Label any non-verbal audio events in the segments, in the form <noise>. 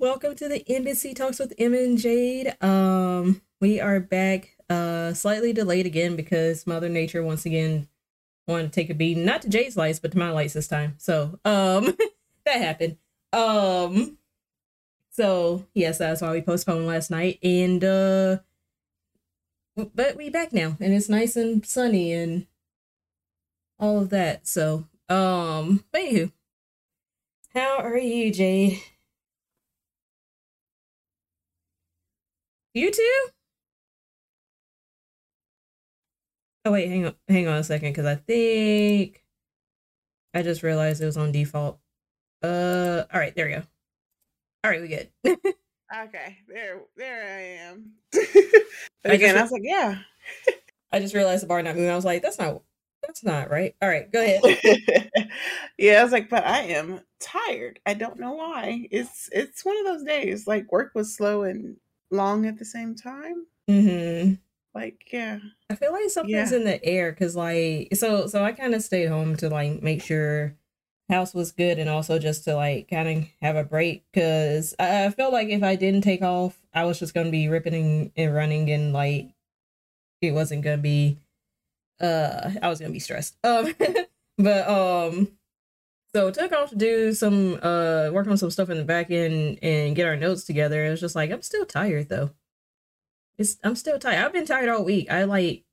welcome to the Embassy Talks with Emma and Jade. Um, we are back, uh, slightly delayed again because Mother Nature once again wanted to take a beating, not to Jade's lights, but to my lights this time. So, um, <laughs> that happened. Um, so yes, that's why we postponed last night, and uh, but we back now, and it's nice and sunny and all of that. So, um, but anywho, how are you, Jade? You too? Oh wait, hang on, hang on a second, because I think I just realized it was on default. Uh, all right, there we go. All right, we good. <laughs> okay, there, there I am. <laughs> I again, I was like, yeah. <laughs> I just realized the bar not moving. I was like, that's not, that's not right. All right, go ahead. yeah, I was like, but I am tired. I don't know why. It's it's one of those days. Like work was slow and long at the same time. hmm Like, yeah. I feel like something's Yeah. in the air because, like, so so I kind of stayed home to like make sure house was good and also just to like kind of have a break because I, I felt like if I didn't take off, I was just gonna be ripping and, and running and like it wasn't gonna be uh I was gonna be stressed. Um, <laughs> but um. So took off to do some uh work on some stuff in the back end and get our notes together. It was just like I'm still tired though. It's I'm still tired. I've been tired all week. I like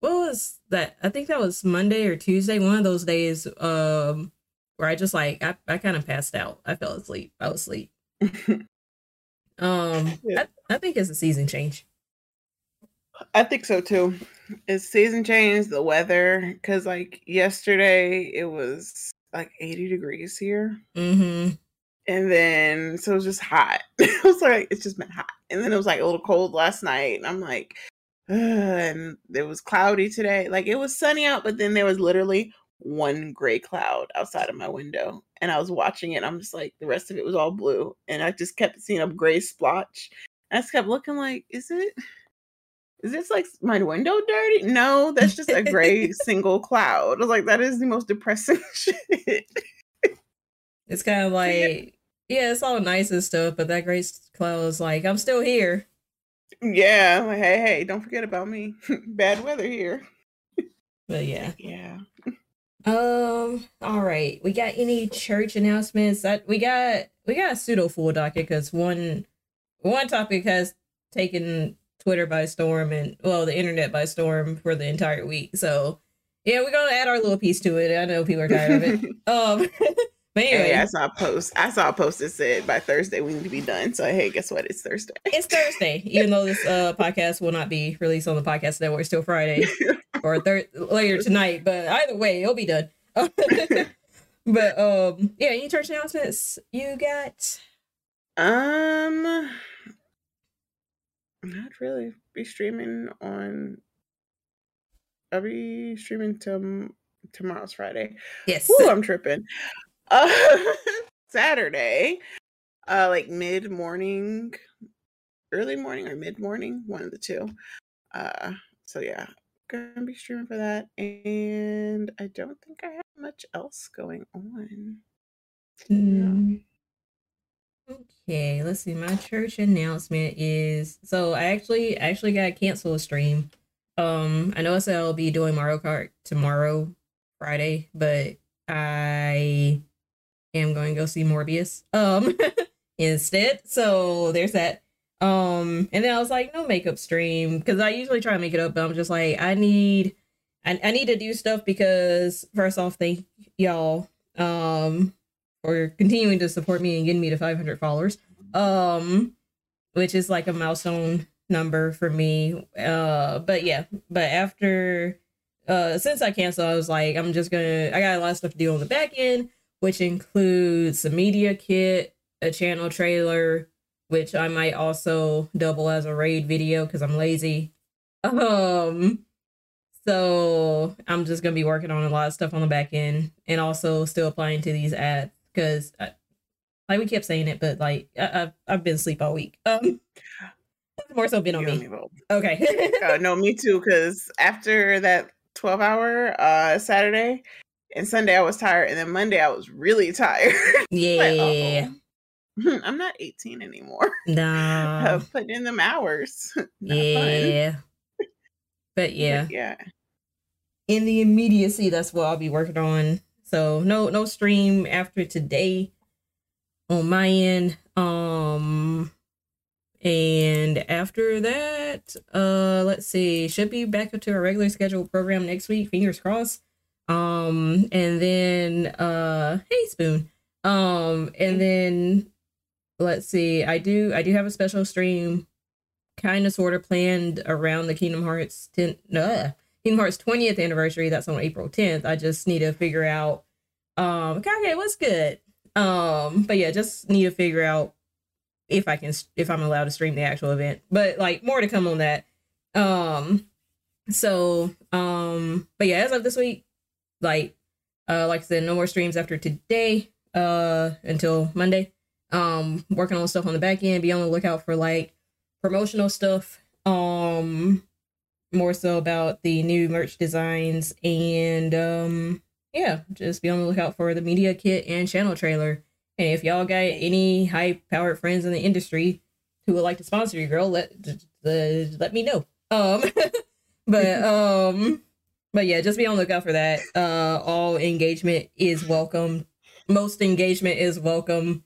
what was that? I think that was Monday or Tuesday, one of those days um where I just like I, I kind of passed out. I fell asleep. I was asleep. <laughs> Um Yeah. I, I think it's a season change. I think so too. It's season change, the weather, because like yesterday it was like 80 degrees here. Mm-hmm. And then so it was just hot. <laughs> it was like it's just been hot. And then it was like a little cold last night. And I'm like, Ugh, <sighs> and it was cloudy today. Like it was sunny out, but then there was literally one gray cloud outside of my window. And I was watching it. And I'm just like, the rest of it was all blue. And I just kept seeing a gray splotch. And I just kept looking like, is it is this like my window dirty? No, that's just a gray <laughs> single cloud. I was like, that is the most depressing <laughs> shit. It's kind of like yeah, it's all nice and stuff, but that gray cloud is like I'm still here. Yeah, like, hey, hey, don't forget about me. <laughs> Bad weather here. But yeah. Yeah. Um. All right. We got any church announcements? That we got. We got a pseudo full docket because one one topic has taken Twitter by storm and well the internet by storm for the entire week. So yeah, we're gonna add our little piece to it. I know people are tired of it. <laughs> Um. <laughs> but anyway, Hey, I saw a post. I saw a post that said by Thursday we need to be done. So hey, guess what? It's Thursday. it's Thursday, <laughs> even though this uh podcast will not be released on the podcast network. Still Friday or thir- later tonight. But either way, it'll be done. but um, yeah. Any church announcements you got? um, not really. Be streaming on. I'll be streaming tom- tomorrow's Friday. Yes. Ooh, I'm tripping. <laughs> Uh, Saturday, uh, like mid morning, early morning or mid morning, one of the two. Uh, so yeah, gonna be streaming for that, and I don't think I have much else going on. Mm. Okay, let's see. My church announcement is so I actually actually got cancel a stream. Um, I know I said I'll be doing Mario Kart tomorrow, Friday, but I am going to go see Morbius um <laughs> instead. So there's that. Um, and then I was like, no makeup stream because I usually try to make it up, but I'm just like, I need, I, I need to do stuff because first off, thank y'all um for continuing to support me and getting me to 500 followers. Um which is like a milestone number for me. Uh but yeah but after uh since i canceled i was like i'm just gonna i got a lot of stuff to do on the back end which includes a media kit a channel trailer which i might also double as a raid video because i'm lazy. Um so i'm just gonna be working on a lot of stuff on the back end and also still applying to these ads because like we kept saying it but like I, I've, I've been asleep all week um <laughs> more so been on You me me okay Uh, no, me too. Because after that twelve hour uh Saturday and Sunday, I was tired, and then Monday I was really tired. <laughs> Yeah uh-oh. <laughs> I'm not 18 anymore. Nah. I've put in them hours. Not fun. yeah. But yeah. But yeah. in the immediacy that's what i'll be working on so no no stream after today on my end. Um and after that uh let's see should be back up to our regular scheduled program next week fingers crossed. Um and then uh hey spoon. Um and then let's see i do i do have a special stream kind of sort of planned around the kingdom hearts 10 uh, Kingdom Hearts 20th anniversary. That's on April 10th. I just need to figure out. Um, okay, what's good? Um, but yeah, just need to figure out if I can, if I'm allowed to stream the actual event. But like more to come on that. Um, so um, but yeah, as of this week, like, uh, like I said, no more streams after today. Uh, until Monday. Um, working on stuff on the back end. Be on the lookout for like promotional stuff. Um more so about the new merch designs and um yeah just be on the lookout for the media kit and channel trailer. And if y'all got any high powered friends in the industry who would like to sponsor you girl let uh, let me know. Um <laughs> but <laughs> um but yeah just be on the lookout for that. Uh all engagement is welcome. Most engagement is welcome.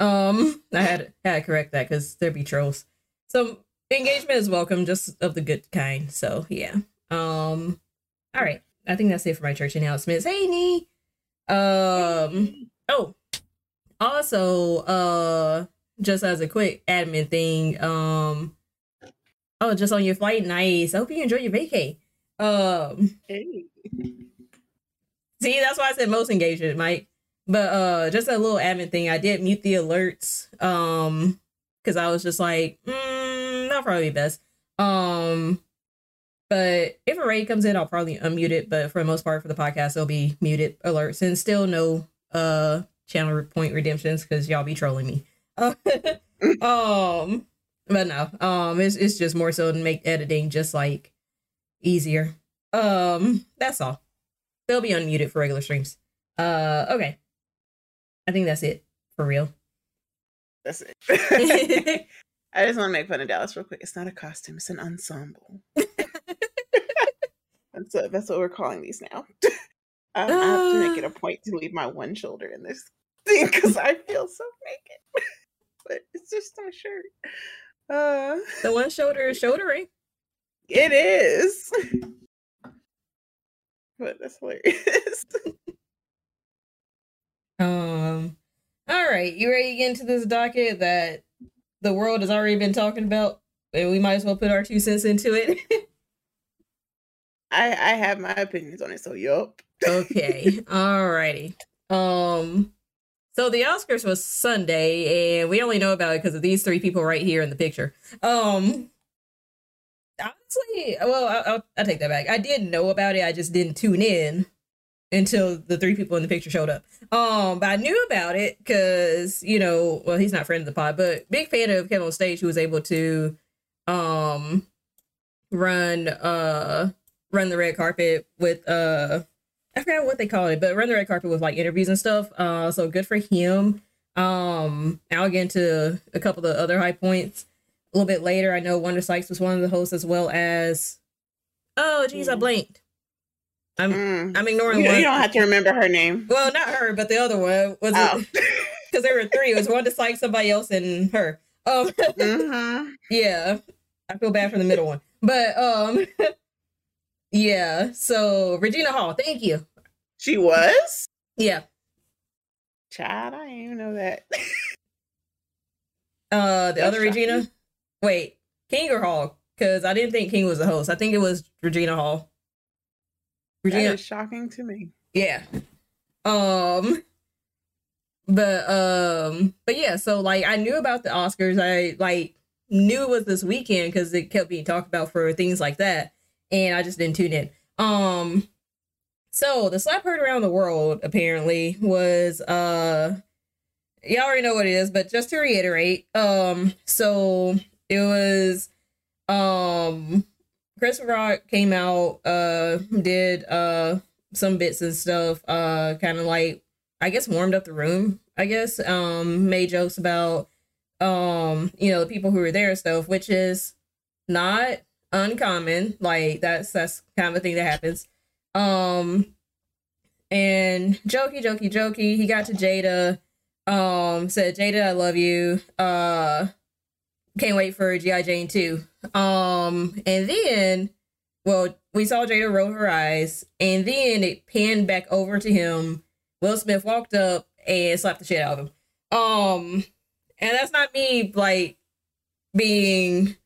Um i had had to correct that because there'd be trolls. So engagement is welcome, just of the good kind. So yeah. Um all right. I think that's it for my church announcements. Hey Nee. Um oh also uh just as a quick admin thing, um oh just on your flight, nice. I hope you enjoy your vacay. Um Hey. See, that's why I said most engagement, Mike. But uh just a little admin thing. I did mute the alerts. Um because I was just like, mm, that'll probably be best. Um but if a raid comes in, I'll probably unmute it. But for the most part, for the podcast, it'll be muted alerts and still no uh channel point redemptions because y'all be trolling me. <laughs> Um, but no, um, it's it's just more so to make editing just like easier. Um, that's all. They'll be unmuted for regular streams. Uh, okay. I think that's it for real. That's it. <laughs> <laughs> I just want to make fun of Dallas real quick. It's not a costume, it's an ensemble. <laughs> that's, a, that's what we're calling these now. Um, I have to make it a point to leave my one shoulder in this thing because I feel so naked. but it's just my shirt. Uh, the one shoulder is shouldering. It is. But that's hilarious. um. All right, you ready to get into this docket that the world has already been talking about, and we might as well put our two cents into it. <laughs> I I have my opinions on it, so yup. okay. <laughs> All righty. Um. So the Oscars was Sunday, and we only know about it because of these three people right here in the picture. Um. Honestly, well, I, I'll, I'll take that back. I did know about it. I just didn't tune in until the three people in the picture showed up. Um, but I knew about it because you know, well, he's not friend of the pod, but big fan of Kevin on stage who was able to, um, run uh run the red carpet with uh I forgot what they call it, but run the red carpet with like interviews and stuff. Uh, so good for him. Um, I'll get into a couple of the other high points a little bit later. I know Wanda Sykes was one of the hosts as well as. Oh, geez, I blinked. I'm Mm. I'm ignoring You, one. you don't have to remember her name. Well, not her, but the other one was Oh. <laughs> because there were three. It was Wanda Sykes, somebody else, and her. Um, hmm <laughs> yeah, I feel bad for the middle one, but um, <laughs> yeah. So Regina Hall, thank you. She was? Yeah, Child, I didn't even know that. uh, the That's other. Regina. Wait, King or Hall? Because I didn't think King was the host. I think it was Regina Hall. That Regina, is shocking to me. Yeah. Um but um but yeah, so like I knew about the Oscars. I like knew it was this weekend because it kept being talked about for things like that. And I just didn't tune in. Um so the slap heard around the world apparently was uh y'all already know what it is, but just to reiterate, um so it was um Chris Rock came out, uh did uh some bits and stuff uh kind of like i guess warmed up the room I guess, um, made jokes about um, you know, the people who were there and stuff, which is not uncommon. Like that's that's kind of a thing that happens. Um and jokey, jokey, jokey. He got to Jada, um, said, Jada, I love you. Uh can't wait for G.I. Jane 2. Um, and then well, we saw Jada roll her eyes, and then it panned back over to him. Will Smith walked up and slapped the shit out of him. Um, and that's not me like being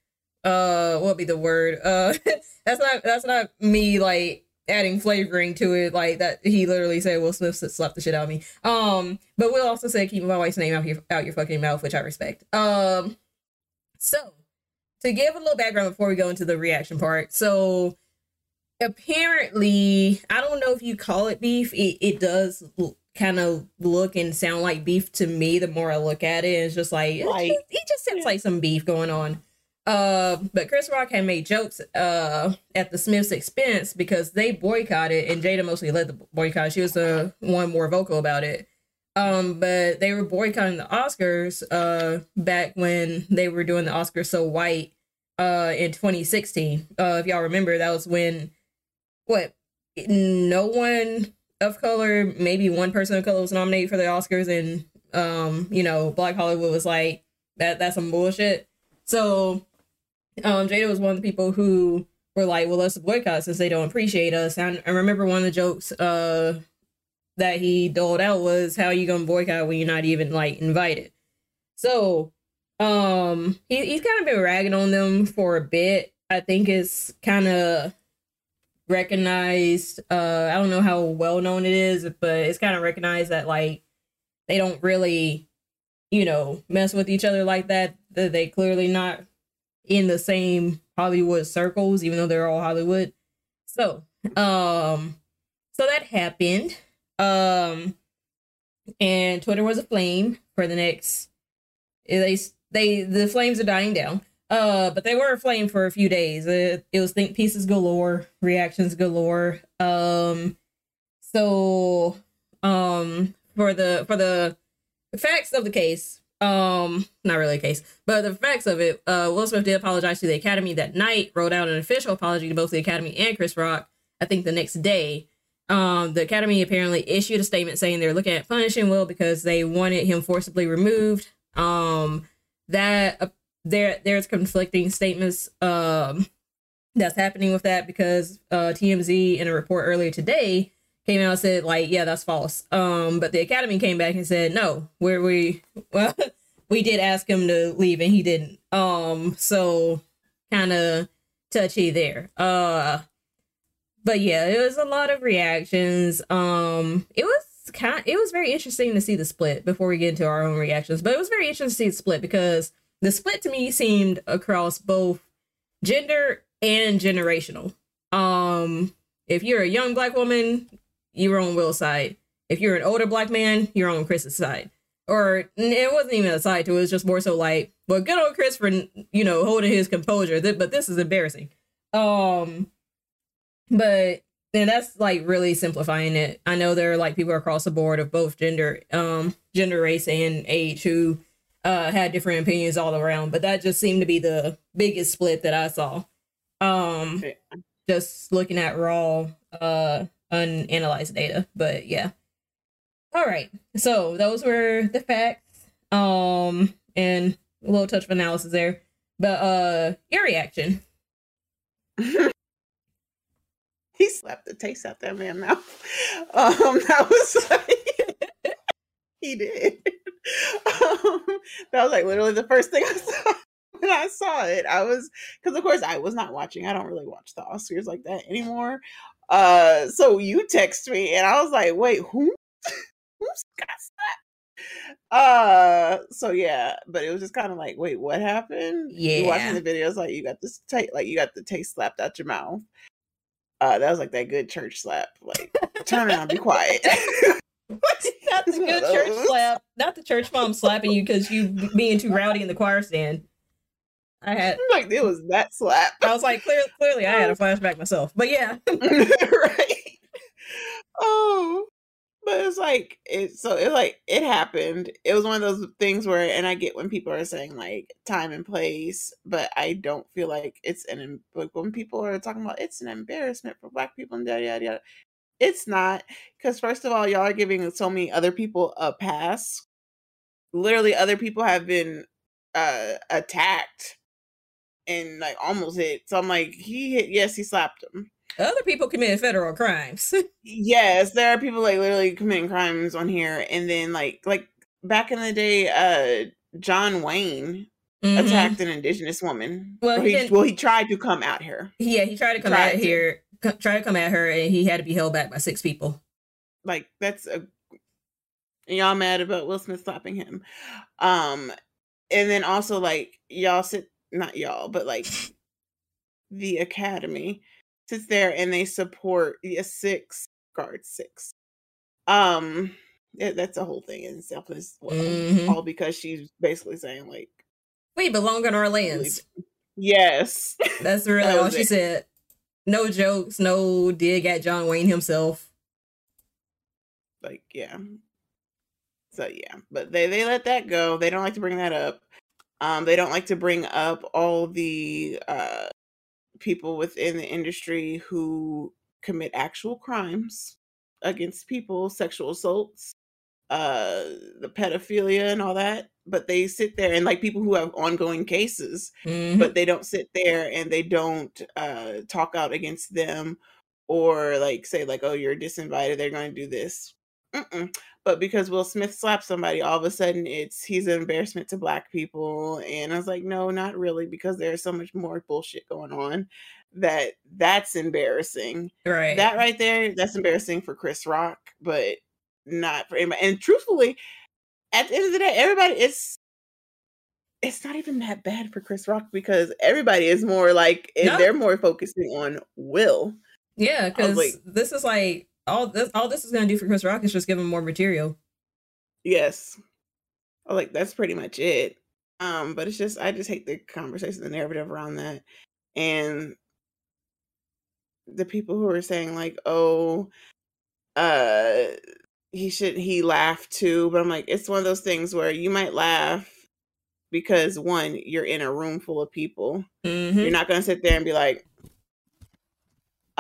uh what would be the word? Uh <laughs> that's not that's not me like adding flavoring to it like that he literally said Will Smith slapped the shit out of me. Um but Will also said keep my wife's name out your out your fucking mouth, which I respect. Um so to give a little background before we go into the reaction part. So apparently, I don't know if you call it beef. It, it does kind of look and sound like beef to me the more I look at it. It's just like it, just, it just sounds like some beef going on. Uh, but Chris Rock had made jokes uh at the Smiths' expense because they boycotted, and Jada mostly led the boycott. She was the one more vocal about it. Um, but they were boycotting the Oscars uh back when they were doing the Oscars so white uh in 2016. Uh, if y'all remember, that was when what no one of color, maybe one person of color was nominated for the Oscars, and um, you know, Black Hollywood was like that. That's some bullshit. So, um, Jada was one of the people who were like, "Well, let's boycott since they don't appreciate us." And I remember one of the jokes uh that he doled out was, "How you gonna boycott when you're not even like invited?" So, um, he, he's kind of been ragging on them for a bit. I think it's kind of recognized uh i don't know how well known it is but it's kind of recognized that like they don't really you know mess with each other like that that they clearly not in the same hollywood circles even though they're all hollywood so um so that happened um and twitter was a flame for the next they they the flames are dying down uh, but they were aflame for a few days. It, it was think pieces galore, reactions galore. Um, so um, for the for the facts of the case, um, not really a case, but the facts of it, uh, Will Smith did apologize to the Academy that night, wrote out an official apology to both the Academy and Chris Rock. I think the next day. Um, the Academy apparently issued a statement saying they're looking at punishing Will because they wanted him forcibly removed. Um, that there there's conflicting statements um that's happening with that because uh TMZ in a report earlier today came out and said like yeah that's false. Um but the academy came back and said no where we <laughs> well we did ask him to leave and he didn't. Um so kind of touchy there. Uh but yeah it was a lot of reactions um it was kind it was very interesting to see the split before we get into our own reactions but it was very interesting to see the split because the split to me seemed across both gender and generational. Um, if you're a young black woman, you're on Will's side. If you're an older black man, you're on Chris's side. Or it wasn't even a side to it, it was just more so like, well, good old Chris for you know holding his composure. But this is embarrassing. Um, but and that's like really simplifying it. I know there are like people across the board of both gender, um, gender, race, and age who uh, had different opinions all around, but that just seemed to be the biggest split that I saw. Um, just looking at raw, uh, unanalyzed data, but yeah. All right, so those were the facts, um, and a little touch of analysis there. But uh, your reaction? <laughs> he slapped the taste out that man mouth. Um, <laughs> that was like he did. um, that was like literally the first thing I <laughs> saw when I saw it. I was because of course I was not watching. I don't really watch the Oscars like that anymore. Uh, so you text me and I was like, wait, who? Who's got that? Uh, so yeah, but it was just kind of like, wait, what happened? Yeah, you watching the videos like you got this taste, like you got the taste slapped out your mouth. Uh, that was like that good church slap. Like, turn around, be quiet. <laughs> not the <laughs> good church slap, not the church mom slapping you because you being too rowdy in the choir stand. I had <laughs> like it was that slap. I was like, clear, clearly, I had a flashback myself, but yeah, right. Oh, but it's like it so it like it happened. It was one of those things where and i get when people are saying like time and place but i don't feel like it's an like when people are talking about it's an embarrassment for black people and yada yada yada it's not because first of all y'all are giving so many other people a pass. Literally other people have been uh attacked and like almost hit so i'm like he hit yes he slapped him other people committed federal crimes. <laughs> yes, there are people like literally committing crimes on here, and then like like back in the day, uh, John Wayne mm-hmm. attacked an indigenous woman. Well, he, he well he tried to come out here. Yeah, he tried to come tried out to. here, c- tried to come at her, and he had to be held back by six people. Like that's a y'all mad about Will Smith slapping him, um, and then also like y'all sit not y'all, but like <laughs> the Academy sits there and they support a six guard six. Um, it, that's a whole thing in itself as well. Mm-hmm. All because she's basically saying like, "We belong in our lands." <laughs> Yes, that's <laughs> really that all she it. said. No jokes, no dig at John Wayne himself. Like, yeah. So yeah, but they they let that go. They don't like to bring that up. Um, they don't like to bring up all the uh people within the industry who commit actual crimes against people, sexual assaults, uh, the pedophilia and all that. But they sit there and like people who have ongoing cases, mm-hmm. but they don't sit there and they don't uh, talk out against them or like say like, oh, you're disinvited. They're going to do this. Mm-mm but because Will Smith slapped somebody, all of a sudden it's he's an embarrassment to black people. And I was like, no, not really, because there's so much more bullshit going on that that's embarrassing. Right. That right there, that's embarrassing for Chris Rock, but not for anybody. And truthfully, at the end of the day, everybody it's it's not even that bad for Chris Rock because everybody is more like no. they're more focusing on Will. Yeah, because like, this is like all this all this is gonna do for Chris Rock is just give him more material. Yes. Oh, like that's pretty much it. Um, but it's just I just hate the conversation, the narrative around that. And the people who are saying like, oh, uh he should he laughed too, but I'm like, it's one of those things where you might laugh because one, you're in a room full of people. Mm-hmm. You're not gonna sit there and be like,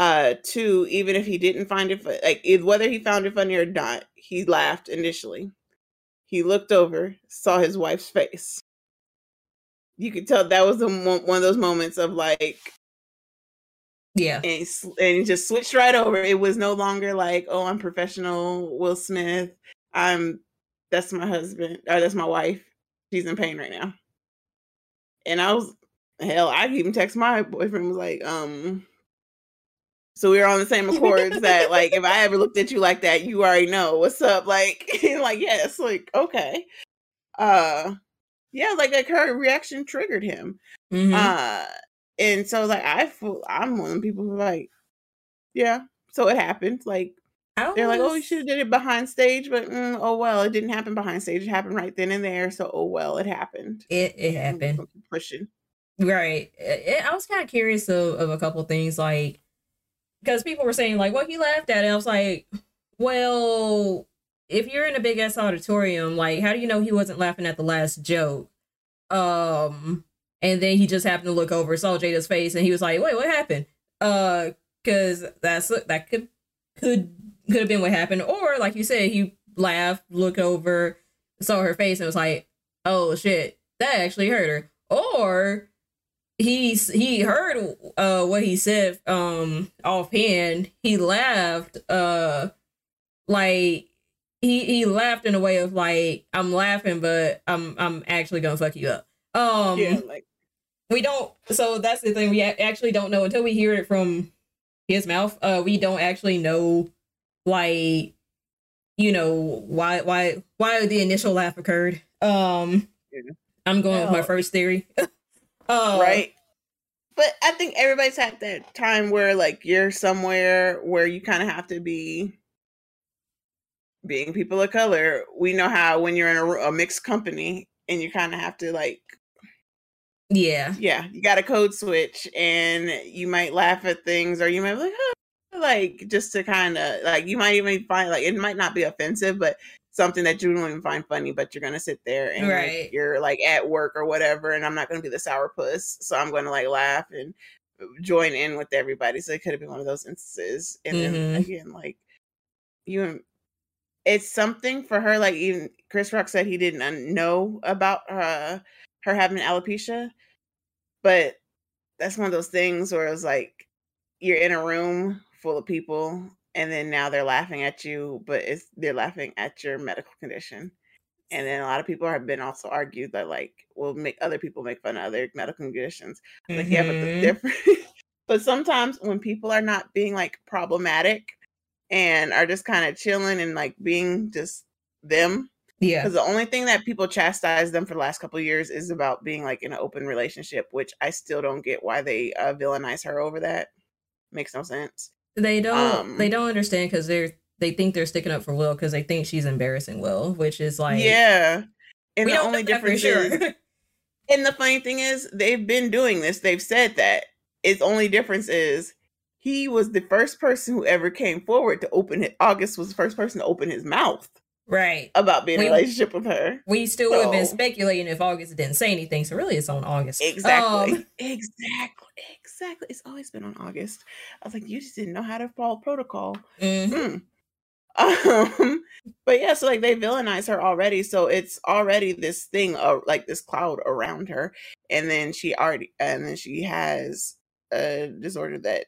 uh two even if he didn't find it like whether he found it funny or not he laughed initially. He looked over saw his wife's face. You could tell that was the, one of those moments of like yeah. and he, and he just switched right over. It was no longer like oh i'm professional will smith. I'm that's my husband or that's my wife. She's in pain right now. And i was hell i even text my boyfriend was like um so we were on the same <laughs> accords that like if I ever looked at you like that, you already know what's up. Like, <laughs> like yes, like okay, uh, yeah, like like her reaction triggered him, mm-hmm. uh, and so like I feel I'm one of the people who like, yeah, so it happened. Like was... they're like, oh, you should have did it behind stage, but mm, oh well, it didn't happen behind stage. It happened right then and there. So oh well, it happened. It it happened. Pushing. Right. It, I was kind of curious of, of a couple things like because people were saying like, "Well, he laughed at it." I was like, "Well, if you're in a big ass auditorium, like, how do you know he wasn't laughing at the last joke?" Um, and then he just happened to look over, saw Jada's face, and he was like, "Wait, what happened?" Uh, because that's that could could could have been what happened, or like you said, he laughed, looked over, saw her face, and was like, "Oh shit, that actually hurt her," or he's he heard uh what he said um offhand. He laughed uh like he he laughed in a way of like i'm laughing but i'm i'm actually gonna fuck you up. Um yeah, like we don't so that's the thing. We actually don't know until we hear it from his mouth. Uh we don't actually know like you know why why why the initial laugh occurred. Um yeah. i'm going with my first theory <laughs> Uh, right. But I think everybody's had that time where like you're somewhere where you kind of have to be being people of color. We know how when you're in a, a mixed company and you kind of have to like yeah. Yeah, you got a code switch and you might laugh at things or you might be like, oh, like just to kind of like you might even find like it might not be offensive, but something that you don't even find funny, but you're gonna sit there and Right. like, you're like at work or whatever, and I'm not gonna be the sourpuss, so I'm gonna like laugh and uh, join in with everybody. So it could have been one of those instances, and then Mhm. again, like you, it's something for her. Like even Chris Rock said he didn't know about uh, her having alopecia, but that's one of those things where it's like you're in a room full of people and then now they're laughing at you but it's they're laughing at your medical condition and then a lot of people have been also argued that like will make other people make fun of other medical conditions like yeah but the Mhm. different <laughs> but sometimes when people are not being like problematic and are just kind of chilling and like being just them Yeah. because the only thing that people chastise them for the last couple of years is about being like in an open relationship, which I still don't get why they uh, villainize her over that. Makes no sense. They don't they Um, don't understand because they're they think they're sticking up for Will because they think she's embarrassing Will, which is like yeah. And we the only difference sure. is, <laughs> and the funny thing is, they've been doing this. They've said that. Its only difference is he was the first person who ever came forward to open it. August was the first person to open his mouth right. about being in a relationship with her. We still would have been speculating if August didn't say anything. So really, it's on August. Exactly. Um, <laughs> exactly. Exactly. It's always been on August. I was like, you just didn't know how to follow protocol. mhm. Mm. <laughs> Um, but yeah, so like they villainize her already, so it's already this thing of like this cloud around her, and then she already, and then she has a disorder that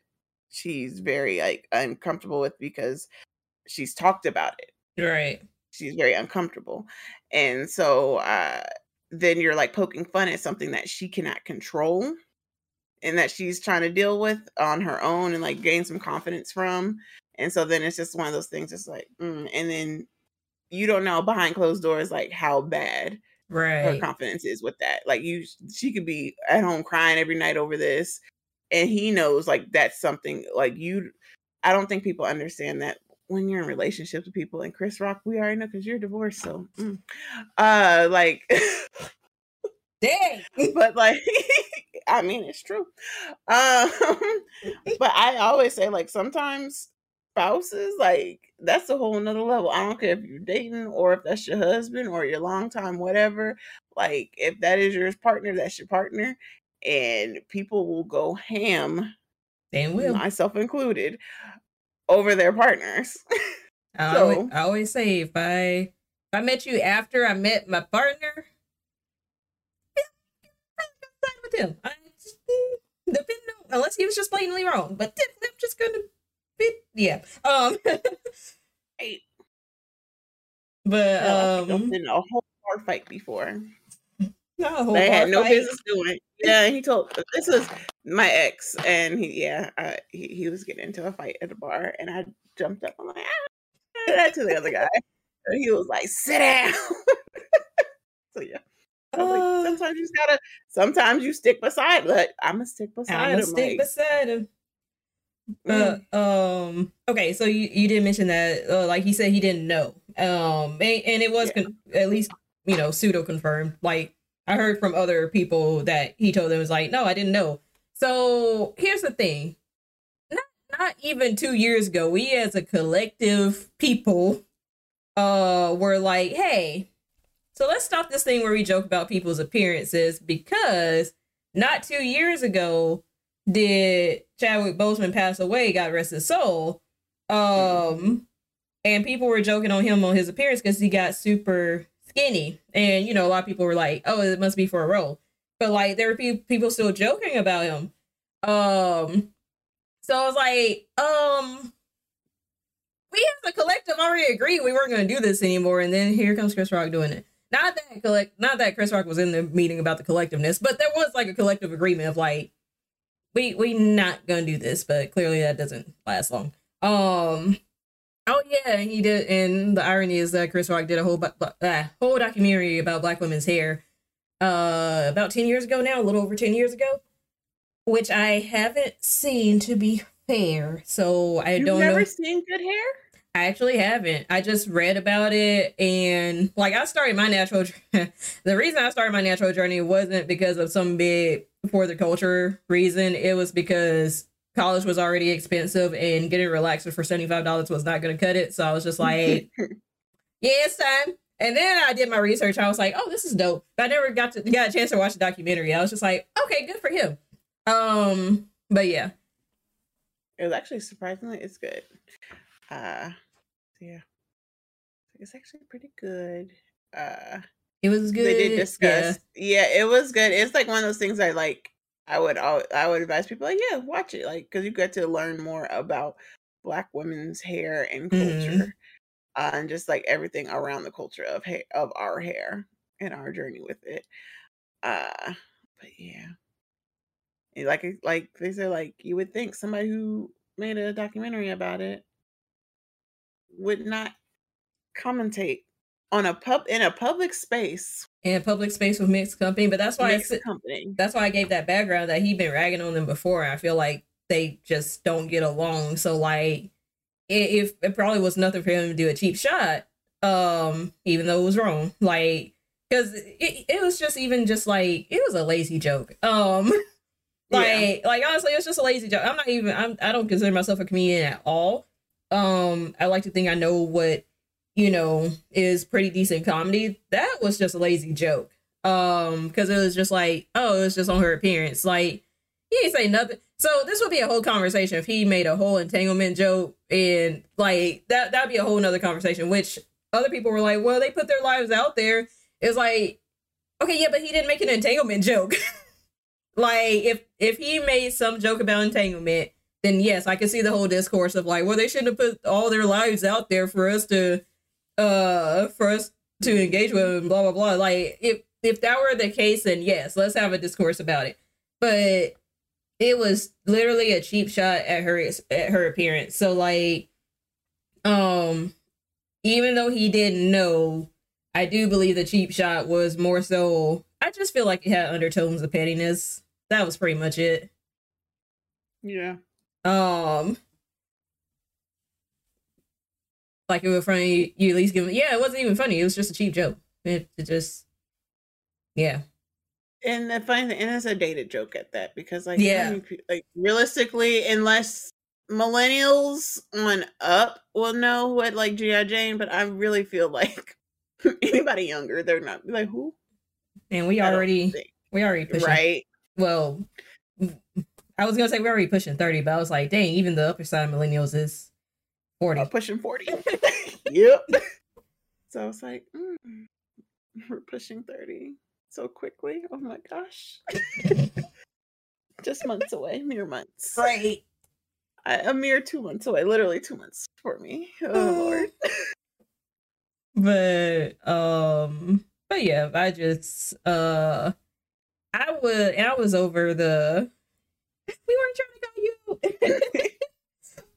she's very like uncomfortable with because she's talked about it Right. She's very uncomfortable and so uh then you're like poking fun at something that she cannot control and that she's trying to deal with on her own and like gain some confidence from and so then it's just one of those things it's like mm, and then you don't know behind closed doors like how bad her confidence is with that like you she could be at home crying every night over this and he knows like that's something like you i don't think people understand that when you're in relationships with people and chris rock we already know because you're divorced so mm. uh like Dang. <laughs> but like <laughs> i mean it's true um <laughs> but i always say like sometimes spouses like that's a whole nother level i don't care if you're dating or if that's your husband or your longtime whatever like if that is your partner that's your partner and people will go ham Damn Will. myself included over their partners I, <laughs> always, so- I always say if I if I met you after I met my partner, side with him. I just, mm, depending on, unless he was just blatantly wrong, but definitely I'm just gonna be yeah. Um, Right. <laughs> but um, been a whole bar fight before not a whole they had no fight. business doing. Yeah, he told this was my ex, and he yeah, uh, he he was getting into a fight at the bar, and I jumped up. I'm like, ah, that to the other guy, and he was like, sit down. <laughs> so yeah, I was Uh, like, sometimes you just gotta. Sometimes you stick beside. Like I'm gonna stick beside I'm him. stick like, beside him. mm, Uh, um. Okay, so you you did mention that, uh, like he said, he didn't know. Um, and, and it was con- at least you know pseudo confirmed. Like I heard from other people that he told them was like, no, I didn't know. So here's the thing. Not not even two years ago, we as a collective people, uh, were like, hey, so let's stop this thing where we joke about people's appearances because not two years ago did Chadwick Boseman pass away, God rest his soul. Um, and people were joking on him on his appearance because he got super skinny, and you know a lot of people were like, "Oh, it must be for a role," but like there were pe- people still joking about him. Um, so I was like, um, we as a collective already agreed we weren't going to do this anymore, and then here comes Chris Rock doing it. Not that collect, not that Chris Rock was in the meeting about the collectiveness, but there was like a collective agreement of like, we we not gonna do this, but clearly that doesn't last long. Um, oh yeah, he did, and the irony is that Chris Rock did a whole uh, whole documentary about black women's hair, uh, about ten years ago now, a little over ten years ago, which I haven't seen to be fair. So I You've don't never know. seen good hair? I actually haven't. I just read about it and like I started my natural <laughs> the reason I started my natural journey wasn't because of some big for the culture reason. It was because college was already expensive and getting a relaxer for $75 was not going to cut it. So I was just like, <laughs> yeah, it's time. And then I did my research. I was like, oh, this is dope. But I never got to got a chance to watch the documentary. I was just like, okay, good for him. Um, but yeah. It was actually surprisingly it's good. Uh yeah. It's actually pretty good. Uh it was good. They did discuss. Yeah. yeah, it was good. It's like one of those things I like I would I would advise people like, yeah, watch it. Like cuz you get to learn more about black women's hair and mm-hmm. culture. Mm. Uh, and just like everything around the culture of hair of our hair and our journey with it. Uh but yeah. And like like they said like you would think somebody who made a documentary about it would not commentate on a pub in a public space in public space with mixed company but that's why mixed I, company. that's why i gave that background that he'd been ragging on them before i feel like they just don't get along so like it, it probably was nothing for him to do a cheap shot um even though it was wrong like because it, it was just even just like it was a lazy joke um like <laughs> yeah. like honestly it's just a lazy joke i'm not even I'm, i don't consider myself a comedian at all um i like to think i know what you know, is pretty decent comedy. That was just a lazy joke. Um, because it was just like, oh, it's just on her appearance. Like, he didn't say nothing. So this would be a whole conversation if he made a whole entanglement joke and like that that'd be a whole nother conversation, which other people were like, well, they put their lives out there. It's like, okay, yeah, but he didn't make an entanglement joke. <laughs> like if if he made some joke about entanglement, then yes, I can see the whole discourse of like, well, they shouldn't have put all their lives out there for us to uh for us to engage with and blah blah blah. Like if if that were the case, then yes, let's have a discourse about it. But it was literally a cheap shot at her at her appearance. So like, um, even though he didn't know, I do believe the cheap shot was more so. I just feel like it had undertones of pettiness. That was pretty much it. Yeah. Um, like it was funny. You at least give. them. Yeah, it wasn't even funny. It was just a cheap joke. It, it just, yeah. And the funny thing, and it's a dated joke at that because, like, yeah, like realistically, unless millennials on up will know what like GI Jane, but I really feel like <laughs> anybody younger, they're not like who. And we already, we already pushing, right. Well, I was gonna say we're already pushing thirty, but I was like, dang, even the upper side of millennials is 40. Uh, pushing 40. <laughs> yep. <laughs> So I was like, mm, we're pushing 30 so quickly. Oh my gosh. <laughs> Just months away, mere months. Right. I, a mere two months away, literally two months for me. Oh <sighs> Lord. but um but yeah, I just uh I would I was over the we weren't trying to call you.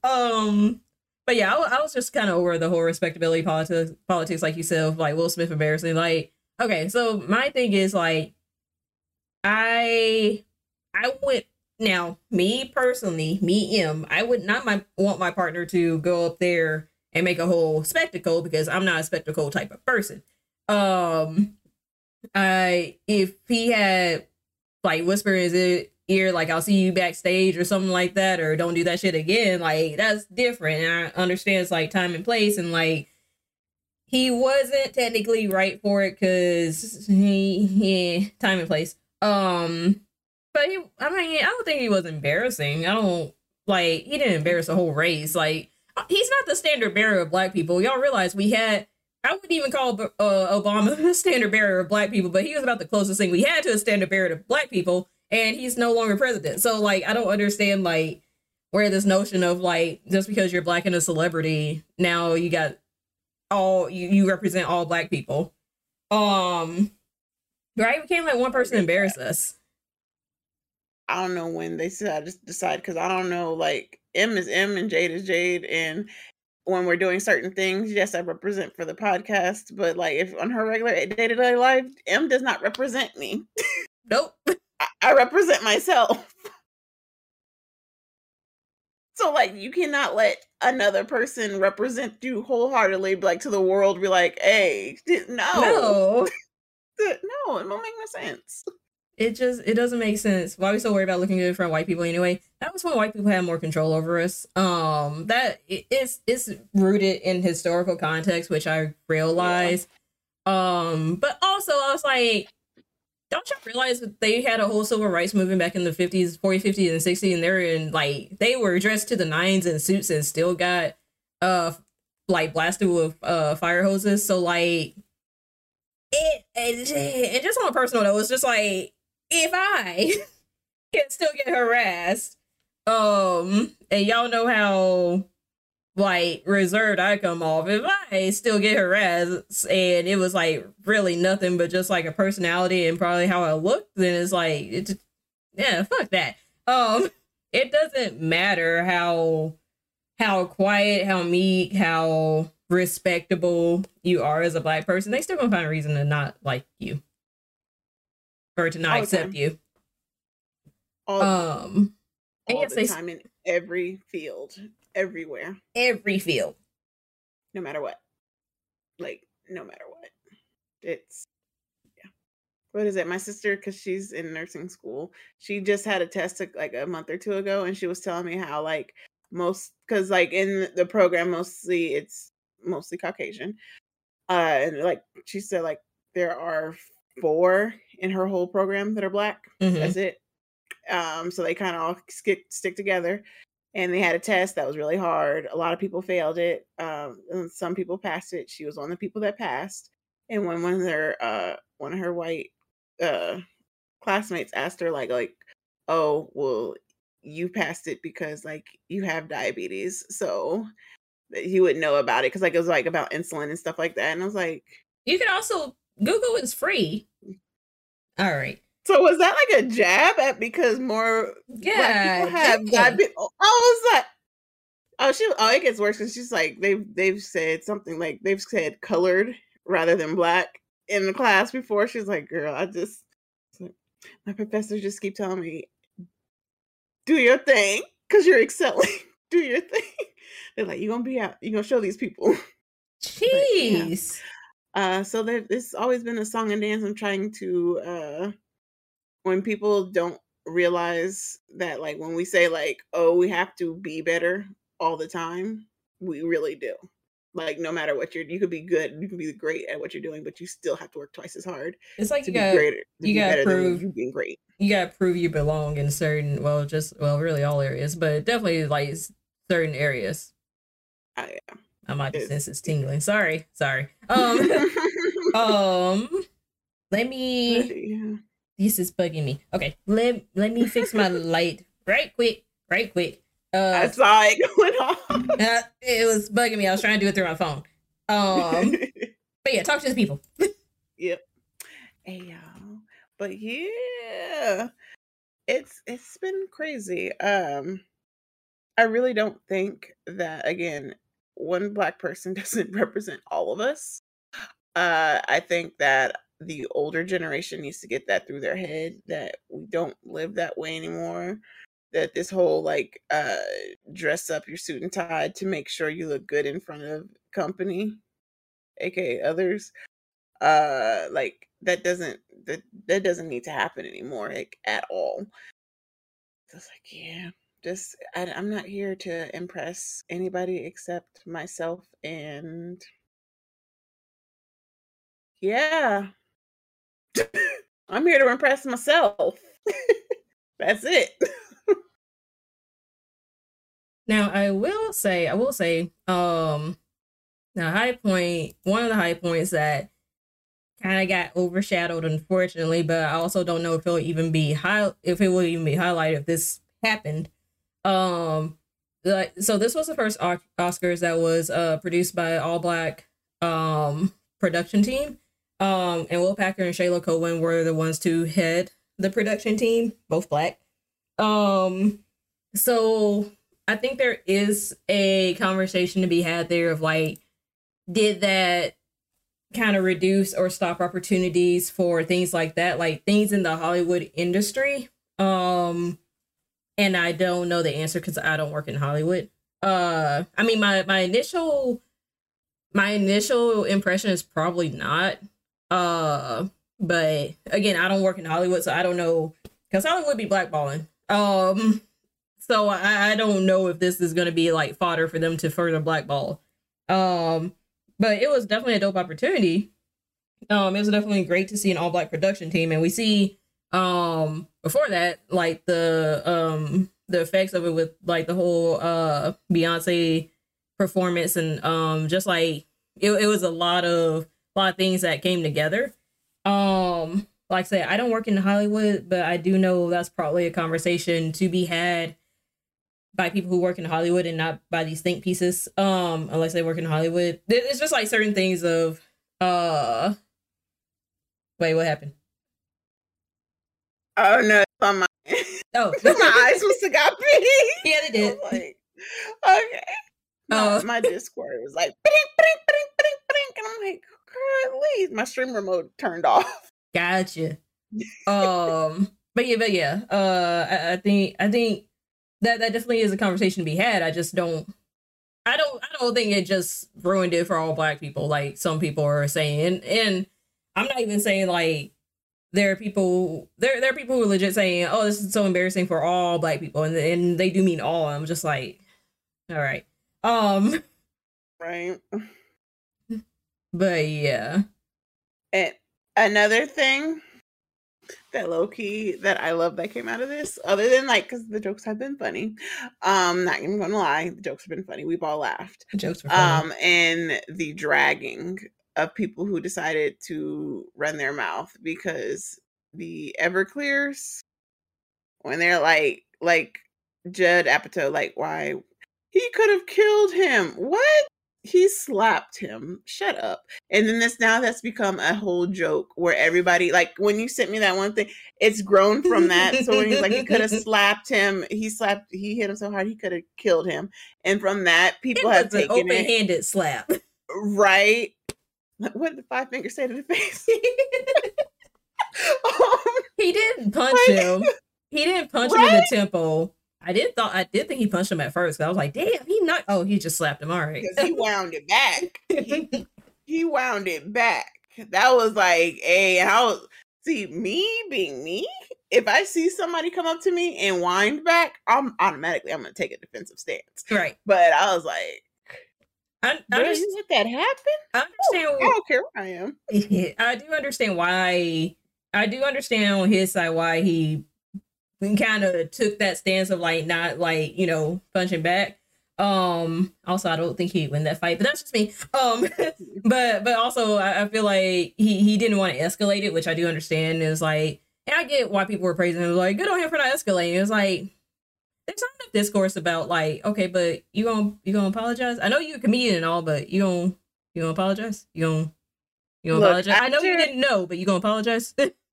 um but yeah, I, I was just kind of over the whole respectability politics, politics, like you said, like Will Smith embarrassing. Like, okay, so my thing is like, I, I would now me personally, me M, I would not my want my partner to go up there and make a whole spectacle because I'm not a spectacle type of person. Um, I if he had like whisper is it ear like I'll see you backstage or something like that or don't do that shit again like that's different. And I understand it's like time and place and like he wasn't technically right for it because he yeah time and place. Um but he I mean I don't think he was embarrassing. I don't like he didn't embarrass the whole race. Like he's not the standard bearer of black people. Y'all realize we had I wouldn't even call uh, Obama <laughs> a standard bearer of black people, but he was about the closest thing we had to a standard bearer of black people and he's no longer president. So like I don't understand like where this notion of like just because you're black and a celebrity, now you got all you, you represent all black people. Um right? We can't let one person embarrass us. I don't know when they said I just decide because I don't know like M is M and Jade is Jade and when we're doing certain things, yes, I represent for the podcast, but like if on her regular day to day life, M does not represent me. <laughs> Nope. I represent myself. <laughs> So like you cannot let another person represent you wholeheartedly like to the world be like, hey, no. No. <laughs> no, it won't make no sense. it just it doesn't make sense. Why are we so worried about looking good in front of white people anyway? That was when white people had more control over us. Um, that it's it's rooted in historical context, which I realize. Yeah. Um, but also I was like, don't you realize that they had a whole civil rights movement back in the 50s 40 50s and 60s and they're in like they were dressed to the nines in suits and still got uh like blasted with uh fire hoses. So like it, and just on a personal note it's just like if i <laughs> can still get harassed um and y'all know how like reserved I come off. If I still get harassed and it was like really nothing but just like a personality and probably how I looked, then it's like it yeah, fuck that. Um <laughs> it doesn't matter how how quiet, how meek, how respectable you are as a black person, they still gonna find a reason to not like you. Or to not accept you. All, um all the time in every field everywhere. Every field. No matter what. Like, no matter what. It's yeah. What is it? My sister, because she's in nursing school, she just had a test like a month or two ago, and she was telling me how like most because like in the program mostly it's mostly Caucasian. Uh and like she said like there are four in her whole program that are black. Mm-hmm. That's it. Um, so they kind of all stick stick together and they had a test that was really hard. A lot of people failed it. Um, some people passed it. She was one of the people that passed. And when one of their uh, one of her white uh, classmates asked her like like, oh well, you passed it because like you have diabetes, so he would know about it because like it was like about insulin and stuff like that. And I was like, you can also Google is free. All right. So was that like a jab at because more yeah people have diabetes? Oh, I was like, oh, she. Oh, it gets worse because she's like they've they've said something like they've said colored rather than black in the class before. She's like, girl, I just my professors just keep telling me, do your thing because you're excelling. <laughs> do your thing. They're like, you're gonna be out. You're gonna show these people. Jeez. <laughs> But, yeah. Uh, so there, it's always been a song and dance. I'm trying to uh when people don't realize that like when we say like oh we have to be better all the time we really do. Like no matter what you're you could be good you can be great at what you're doing but you still have to work twice as hard it's like to you be gotta, greater you gotta prove you being great. you gotta prove you belong in certain well just well really all areas but definitely like certain areas. Oh yeah. I might be sense it's tingling. Sorry sorry. <laughs> Um um let me yeah this is bugging me. Okay, let let me fix my <laughs> light right quick, right quick. Uh, I saw it going on. <laughs> Uh, it was bugging me. I was trying to do it through my phone. Um, <laughs> but yeah, talk to the people. yep. Hey y'all. But yeah, it's it's been crazy. Um, I really don't think that again, one black person doesn't represent all of us. Uh, I think that the older generation needs to get that through their head that we don't live that way anymore that this whole like uh dress up your suit and tie to make sure you look good in front of company aka others uh like that doesn't that that doesn't need to happen anymore like at all. Just like yeah just I, i'm not here to impress anybody except myself and yeah <laughs> I'm here to impress myself. <laughs> That's it. now I will say, I will say, um, now high point, one of the high points that kind of got overshadowed, unfortunately, but I also don't know if it'll even be high, if it will even be highlighted if this happened. Um, like so, this was the first Oscars that was uh produced by all black um production team um, and Will Packer and Shayla Cowan were the ones to head the production team, both black. Um, so I think there is a conversation to be had there of like, did that kind of reduce or stop opportunities for things like that, like things in the Hollywood industry? Um, and I don't know the answer because I don't work in Hollywood. Uh, I mean, my my initial my initial impression is probably not uh but again, I don't work in Hollywood, so I don't know because Hollywood be blackballing. Um, so I, I don't know if this is to be like fodder for them to further blackball. Um, but it was definitely a dope opportunity. Um, it was definitely great to see an all black production team, and we see um before that like the um the effects of it with like the whole uh Beyonce performance and um just like it, it was a lot of a lot of things that came together. Um, like I said, I don't work in Hollywood, but I do know that's probably a conversation to be had by people who work in Hollywood and not by these think pieces. Um, unless they work in Hollywood. It's just like certain things of uh wait, what happened? Oh no, it's on my <laughs> Oh <laughs> my eyes must have got big. Yeah, they did. Like, okay. Oh. My, my <laughs> Discord was like, bing, bing, bing, bing, bing, and I'm like, golly, my stream remote turned off. <laughs> Gotcha. um, but yeah, but yeah. Uh, I, I think I think that that definitely is a conversation to be had. I just don't. I don't. I don't think it just ruined it for all black people, like some people are saying. And, and I'm not even saying like there are people there there are people who are legit saying, "Oh, this is so embarrassing for all black people," and and they do mean all. I'm just like, all right. Um, Right. But yeah. And another thing that Loki that I love that came out of this, other than like because the jokes have been funny. Um, not even gonna lie, the jokes have been funny. We've all laughed. The jokes were funny. Um, and the dragging of people who decided to run their mouth because the Everclears, when they're like, like Judd Apatow, like, why he could have killed him? What? He slapped him. Shut up. And then this now that's become a whole joke where everybody like when you sent me that one thing, it's grown from that. So when he's like he could have <laughs> slapped him, he slapped, he hit him so hard he could have killed him. And from that, it people have was an taken it open-handed slap. right. What did the five fingers say to the face? <laughs> <laughs> um, He didn't punch Like- him. He didn't punch him in the temple. I did thought I did think he punched him at first. I was like, damn, he not. Oh, he just slapped him. All right. because he wound it back. He, <laughs> he wound it back. That was like, hey, how see me being me? If I see somebody come up to me and wind back, I'm automatically I'm gonna take a defensive stance. right. But I was like, I, I, understand, let that happen? I oh, I understand. don't care where I am. <laughs> I do understand why. I do understand on his side why he kind of took that stance of like not like you know punching back. Um. Also, I don't think he'd win that fight, but that's just me. Um. <laughs> but but also, I, I feel like he he didn't want to escalate it, which I do understand. Is like, and I get why people were praising him. Like, good on him for not escalating. It was like. There's not enough discourse about like, okay, but you gonna you gonna apologize? I know you're a comedian and all, but you gonna you gonna apologize? You gonna you gonna Look, apologize? I know you didn't know, but you gonna apologize? <laughs>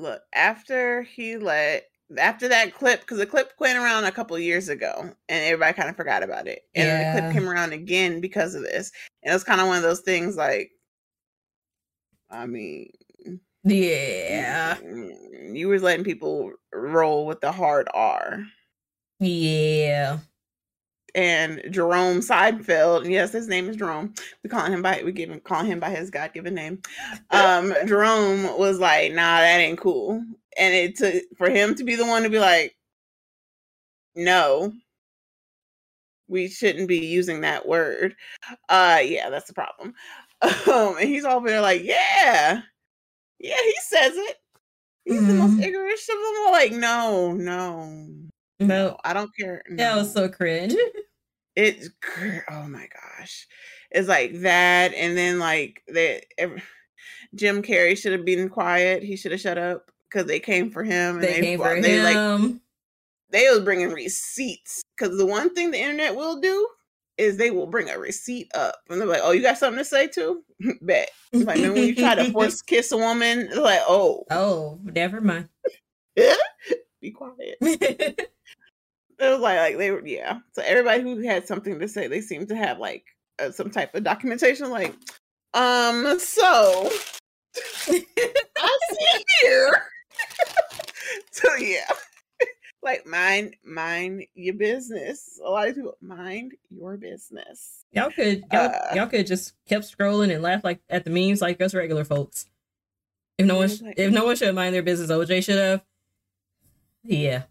Look, after he let after that clip, because the clip went around a couple years ago, and everybody kind of forgot about it, and then the clip came around again because of this, and it was kind of one of those things like, I mean, yeah, mm, you was letting people roll with the hard R. yeah. And Jerome Seinfeld, yes, his name is Jerome. We call him by we give him call him by his God given name. Um, <laughs> Jerome was like, "Nah, that ain't cool," and it took for him to be the one to be like, "No, we shouldn't be using that word." Uh, yeah, that's the problem. <laughs> Um, and he's over there like, "Yeah, yeah," he says it. He's the most Mhm. ignorant of them all. Like, no, no, Mm-hmm. No, I don't care. that was so cringe. <laughs> it's oh my gosh it's like that and then like that ev- jim carrey should have been quiet he should have shut up because they came for him and They came for they like him. they was bringing receipts because the one thing the internet will do is they will bring a receipt up and they're like oh you got something to say too <laughs> bet like man, when you try to <laughs> force kiss a woman it's like oh oh, never mind. be quiet it was like like they were yeah so everybody who had something to say they seemed to have like uh, some type of documentation like um so <laughs> i see here <laughs> so yeah <laughs> like mind mind your business a lot of people mind your business y'all could y'all, Uh, y'all could just kept scrolling and laugh like at the memes like us regular folks. If no one, sh- if no one should mind their business, OJ should have. Yeah.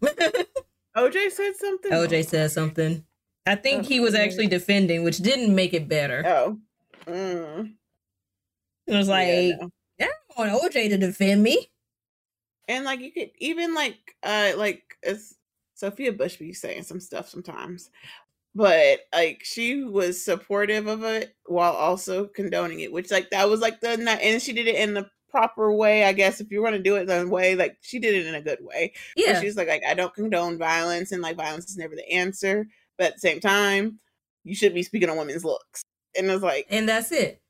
OJ said something. OJ said something. I think he was actually defending, which didn't make it better. Oh. Mm. It was like, Yeah, no. I don't want OJ to defend me. And like you could even like uh like as Sophia Bush be saying some stuff sometimes. But like she was supportive of it while also condoning it, which like that was like the and she did it in the proper way, I guess. If you want to do it the way, like she did it in a good way. Yeah. She's like, like I don't condone violence and like violence is never the answer. But at the same time, you should be speaking on women's looks. And it's like, and that's it.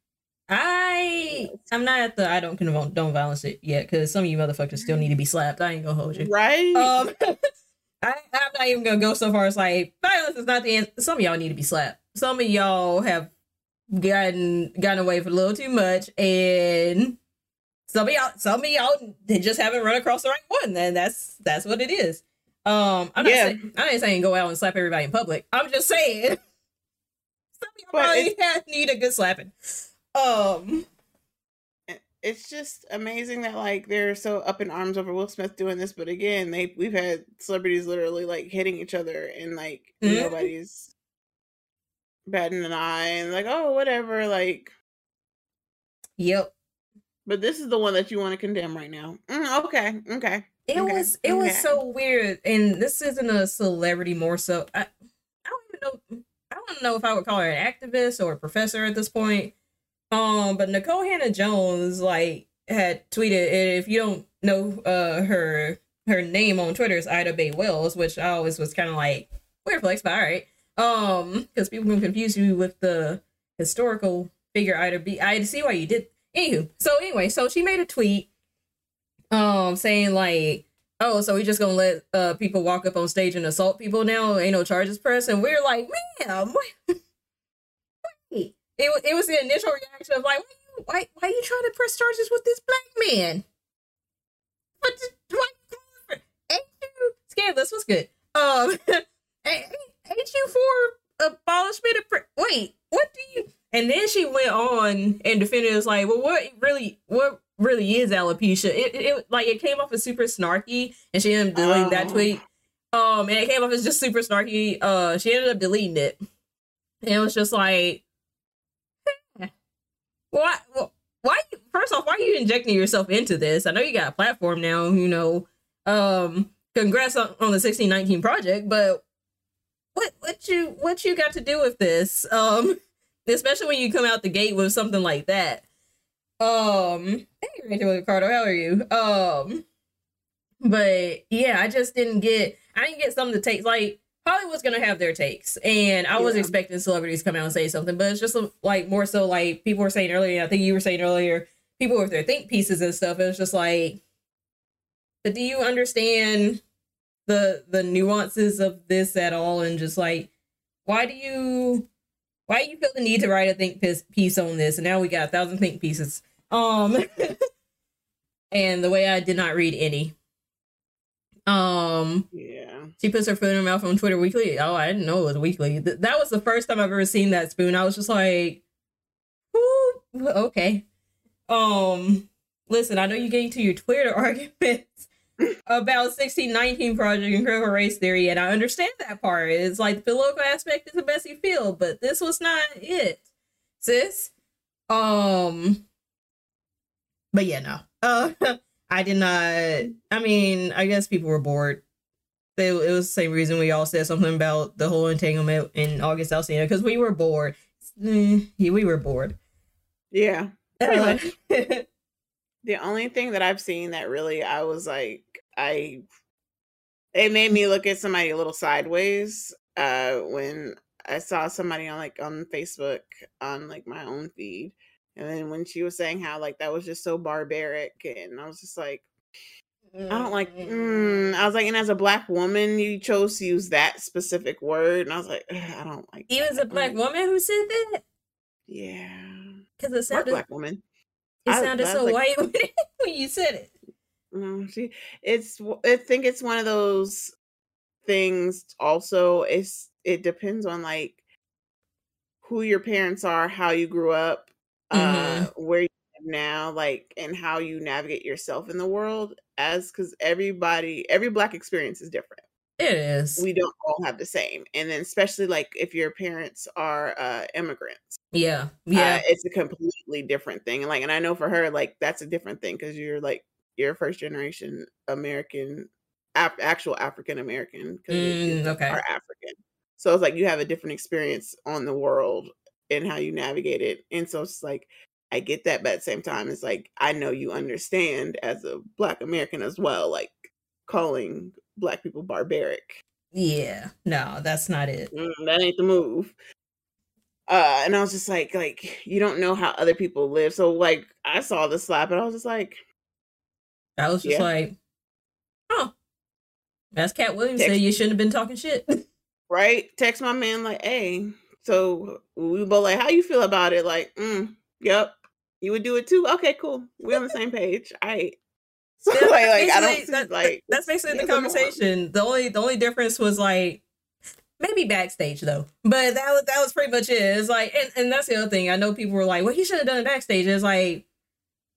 I I'm not at the I don't condone don't violence it yet because some of you motherfuckers still need to be slapped. I ain't gonna hold you. right? Um, <laughs> I, I'm not even gonna go so far as like violence is not the answer. Some of y'all need to be slapped. Some of y'all have gotten gotten away with a little too much, and some of y'all some of y'all they just haven't run across the right one. And that's that's what it is. Um, I'm not Yeah. saying I ain't saying go out and slap everybody in public. I'm just saying <laughs> some of y'all probably <laughs> need a good slapping. Um, it's just amazing that like they're so up in arms over Will Smith doing this, but again, they we've had celebrities literally like hitting each other and like Mhm. nobody's batting an eye and like oh whatever like. yep. But this is the one that you want to condemn right now. Mm, okay, okay. It Okay, was it was so weird, and this isn't a celebrity more so. I, I don't even know. I don't know if I would call her an activist or a professor at this point. Um, but Nikole Hannah-Jones like had tweeted, if you don't know uh her her name on Twitter is Ida Bae Wells, which I always was kind of like weird flex, but all right. Um, because people can confuse you with the historical figure Ida B. I see why you did. Anywho, so anyway, so she made a tweet um saying like oh so we just gonna let uh people walk up on stage and assault people now? Ain't no charges pressed? And we're like ma'am <laughs> wait. it, it was the initial reaction of like why why, why you trying to press charges with this black man? What what ain't you scandalous what's good. Um <laughs> ain't, ain't you for abolishment of pre- wait what do you and then she went on and defended us like, well, what really, what really is alopecia? It, it, like it came off as super snarky, and she ended up deleting that Oh. tweet. Um, and it came off as just super snarky. Uh, she ended up deleting it, and it was just like, why, wh- why? First off, why are you injecting yourself into this? I know you got a platform now. You know, um, congrats on, on the sixteen nineteen project, but what, what you, what you got to do with this? Um especially when you come out the gate with something like that. Um, hey Rachel Ricardo, how are you? Um, but yeah, I just didn't get, I didn't get some of the takes. Like Hollywood's gonna have their takes, and I was Yeah. expecting celebrities to come out and say something, but it's just like more so like people were saying earlier. I think you were saying earlier, people with their think pieces and stuff. It was just like, but do you understand the the nuances of this at all? And just like, why do you? Why you feel the need to write a think piece, on this? And now we got a thousand think pieces. Um <laughs> and the way i did not read any. Um Yeah. she puts her foot in her mouth on twitter weekly. Oh i didn't know it was weekly. Th- that was the first time i've ever seen that spoon. I was just like okay. Um listen i know you get into your twitter <laughs> arguments about 1619 project and critical race theory and i understand that part. It's like the political aspect is a messy field but this was not it sis. Um but yeah no. Uh <laughs> i did not i mean i guess people were bored. They, it was the same reason we all said something about the whole entanglement in august alsina because we were bored. Yeah, we were bored. Yeah. <laughs> The only thing that I've seen that really I was like I it made me look at somebody a little sideways uh when I saw somebody on like on Facebook on like my own feed and then when she was saying how like that was just so barbaric and I was just like I don't like mm, I was like and as a black woman you chose to use that specific word and I was like I don't like Even was a black like, woman who said that, yeah. Because it sounded black woman. it sounded I so like- white <laughs> when you said it. No, she. It's. I think it's one of those things. Also, it's. It depends on like who your parents are, how you grew up, uh, where you now, like, and how you navigate yourself in the world, as because everybody, every black experience is different. It is. We don't all have the same, and then especially like if your parents are uh immigrants, Yeah. uh, Yeah. it's a completely different thing. And like, and I know for her, like, that's a different thing because you're like you're first generation American, Af- actual African American because Mm, okay. are African. So it's like you have a different experience on the world and how you navigate it. And so it's like I get that, but at the same time, it's like I know you understand as a black American as well, like calling black people barbaric. Yeah. No, that's not it. Mm, that ain't the move. Uh, and I was just like, like you don't know how other people live. So like I saw the slap, and I was just like, I was just Yeah. like, oh, as Katt Williams Text- said, you shouldn't have been talking shit. <laughs> right? Text my man like, hey. So we both like, how you feel about it? Like, mm, yep, you would do it too. Okay, cool. We're on the same page. All right. <laughs> So Yeah, like, like I don't that- like That's basically the conversation. The only the only difference was like maybe backstage though, but that was that was pretty much it. It's like, and, and that's the other thing. I know people were like, "Well, he should have done it backstage." It's like,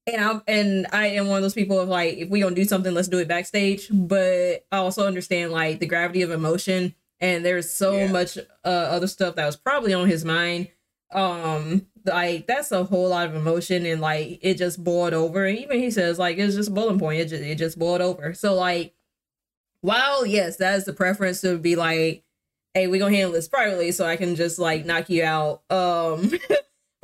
and I'm and I am one of those people of like, if we gonna do something, let's do it backstage. But I also understand like the gravity of emotion, and there's so Yeah. much uh, other stuff that was probably on his mind. Um, like that's a whole lot of emotion, and like it just boiled over. And even he says like it's just a bullet point. It just it just boiled over. So like, while yes, that is the preference to be like, hey, we're gonna handle this privately, so I can just like knock you out. Um. <laughs>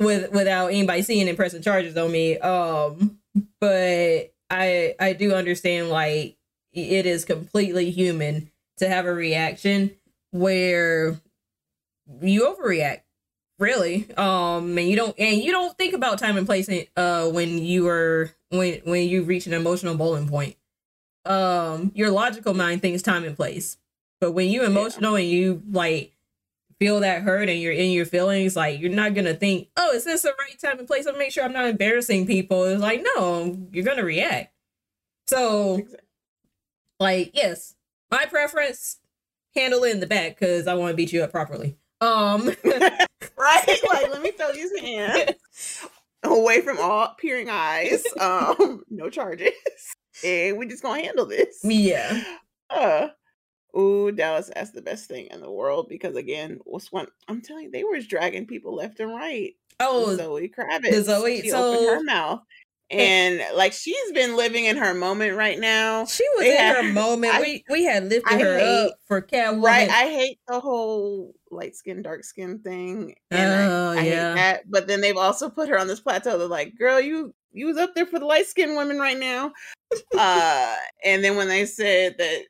with without anybody seeing and pressing charges on me. Um, but I I do understand like it is completely human to have a reaction where you overreact really um and you don't and you don't think about time and place uh when you are when when you reach an emotional bowling point um your logical mind thinks time and place but when you emotional and you like feel that hurt and you're in your feelings, like you're not gonna think, oh, is this the right time and place? I'll make sure I'm not embarrassing people. It's like, no, you're gonna react. So, Exactly. like, yes, my preference, handle it in the back because I want to beat you up properly. Um, <laughs> right? Like, let me throw these hands <laughs> away from all peering eyes. Um, no charges. And we just gonna handle this. yeah, Uh Ooh, Dallas that's the best thing in the world because again, what's one I'm telling you, they were dragging people left and right. oh, Zoe Kravitz. Zoe- she so- opened her mouth. And like she's been living in her moment right now. she was They in had- her moment. I- we we had lifted I her hate- up for Catwoman. Right. I hate the whole light skin, dark skin thing. And I- Oh, I, yeah. hate that. But then they've also put her on this plateau. They're like, girl, you you was up there for the light skinned women right now. uh and then when they said that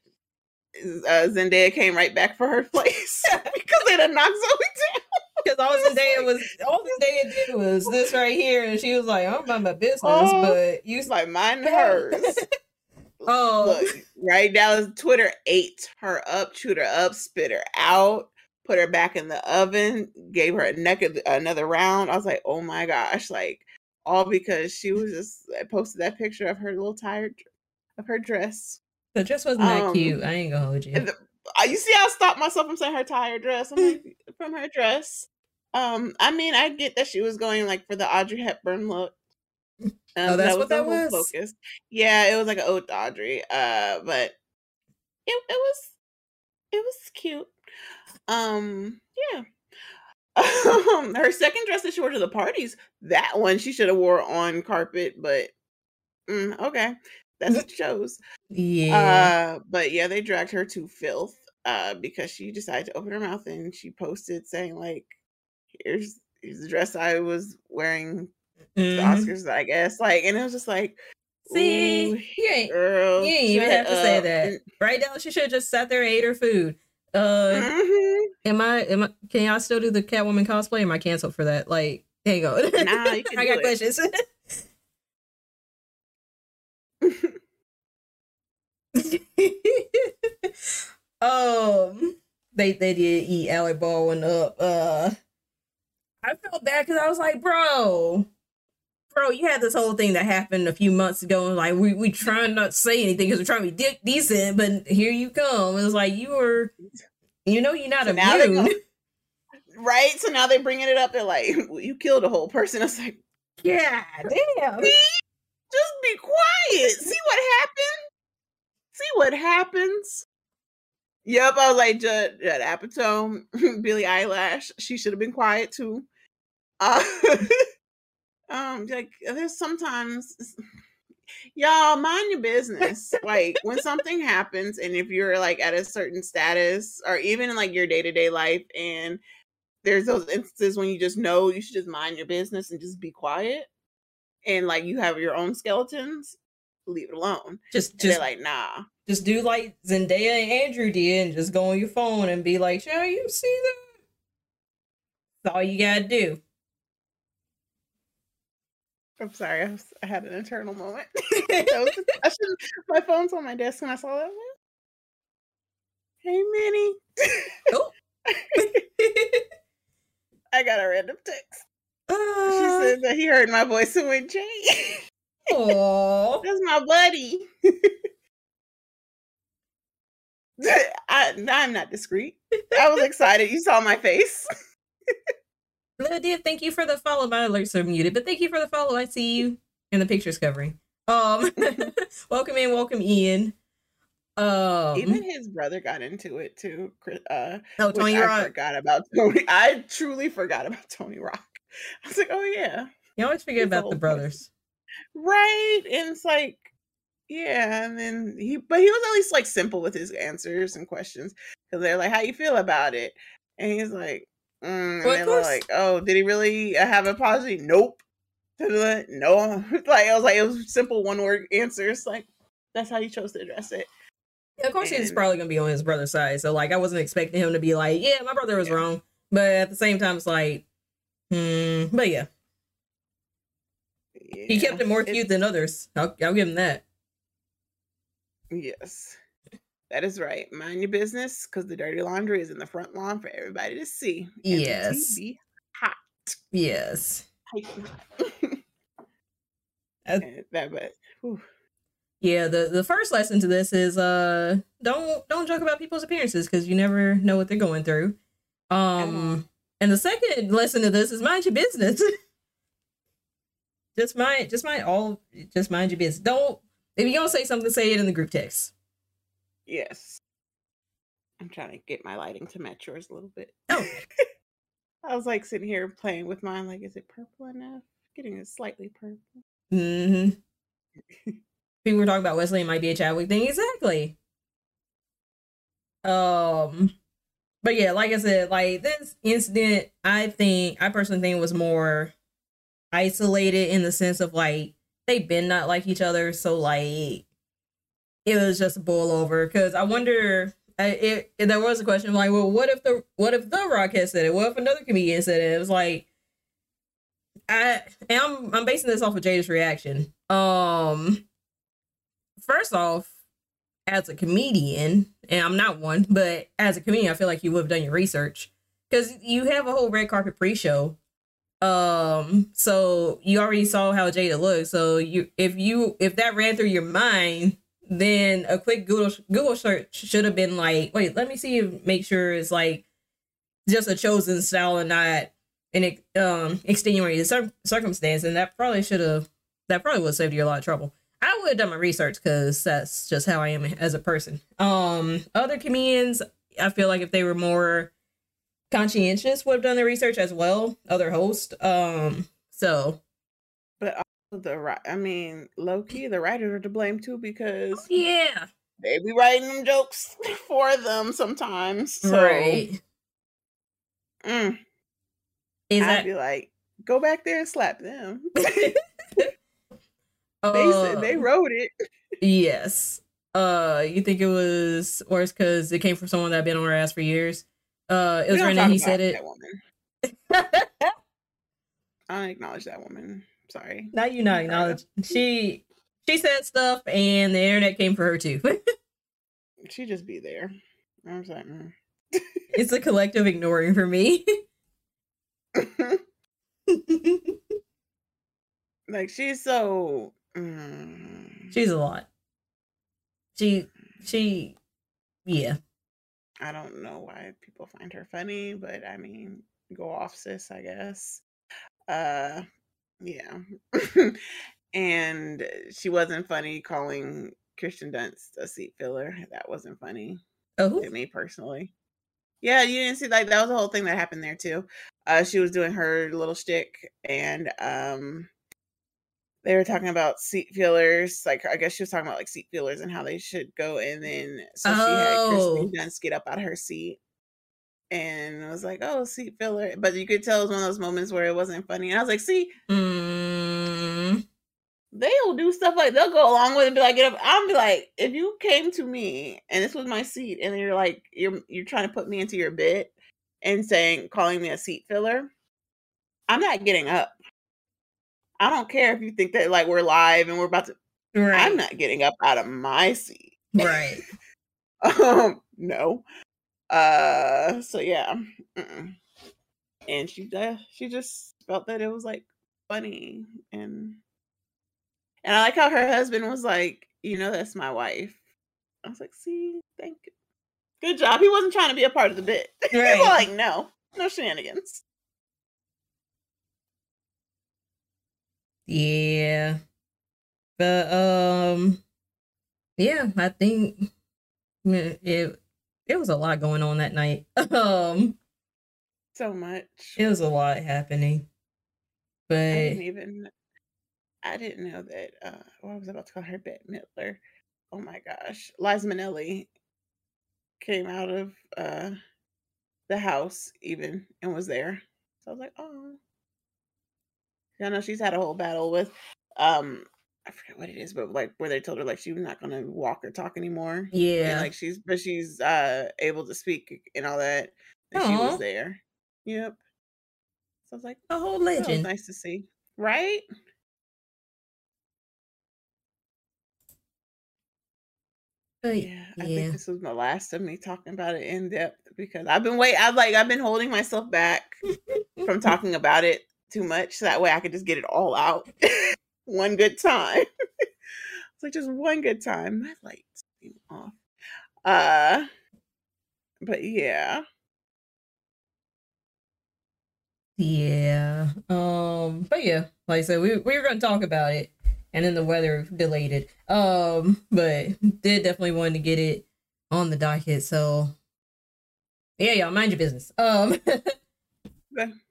uh, Zendaya came right back for her place <laughs> because they done knocked Zoe down. Because all Zendaya was all Zendaya did was this right here, and she was like, "I'm about my business," Oh, but you like mine hers. <laughs> Oh, Look, right now, Twitter ate her up, chewed her up, spit her out, put her back in the oven, gave her a neck another round. I was like, oh my gosh, like all because she was just I posted that picture of her little tired of her dress. The dress wasn't that Um, cute. I ain't gonna hold you. The- you see I stopped myself from saying her tired dress? I'm like, <laughs> from her dress. Um, I mean, I get that she was going like for the Audrey Hepburn look. Um, Oh, that's what that was? Focus. Yeah, it was like an ode to Audrey. Uh, but it it was it was cute. Um, yeah. Um, <laughs> her second dress that she wore to the parties, that one she should have wore on carpet, but mm, okay, that's what shows. yeah, Uh, but yeah, they dragged her to filth uh because she decided to open her mouth and she posted saying like, "Here's here's the dress I was wearing Mhm. Oscars, I guess." Like, and it was just like, See, "Ooh, you ain't girl, you ain't even have to say that, right? Now she should have just sat there and ate her food. Uh, Mhm. am I? Am I? Can y'all still do the Catwoman cosplay? Am I canceled for that? Like, hang on. Nah, you <laughs> can I got it. questions. <laughs> <laughs> um, they they did eat Alec Baldwin up. Uh, I felt bad because I was like, bro, bro, you had this whole thing that happened a few months ago, and like we we trying not to say anything because we're trying to be de- decent, but here you come. It was like you were, you know, you're not So immune. right? So now they're bringing it up. They're like, well, "You killed a whole person." I was like, Yeah, damn. Just be quiet. See what happens. See what happens. Yep, I was like Judd, Judd Apatow, <laughs> Billie Eilish. She should have been quiet too. Uh, <laughs> um, like there's sometimes y'all mind your business. like when something <laughs> happens, and if you're like at a certain status, or even in like your day to day life, and there's those instances when you just know you should just mind your business and just be quiet, and like you have your own skeletons, leave it alone. Just, And they're just, like, nah. just do like Zendaya and Andrew did, and just go on your phone and be like, "Shall you see that?" That's all you gotta do. I'm sorry, I, was, I had an internal moment. <laughs> <laughs> was, I my phone's on my desk when I saw that. Hey, Minnie. Oh. <laughs> I got a random text. She uh, said that he heard my voice and went, Jay. aw. <laughs> That's my buddy. <laughs> I, I'm not discreet. I was excited. You saw my face. <laughs> Lydia, thank you for the follow. My alerts are muted, but thank you for the follow. I see you in the pictures covering. Um, welcome in, welcome Ian. Um, Even his brother got into it too. Uh, oh, Tony I Rock. forgot about Tony. I truly forgot about Tony Rock. <laughs> I was like, oh yeah, You always forget He's about the brothers. right. And it's like, yeah. And then he, but he was at least like simple with his answers and questions because they're like, how you feel about it? And he's like, mm. and Well, of they were like, oh, did he really uh, have a policy? Nope. No. <laughs> like I was like, it was simple one word answers. Like that's how you chose to address it. Yeah, of course, he's probably gonna be on his brother's side. So, like, I wasn't expecting him to be like, "Yeah, my brother was Yeah. wrong," but at the same time, it's like, hmm. But yeah, he kept it more cute than others. I'll, I'll give him that. Yes, that is right. Mind your business because the dirty laundry is in the front lawn for everybody to see. and Yes. be hot. Yes. <laughs> That, but whew, Yeah, the the first lesson to this is uh don't don't joke about people's appearances because you never know what they're going through. Um and the second lesson to this is mind your business. <laughs> just mind just mind all just mind your business. Don't if you're gonna say something, say it in the group text. yes, I'm trying to get my lighting to match yours a little bit. Oh. <laughs> I was like sitting here playing with mine, like, is it purple enough? Getting it slightly purple. Mm-hmm. <laughs> People were talking about Wesley and might be a Chadwick thing. Exactly. Um but yeah, like I said, like this incident, I think I personally think was more isolated in the sense of like they've been not like each other, so like it was just a boil over. Because I wonder, I, it, there was a question like, well, what if the what if the Rock had said it? What if another comedian said it? It was like, I I'm I'm basing this off of Jada's reaction. Um, first off, as a comedian, and I'm not one, but as a comedian, I feel like you would have done your research because you have a whole red carpet pre-show. Um, so you already saw how Jada looks. So you, if you, if that ran through your mind, then a quick Google Google search should have been like, wait, let me see, if- make sure it's like just a chosen style and not an um extenuating circumstance, and that probably should have that probably would have saved you a lot of trouble. I would have done my research because that's just how I am as a person. Um, other comedians, I feel like if they were more conscientious, would have done their research as well. Other hosts, um, so But also the I mean, low key, the writers are to blame too because yeah, they be writing them jokes <laughs> for them sometimes. So, right. mm, Is I'd that be like, go back there and slap them. <laughs> <laughs> they said they wrote it. <laughs> Yes. Uh, you think it was worse because it came from someone that had been on her ass for years? Uh, it was don't He said it. <laughs> I acknowledge that woman. Sorry. Not you, not acknowledge. She she said stuff, and the internet came for her too. <laughs> She just be there. I'm just like, mm. it's a collective ignoring for me. like she's so. Mm, She's a lot. She she yeah. I don't know why people find her funny, but I mean, go off, sis. I guess. Uh, Yeah. <laughs> and she wasn't funny calling Christian Dunst a seat filler. That wasn't funny Oh, to me personally. Yeah, you didn't see like that was the whole thing that happened there too. Uh she was doing her little shtick and um they were talking about seat fillers. Like I guess she was talking about like seat fillers and how they should go and then so she had Oh. Kristen Dunst get up out of her seat and I was like, Oh, seat filler. But you could tell it was one of those moments where it wasn't funny. And I was like, see, mm, they'll do stuff like they'll go along with it and be like, get up. I'll be like, if you came to me and this was my seat, and you're like, you're you're trying to put me into your bit and saying calling me a seat filler, I'm not getting up. I don't care if you think that like we're live and we're about to. right, I'm not getting up out of my seat. right. <laughs> Um, no. Uh, so yeah, mm-mm. and she uh, she just felt that it was like funny and and I like how her husband was like, you know, that's my wife. I was like, see, thank you, good job. He wasn't trying to be a part of the bit. <laughs> He was like, no, no shenanigans. Yeah. But um yeah, I think it it, was a lot going on that night. <laughs> Um So much. it was a lot happening. But I didn't even. I didn't know that. Uh, what I was about to call her Bette Midler. Oh my gosh, Liza Minnelli came out of uh the house even and was there. So I was like, oh. I know she's had a whole battle with um I forget what it is, but like where they told her like she was not gonna walk or talk anymore. And yeah. like she's but she's uh able to speak and all that. And she was there. Yep. So I was like, a whole legend. nice to see. Right? But Yeah, I yeah. think this was my last of me talking about it in depth because I've been wait. I've like I've been holding myself back <laughs> from talking about it too much, so that way I could just get it all out <laughs> one good time. <laughs> it's like just one good time. My lights being off. Uh, but yeah, Yeah. Um, but yeah, like I said, we we were gonna talk about it and then the weather delayed it. Um, but did definitely want to get it on the docket, so yeah, y'all mind your business. Um. <laughs>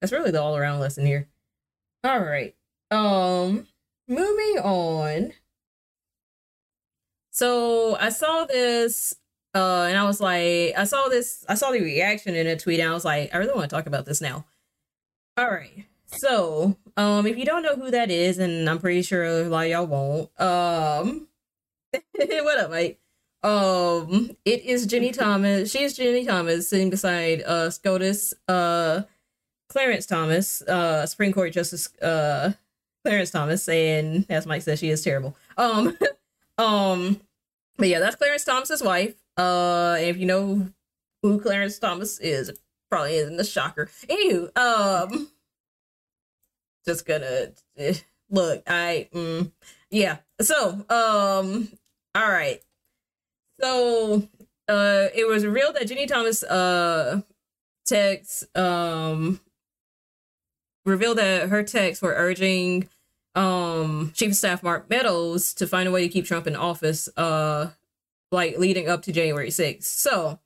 that's really the all around lesson here. All right. Um moving on. So I saw this uh and I was like I saw this I saw the reaction in a tweet and I was like I really want to talk about this now. All right. So, um if you don't know who that is and I'm pretty sure a lot of y'all won't. Um <laughs> what up, mate? Um it is Ginni Thomas. She is Ginni Thomas sitting beside uh SCOTUS uh Clarence Thomas, uh Supreme Court Justice uh Clarence Thomas and as Mike says she is terrible. Um <laughs> um but yeah, that's Clarence Thomas's wife. Uh, if you know who Clarence Thomas is, probably isn't a shocker. Anywho, um, just gonna eh, look. I mm, yeah. So um, all right. So uh, it was revealed that Ginni Thomas uh texts um revealed that her texts were urging um chief of staff mark meadows to find a way to keep trump in office uh like leading up to january 6th so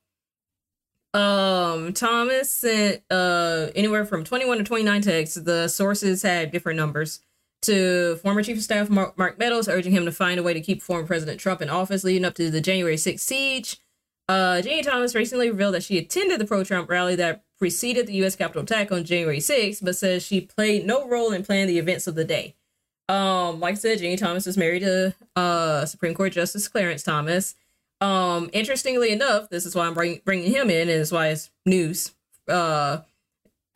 um thomas sent uh anywhere from 21 to 29 texts. The sources had different numbers. To former chief of staff mark, mark meadows urging him to find a way to keep former president trump in office leading up to the january 6th siege uh, Ginni Thomas recently revealed that she attended the pro-Trump rally that preceded the U.S. Capitol attack on January 6th, but says she played no role in planning the events of the day. Um, like I said, Ginni Thomas is married to uh, Supreme Court Justice Clarence Thomas. Um, interestingly enough, this is why I'm bring, bringing him in, and it's why it's news. Uh,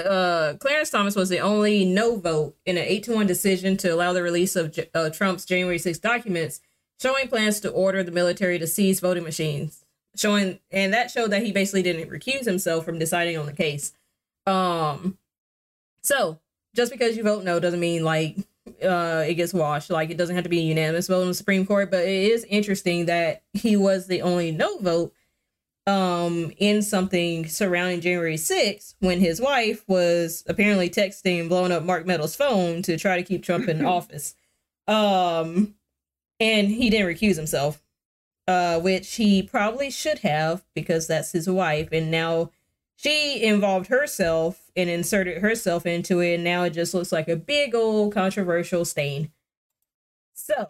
uh, Clarence Thomas was the only no vote in an 8 to 1 decision to allow the release of uh, Trump's January 6 documents showing plans to order the military to seize voting machines showing and that showed that he basically didn't recuse himself from deciding on the case um so just because you vote no doesn't mean like uh it gets washed like it doesn't have to be a unanimous vote in the supreme court but it is interesting that he was the only no vote um in something surrounding January 6th when his wife was apparently texting blowing up Mark Meadows' phone to try to keep Trump in <laughs> office. Um and he didn't recuse himself. Uh which he probably should have because that's his wife and now she involved herself and inserted herself into it and now it just looks like a big old controversial stain. So,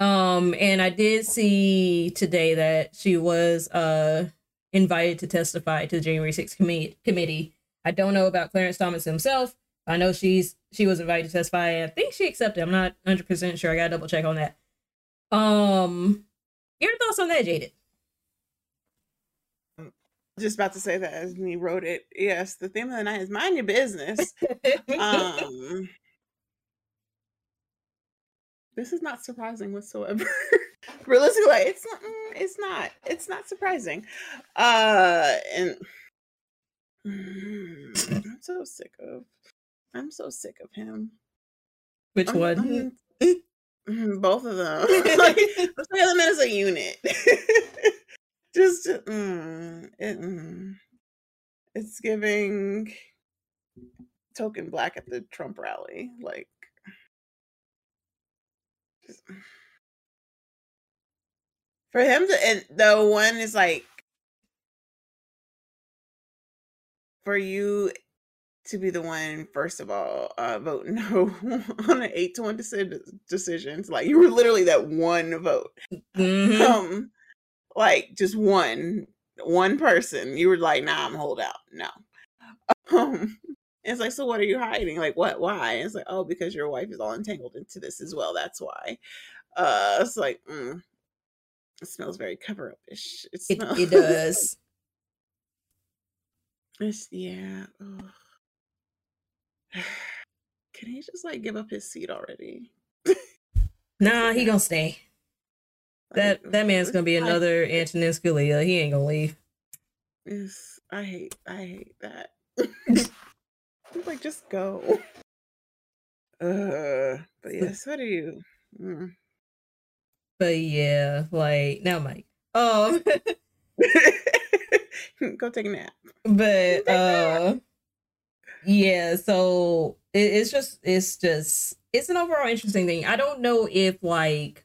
um, and I did see today that she was uh invited to testify to the January 6th committee. Committee. I don't know about Clarence Thomas himself. I know she's she was invited to testify. I think she accepted. I'm not 100 percent sure. I gotta double check on that. Um, your thoughts on that, Jaded? Just about to say that as me wrote it. Yes, the theme of the night is mind your business. <laughs> um, this is not surprising whatsoever. <laughs> Realistically, it's not. mm, It's not. It's not surprising. Uh, and mm, <sighs> I'm so sick of. I'm so sick of him. Which I'm- one? I'm- Mm, both of <laughs> them. <laughs> like, let's look at them as a unit. <laughs> Just, mm, it, mm, it's giving token black at the Trump rally. Like, just- for him to, and the one is like, for you to be the one, first of all, uh, vote <laughs> no on an eight to one deci- decisions. Like you were literally that one vote. Mhm. Um, like just one, one person. You were like, nah, I'm hold out. No. <laughs> Um, it's like, so what are you hiding? Like, what? Why? It's like, oh, because your wife is all entangled into this as well. That's why. Uh, it's like, mm, it smells very cover up ish. It, It, smells, it <laughs> does. It's, yeah. ugh. <sighs> Can he just like give up his seat already? <laughs> Nah, he gonna stay. That Like, that man's gonna be I- another Antonin Scalia. He ain't gonna leave. I hate I hate that. <laughs> <laughs> Like just go. Uh, but yes, what are you? Mm. But yeah, like now, Mike. Um, go take a nap. but uh, yeah. So it, it's just it's just it's an overall interesting thing. I don't know if like,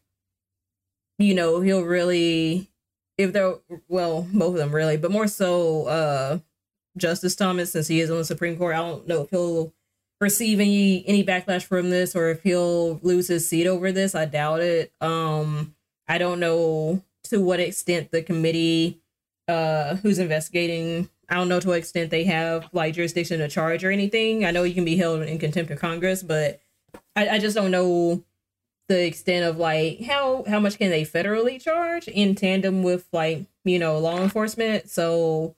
you know, he'll really if they're well, both of them really, but more so uh Justice Thomas since he is on the Supreme Court. I don't know if he'll receive any any backlash from this or if he'll lose his seat over this. I doubt it. Um I don't know to what extent the committee uh who's investigating I don't know to what extent they have like jurisdiction to charge or anything. I know you can be held in contempt of Congress, but I, I just don't know the extent of like how how much can they federally charge in tandem with like you know law enforcement. So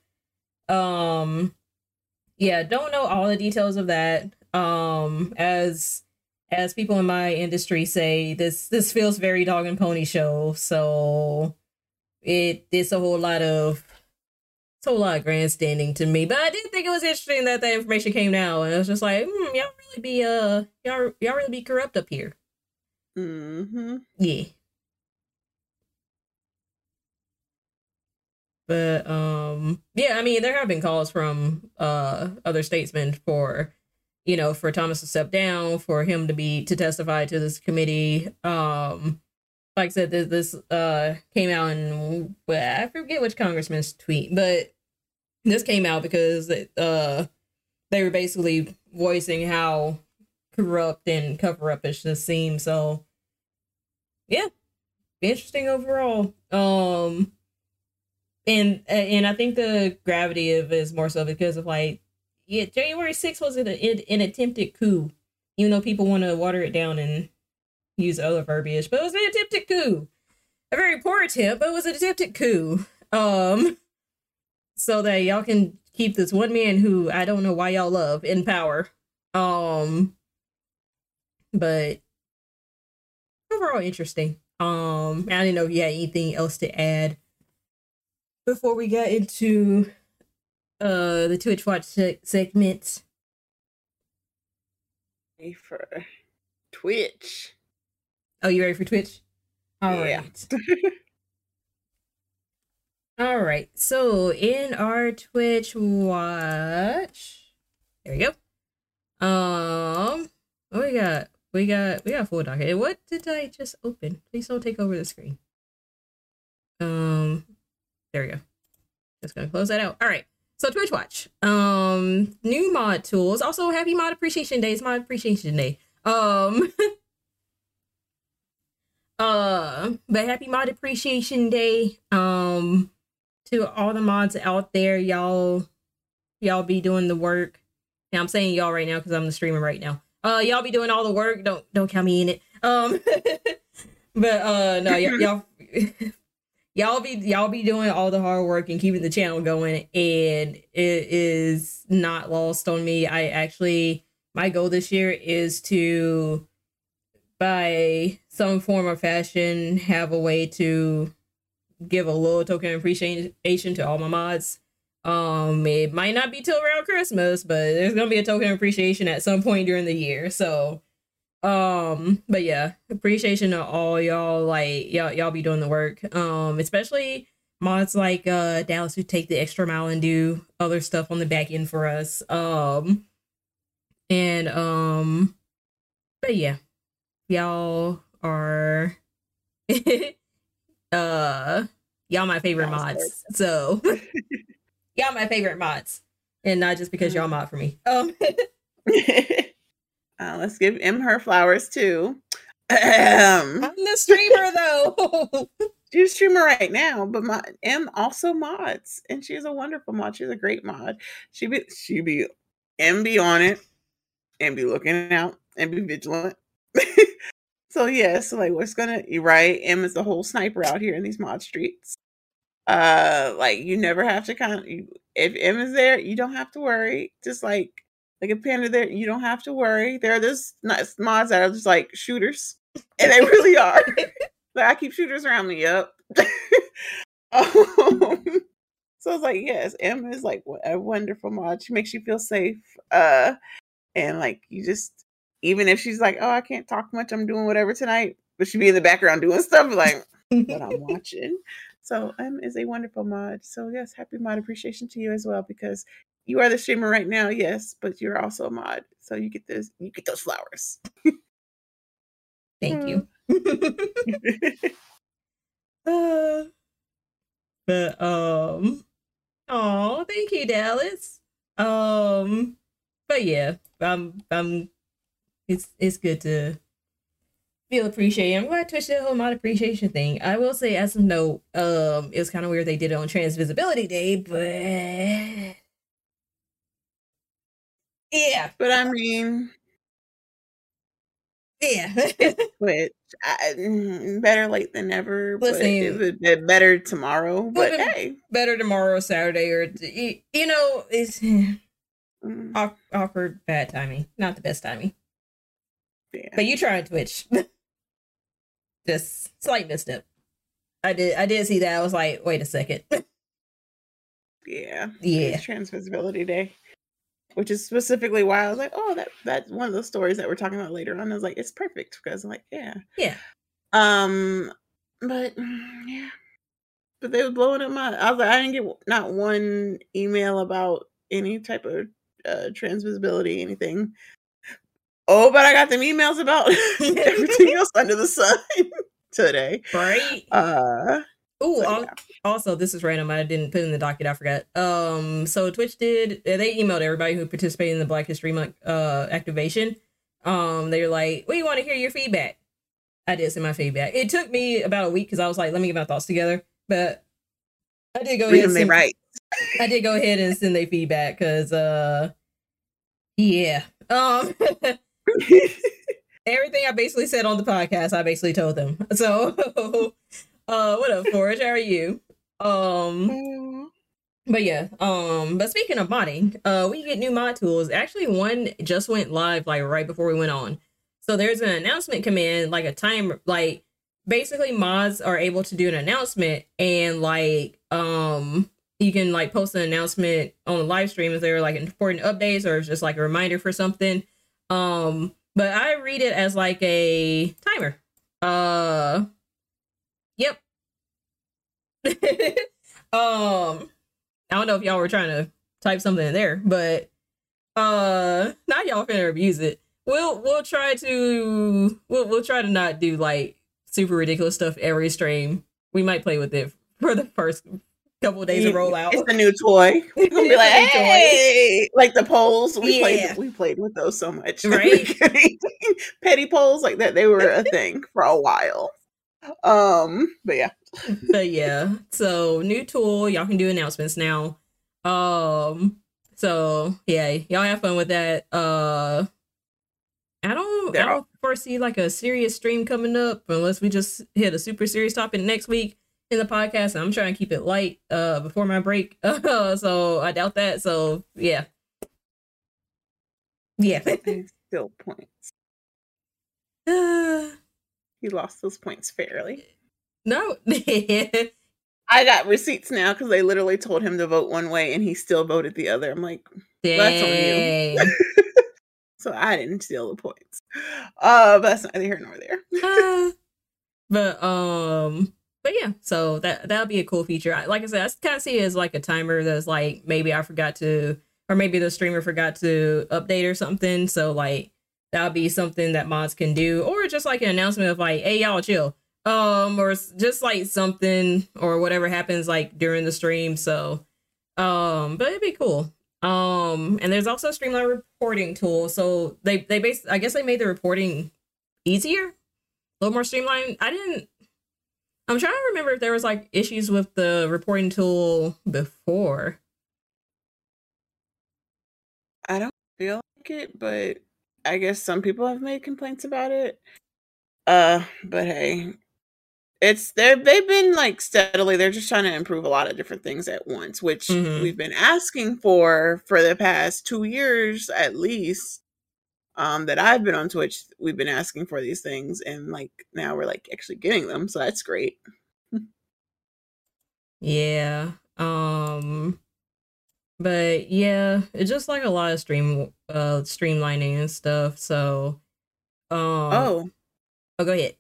um yeah, don't know all the details of that. Um as as people in my industry say, this this feels very dog and pony show. So it it's a whole lot of it's a whole lot of grandstanding to me. But I did think it was interesting that that information came now, and it was just like, hmm, y'all really be uh y'all y'all really be corrupt up here. Mm-hmm. Yeah. But um yeah, I mean there have been calls from uh other statesmen for you know for Thomas to step down, for him to be to testify to this committee. Um like I said, this, this uh came out in well, I forget which congressman's tweet, but this came out because uh they were basically voicing how corrupt and cover up it just seems. So yeah, interesting overall. Um, and and I think the gravity of is more so because of like, yeah, January 6th was an, an, an attempted coup. Even though people want to water it down and use other verbiage, but it was an attempted coup. A very poor attempt, but it was an attempted coup. Um, so that y'all can keep this one man who I don't know why y'all love in power. Um, but overall interesting. Um, I didn't know if you had anything else to add before we got into uh the Twitch Watch se- segment. Ready for Twitch. Oh, you ready for Twitch? All right. <laughs> All right. So in our Twitch watch, there we go. Um, what we got? We got we got full docket. What did I just open? Please don't take over the screen. Um, there we go. Just gonna close that out. All right. So Twitch Watch. Um, new mod tools. Also, happy Mod Appreciation Day. It's Mod Appreciation Day. Um. <laughs> uh, but happy Mod Appreciation Day. Um to all the mods out there, y'all y'all be doing the work. And I'm saying y'all right now because I'm the streamer right now. Uh y'all be doing all the work. Don't don't count me in it. Um <laughs> but uh no <laughs> y'all <laughs> y'all be y'all be doing all the hard work and keeping the channel going and it is not lost on me. I actually my goal this year is to by some form or fashion have a way to give a little token of appreciation to all my mods. Um, it might not be till around Christmas, but there's gonna be a token of appreciation at some point during the year. So, um, but yeah, appreciation to all y'all. Like y'all, y'all be doing the work. Um, especially mods like uh Dallas who take the extra mile and do other stuff on the back end for us. Um, and um, but yeah, y'all are <laughs> uh y'all my favorite mods. So <laughs> y'all my favorite mods. And not just because y'all mod for me. Um <laughs> uh, let's give M her flowers too. Um, <clears throat> I'm the streamer <laughs> though. she's a streamer right now, but my M also mods, and she's a wonderful mod. She's a great mod. She be she be M be on it, and be looking out, and be vigilant. So yeah, so like what's gonna right? M is the whole sniper out here in these mod streets. Uh, like you never have to kind of you, if M is there, you don't have to worry. Just like like a panda there, you don't have to worry. There are this nice mods that are just like shooters, <laughs> and they really are. <laughs> like I keep shooters around me. Yep. <laughs> um, so it's like yes, M is like a wonderful mod. She makes you feel safe. Uh, and like you just even if she's like, oh, I can't talk much, I'm doing whatever tonight, but she'd be in the background doing stuff like what I'm <laughs> watching. So M is a wonderful mod. So yes, happy mod appreciation to you as well because you are the streamer right now, yes, but you're also a mod. So you get this you get those flowers. Thank you. <laughs> <laughs> uh, but um oh thank you, Dallas. Um but yeah, I'm I'm it's it's good to feel appreciated. I'm glad Twitch did a whole mod appreciation thing. I will say, as a note, um, it was kind of weird they did it on Trans Visibility Day, but yeah, but I mean, yeah, <laughs> Twitch. I, mm, better late than never. but Listen. it would be better tomorrow. But hey, better tomorrow, Saturday, or you you know, it's mm, <laughs> awkward, bad timing, not the best timing. Yeah. But you trying Twitch, <laughs> just slight misstep. I did, I did see that. I was like, wait a second, <laughs> yeah, yeah. It's Trans Visibility Day, which is specifically why I was like, oh, that that's one of those stories that we're talking about later on. I was like, it's perfect because I'm like, yeah, Yeah. Um, but mm, yeah, but they were blowing up my. I was like, I didn't get not one email about any type of uh, trans visibility, anything. Oh, but I got them emails about <laughs> everything <laughs> else under the sun <laughs> today. Right. Uh, Ooh, so, yeah. also this is random. I didn't put in the docket. I forgot. Um, so Twitch did. uh, They emailed everybody who participated in the Black History Month uh activation. Um, they were like, "We want to hear your feedback." I did send my feedback. It took me about a week because I was like, "Let me get my thoughts together." But I did go read ahead. And right. I did go ahead and send their feedback because, uh, yeah. Um, <laughs> everything I basically said on the podcast, I basically told them. <laughs> So, uh, what up, Forge? How are you? Um. Mm, But yeah, um, but speaking of modding, uh, we get new mod tools. Actually, one just went live like right before we went on. So there's an announcement command, like a time, like basically mods are able to do an announcement and like um you can like post an announcement on the live stream if there are like important updates or just like a reminder for something. Um, but I read it as like a timer. Uh, yep. <laughs> Um, I don't know if y'all were trying to type something in there, but uh, now y'all finna abuse it. We'll we'll try to we'll we'll try to not do like super ridiculous stuff every stream. We might play with it for the first couple days of rollout. It's a new toy. <laughs> We're gonna be like, hey, like the polls. We yeah. played we played with those so much. <laughs> Right. <laughs> Petty polls like that, they were a thing for a while. Um, but yeah. but yeah. So new tool, y'all can do announcements now. Um so yeah, y'all have fun with that. Uh I don't, I don't foresee like a serious stream coming up unless we just hit a super serious topic next week in the podcast. And I'm trying to keep it light uh before my break. Uh, <laughs> so I doubt that. So yeah. Yeah. Still points. <sighs> He lost those points fairly. No. <laughs> I got receipts now because they literally told him to vote one way and he still voted the other. I'm like, that's on you. <laughs> so I didn't steal the points. Uh, but that's neither here nor there. but um, but yeah, so that that'll be a cool feature. Like I said, I kind of see it as like a timer that's like maybe I forgot to, or maybe the streamer forgot to update or something. So like that'll be something that mods can do, or just like an announcement of like, hey y'all chill, um, or just like something or whatever happens like during the stream. So, um, but it'd be cool. Um, and there's also a Streamline reporting tool. So they they base I guess they made the reporting easier, a little more streamlined. I didn't. I'm trying to remember if there was like issues with the reporting tool before. I don't feel like it, but I guess some people have made complaints about it. Uh, but hey, it's they're they've been like steadily they're just trying to improve a lot of different things at once which mm-hmm. we've been asking for for the past two years at least um that i've been on twitch we've been asking for these things and like now we're like actually getting them so that's great <laughs> yeah um but yeah it's just like a lot of stream uh streamlining and stuff so um oh oh go ahead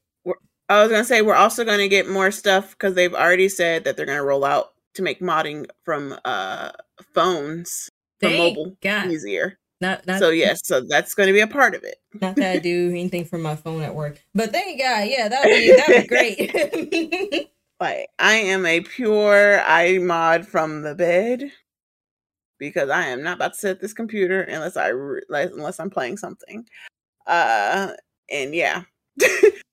I was gonna say we're also gonna get more stuff because they've already said that they're gonna roll out to make modding from uh phones from Thank mobile God. easier. Not, not so yes, so that's going to be a part of it. not that I do <laughs> anything from my phone at work, but thank God, yeah, that'd be that'd be great. <laughs> like I am a pure iMod from the bed because I am not about to set this computer unless I unless I'm playing something. Uh, and yeah, <laughs>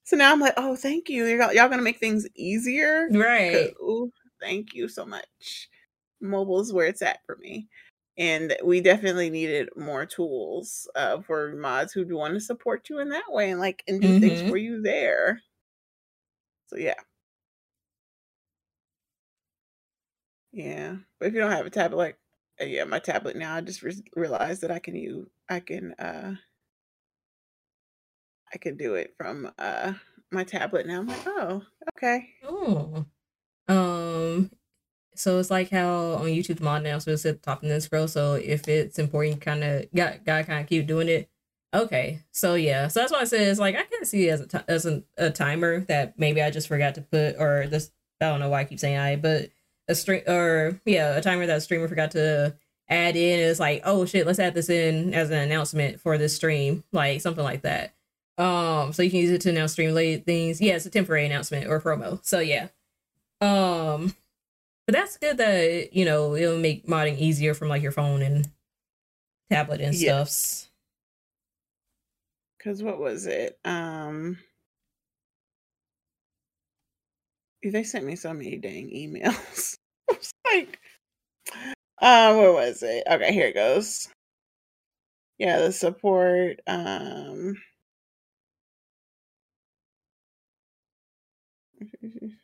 so now I'm like, oh, thank you. Y'all, y'all gonna make things easier, right? Ooh, thank you so much. Mobile is where it's at for me, and we definitely needed more tools uh, for mods who want to support you in that way and like and do mm-hmm. things for you there. So yeah. Yeah, but if you don't have a tablet, like uh, yeah, my tablet now, I just re- realized that I can use I can uh I can do it from uh my tablet now. I'm like, oh, okay. Oh. Um so it's like how on YouTube the mod it's at the top of the scroll. So if it's important, kind of got gotta kind of keep doing it. Okay, so yeah, so that's why I said it's like I can't see it as a t- as a, a timer that maybe I just forgot to put or this I don't know why I keep saying I, but a stream or yeah, a timer that a streamer forgot to add in. It's like oh shit, let's add this in as an announcement for this stream, like something like that. Um, so you can use it to announce stream late things. Yeah, it's a temporary announcement or promo. So yeah. Um, but that's good that you know it'll make modding easier from like your phone and tablet and yeah. stuff. Cause what was it? Um they sent me so many dang emails. <laughs> I was like, uh, where was it? Okay, here it goes. Yeah, the support. Um <laughs>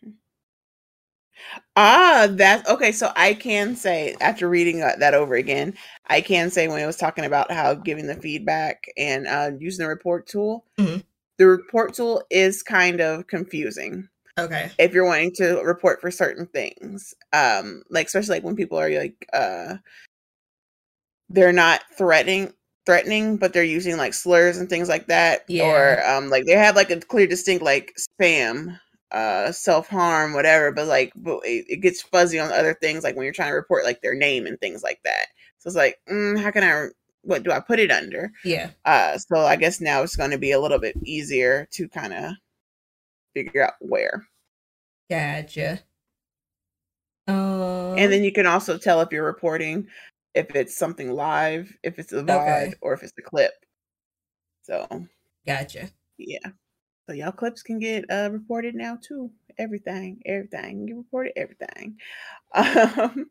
Ah, that's okay. So I can say after reading that over again, I can say when it was talking about how giving the feedback and uh, using the report tool, mm-hmm. the report tool is kind of confusing. Okay. If you're wanting to report for certain things, um, like especially like when people are like, uh, they're not threatening threatening, but they're using like slurs and things like that, yeah. or um, like they have like a clear, distinct like spam uh self harm, whatever. But like, but it, it, gets fuzzy on other things, like when you're trying to report like their name and things like that. So it's like, mm, how can I? What do I put it under? Yeah. Uh, so I guess now it's going to be a little bit easier to kind of figure out where. Gotcha. Um, and then you can also tell if you're reporting if it's something live, if it's a VOD, okay. or if it's a clip. So, gotcha. Yeah. So y'all clips can get uh, reported now too. Everything, everything. You reported everything. <laughs> Um,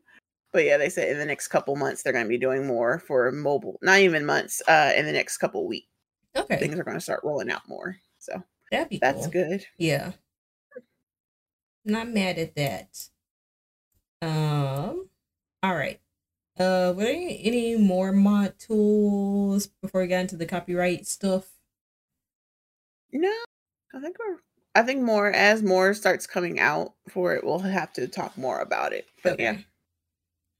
but yeah, they said in the next couple months they're going to be doing more for mobile. Not even months. Uh, in the next couple weeks. Okay. Things are going to start rolling out more. So That'd be that's cool. good. Yeah. Not mad at that. Um. All right. Uh, were there any, any more mod tools before we got into the copyright stuff? No, I think we're. I think more as more starts coming out for it, we'll have to talk more about it. But okay. yeah.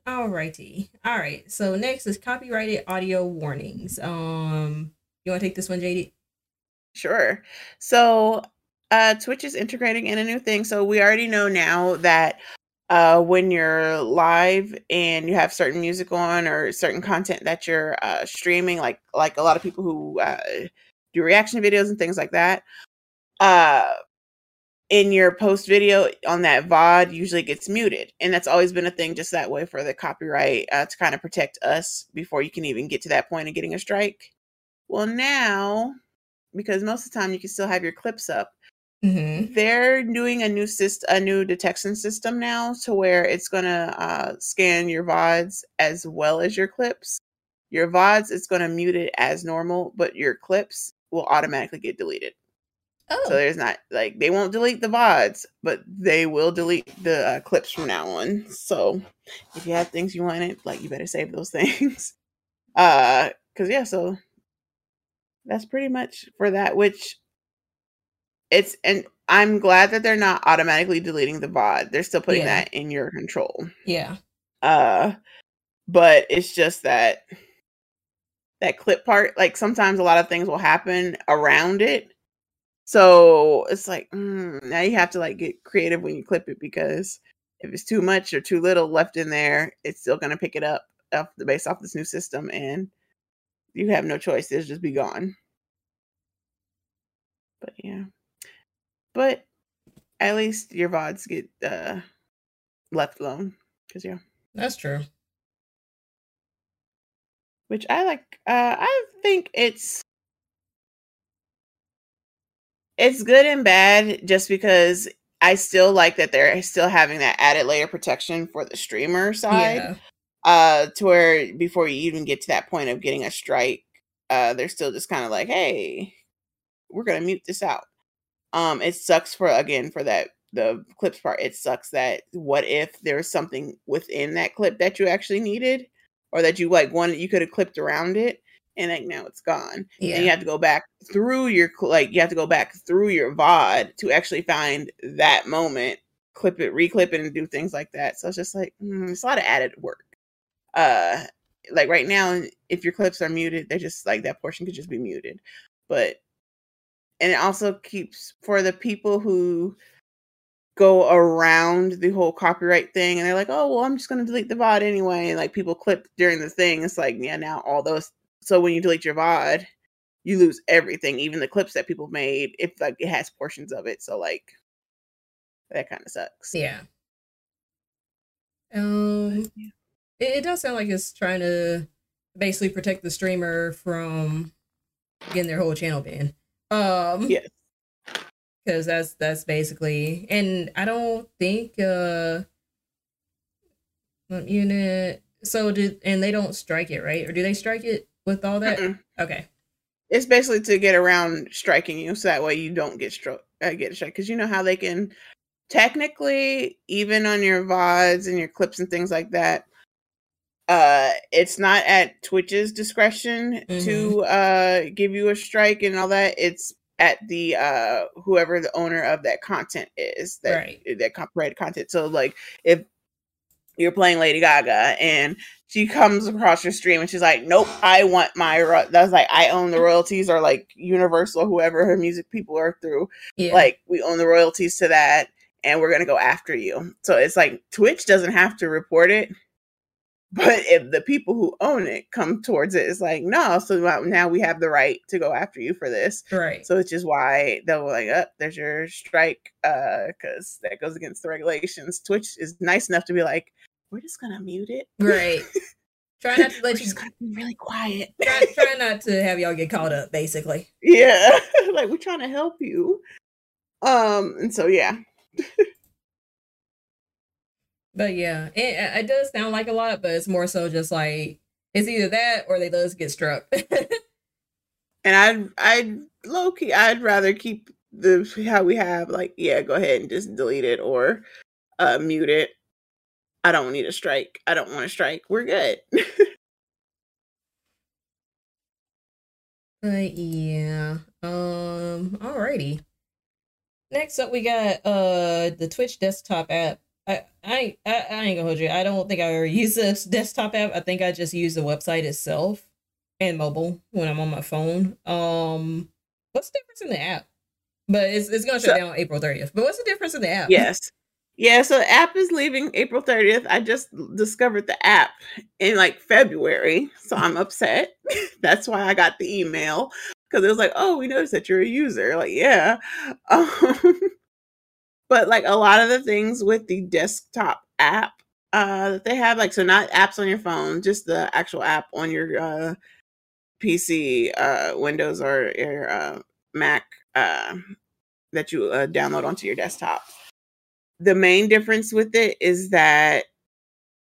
Alrighty. All right. So next is copyrighted audio warnings. Um, you want to take this one, JD? Sure. So, uh, Twitch is integrating in a new thing. So we already know now that uh, when you're live and you have certain music on or certain content that you're uh, streaming, like like a lot of people who uh, do reaction videos and things like that, uh, in your post video on that VOD usually gets muted, and that's always been a thing just that way for the copyright uh, to kind of protect us before you can even get to that point of getting a strike. Well, now because most of the time you can still have your clips up Mm-hmm. They're doing a new syst- a new detection system now to where it's gonna uh, scan your vods as well as your clips. Your vods it's gonna mute it as normal, but your clips will automatically get deleted. Oh. So there's not like they won't delete the vods, but they will delete the uh, clips from now on. So if you have things you wanted, like you better save those <laughs> things. Uh, cause yeah, so that's pretty much for that. Which it's and I'm glad that they're not automatically deleting the VOD. They're still putting yeah. that in your control. Yeah. Uh but it's just that that clip part like sometimes a lot of things will happen around it. So it's like mm, now you have to like get creative when you clip it because if it's too much or too little left in there, it's still going to pick it up off the base off this new system and you have no choice. It'll just be gone. But yeah but at least your vods get uh left alone because yeah that's true which i like uh i think it's it's good and bad just because i still like that they're still having that added layer protection for the streamer side. Yeah. uh to where before you even get to that point of getting a strike uh they're still just kind of like hey we're gonna mute this out. Um it sucks for again for that the clips part. It sucks that what if there's something within that clip that you actually needed or that you like wanted you could have clipped around it and like now it's gone yeah. and you have to go back through your like you have to go back through your vod to actually find that moment clip it reclip it and do things like that so it's just like mm, it's a lot of added work uh like right now if your clips are muted they're just like that portion could just be muted but and it also keeps for the people who go around the whole copyright thing and they're like, oh well, I'm just gonna delete the VOD anyway. And like people clip during the thing. It's like, yeah, now all those so when you delete your VOD, you lose everything, even the clips that people made, if like it has portions of it. So like that kind of sucks. Yeah. Um yeah. It, it does sound like it's trying to basically protect the streamer from getting their whole channel banned. Um Yes. Because that's that's basically and I don't think uh unit so did and they don't strike it, right? Or do they strike it with all that? Mm-mm. Okay. It's basically to get around striking you so that way you don't get struck uh, get struck because you know how they can technically even on your VODs and your clips and things like that uh it's not at twitch's discretion mm-hmm. to uh give you a strike and all that it's at the uh whoever the owner of that content is that right. that copyrighted content so like if you're playing Lady Gaga and she comes across your stream and she's like, "Nope, I want my ro-. that's like I own the royalties or like Universal, whoever her music people are through. Yeah. Like we own the royalties to that, and we're gonna go after you." So it's like Twitch doesn't have to report it, but if the people who own it come towards it, it's like no. So now we have the right to go after you for this. right. So which is why they'll be like, "Up, there's your strike," uh, because that goes against the regulations. Twitch is nice enough to be like, "We're just gonna mute it." right. <laughs> Try not to We're let you just gonna be really quiet. try, try not to have y'all get caught up, basically. <laughs> yeah, <laughs> like we're trying to help you. Um, and so yeah, But yeah, it, it does sound like a lot, but it's more so just like it's either that or they let us get struck. and I'd I'd low key I'd rather keep the how we have like yeah, go ahead and just delete it or uh mute it. I don't need a strike. I don't want to strike. We're good. <laughs> but yeah, um, alrighty. Next up, we got uh the Twitch desktop app. I I I, I ain't gonna hold you. I don't think I ever <laughs> use this desktop app. I think I just use the website itself and mobile when I'm on my phone. Um, what's the difference in the app? But it's it's gonna shut So- down April 30th. But what's the difference in the app? yes. Yeah, so app is leaving April 30th. I just discovered the app in like February, so I'm upset. <laughs> That's why I got the email because it was like, "Oh, we noticed that you're a user." Like, yeah. Um, <laughs> but like a lot of the things with the desktop app uh that they have like so not apps on your phone, just the actual app on your uh PC, uh Windows or your uh Mac uh that you uh, download onto your desktop the main difference with it is that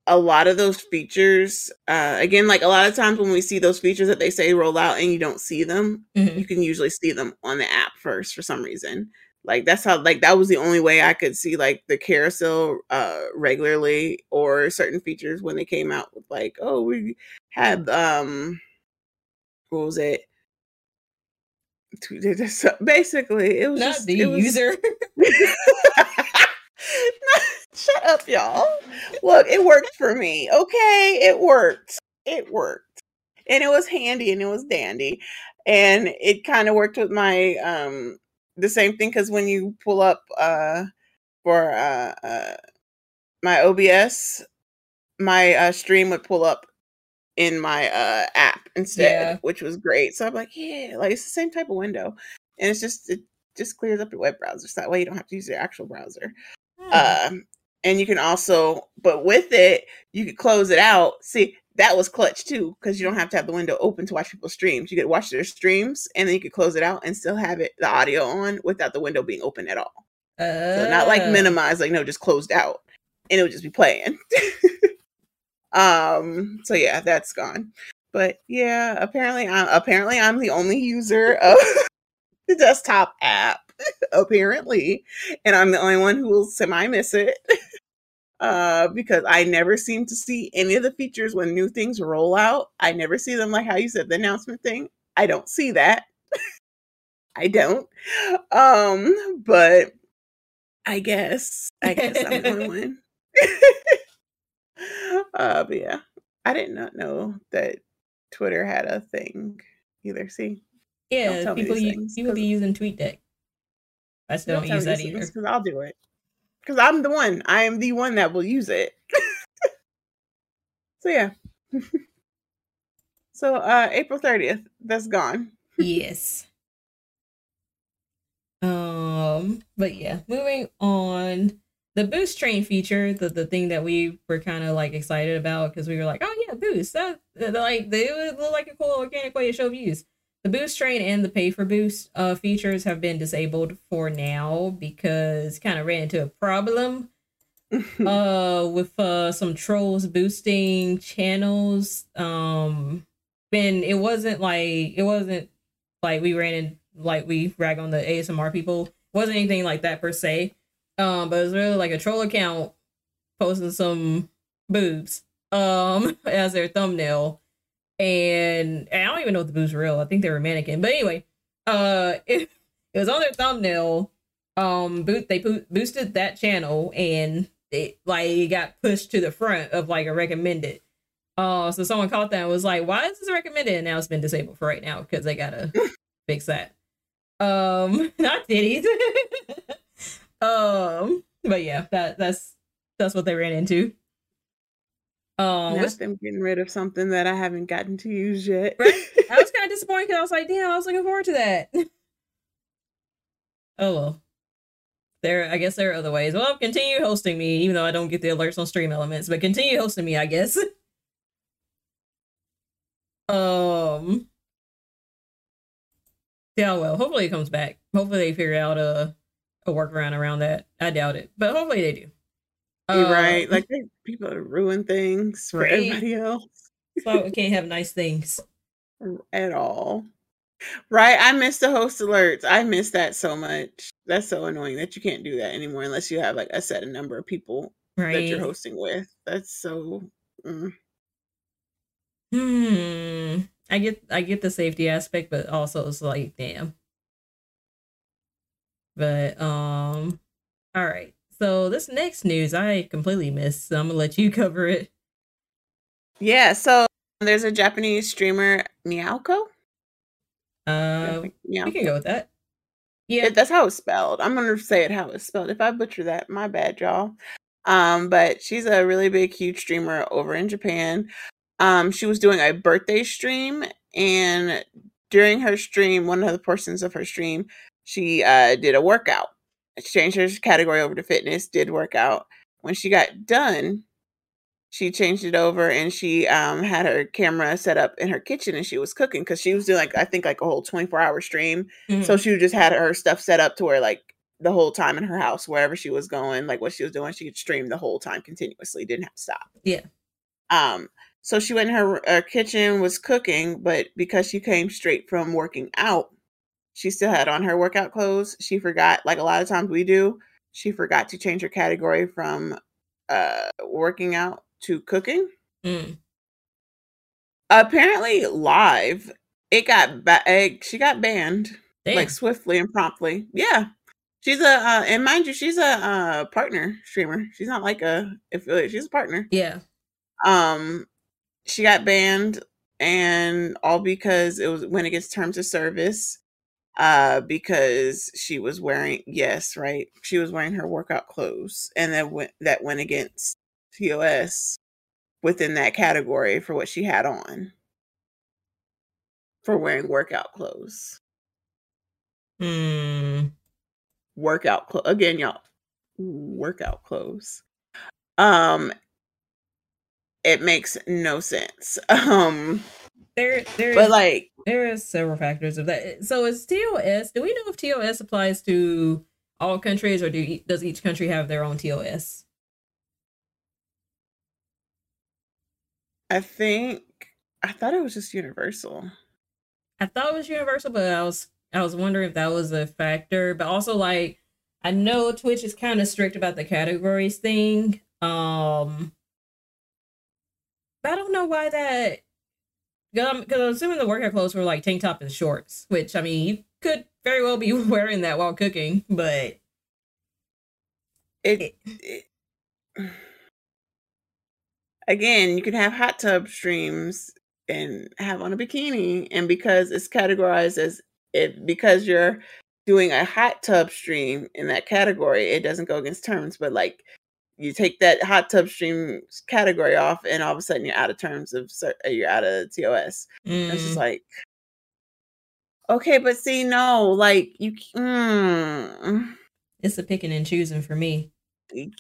a lot of those features uh again like a lot of times when we see those features that they say roll out and you don't see them Mhm. you can usually see them on the app first for some reason like that's how like that was the only way i could see like the carousel uh regularly or certain features when they came out with like oh we had um what was it <laughs> basically it was Not just the user. <laughs> <laughs> <laughs> Shut up, y'all. Look, it worked for me. Okay, it worked. It worked. And it was handy and it was dandy. And it kind of worked with my um the same thing cuz when you pull up uh for uh, uh my OBS, my uh stream would pull up in my uh app instead, Yeah. which was great. So I'm like, yeah, like it's the same type of window. And it's just it just clears up your web browser. So that way you don't have to use your actual browser. Um, and you can also, but with it, you could close it out. See, that was clutch too, because you don't have to have the window open to watch people's streams. You could watch their streams, and then you could close it out and still have it the audio on without the window being open at all. So not like Oh. minimized, like no, just closed out, and it would just be playing. <laughs> um. So yeah, that's gone. But yeah, apparently, I'm apparently, I'm the only user of <laughs> the desktop app. <laughs> apparently, and I'm the only one who will semi miss it. <laughs> Uh, because I never seem to see any of the features when new things roll out. I never see them like how you said the announcement thing. I don't see that. I don't. Um, but I guess I guess I'm the only one. <laughs> uh, but yeah, I did not know that Twitter had a thing either. See, Yeah, people you, things, people be using TweetDeck. I still don't, use that either. because I'll do it. Because I'm the one. I am the one that will use it. <laughs> so yeah. <laughs> so uh April 30th, that's gone. yes. Um, but yeah, moving on. The boost train feature, the, the thing that we were kind of like excited about because we were like, oh yeah, boost. That that- like they would look like a cool organic way to show views. The boost train and the pay for boost uh features have been disabled for now because kind of ran into a problem <laughs> uh with uh some trolls boosting channels. Um and it wasn't like it wasn't like we ran in like we rag on the asmr people. It wasn't anything like that per se. Um but it was really like a troll account posting some boobs um <laughs> as their thumbnail and, and i don't even know if the boobs were real i think they were mannequin but anyway uh <laughs> it, it was on their thumbnail um boot they bo- boosted that channel and it like it got pushed to the front of like a recommended. Uh, so someone caught that and was like, "Why is this recommended?" And now it's been disabled for right now because they gotta <laughs> fix that. Um, <laughs> not titties. um, but yeah, that that's that's what they ran into. Um, That's them getting rid of something that I haven't gotten to use yet. right? I was kind of <laughs> disappointed because I was like, damn, I was looking forward to that. <laughs> oh well. There, I guess there are other ways. Well, continue hosting me, even though I don't get the alerts on stream elements, but continue hosting me, I guess. <laughs> um. Yeah, well, hopefully it comes back. Hopefully they figure out a a workaround around that. I doubt it, but hopefully they do. You're um, right. Like they, people ruin things for right? everybody <laughs> else. so we can't have nice things at all. Right. I miss the host alerts. I miss that so much. That's so annoying that you can't do that anymore unless you have like a set number of people right. that you're hosting with. That's so. Mm. Hmm. I get I get the safety aspect, but also it's like damn. But um, all right. So this next news I completely missed. So I'm gonna let you <laughs> cover it. Yeah, so there's a Japanese streamer, Meowko. Uh, yeah, we can go with that. Yeah, it, that's how it's spelled. I'm gonna say it how it's spelled. If I butcher that, my bad, y'all. Um, but she's a really big, huge streamer over in Japan. Um, she was doing a birthday stream, and during her stream, one of the portions of her stream, she uh did a workout changed her category over to fitness, did work out. When she got done, she changed it over and she um, had her camera set up in her kitchen and she was cooking because she was doing like I think like a whole 24 hour stream. Mm-hmm. So she just had her stuff set up to where like the whole time in her house, wherever she was going, like what she was doing, she could stream the whole time continuously, didn't have to stop. Yeah. Um, so she went in her, her kitchen, was cooking, but because she came straight from working out, she still had on her workout clothes. She forgot, like a lot of times we do, she forgot to change her category from uh working out to cooking. Mm. Apparently, live, it got ba- she got banned Damn. like swiftly and promptly. Yeah, she's a uh, and mind you, she's a uh, partner streamer. She's not like a affiliate. She's a partner. Yeah. Um, she got banned, and all because it was went against terms of service uh because she was wearing yes right she was wearing her workout clothes and that went that went against tos within that category for what she had on. For wearing workout clothes. Hmm. Workout clothes again y'all workout clothes. Um it makes no sense. <laughs> Um there there but like there is several factors of that. So is TOS? Do we know if TOS applies to all countries, or do does each country have their own TOS? I think I thought it was just universal. I thought it was universal, but I was I was wondering if that was a factor. But also, like I know Twitch is kind of strict about the categories thing. Um, but I don't know why that because I'm, I'm assuming the workout clothes were like tank top and shorts, which I mean, you could very well be <laughs> wearing that while cooking, but it, it again, you can have hot tub streams and have on a bikini, and because it's categorized as it because you're doing a hot tub stream in that category, it doesn't go against terms. But like you take that hot tub stream category off, and all of a sudden you're out of terms of uh, you're out of TOS. Mm. It's just like, okay, but see, no, like you. Mm. It's a picking and choosing for me.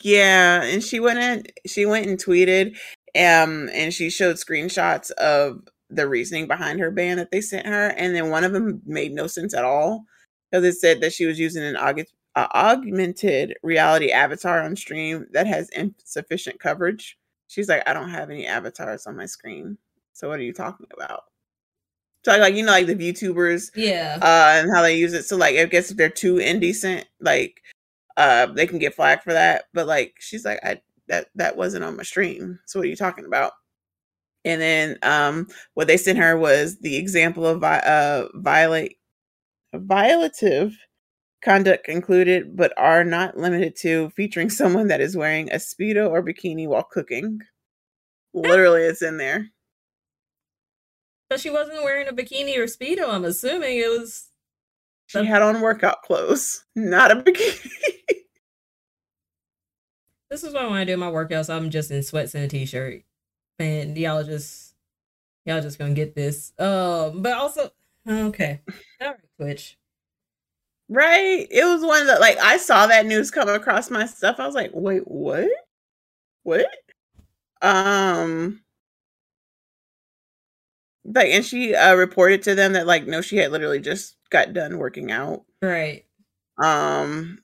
Yeah, and she went and she went and tweeted, um, and she showed screenshots of the reasoning behind her ban that they sent her, and then one of them made no sense at all because it said that she was using an August a augmented reality avatar on stream that has insufficient coverage. She's like, I don't have any avatars on my screen. So what are you talking about? So like you know like the VTubers, yeah, uh, and how they use it. So like I guess if they're too indecent, like uh, they can get flagged for that. But like she's like, I that that wasn't on my stream. So what are you talking about? And then um, what they sent her was the example of vi- uh, violate violative conduct included, but are not limited to featuring someone that is wearing a speedo or bikini while cooking. Literally, it's in there. But she wasn't wearing a bikini or speedo. I'm assuming it was. She had on workout clothes, not a bikini. this is why when I do my workouts, I'm just in sweats and a t-shirt, and y'all just y'all just gonna get this. Um, but also okay, all right, Twitch. Right. It was one that like I saw that news come across my stuff. I was like, wait, what? What? Um like and she uh reported to them that like no, she had literally just got done working out. Right. Um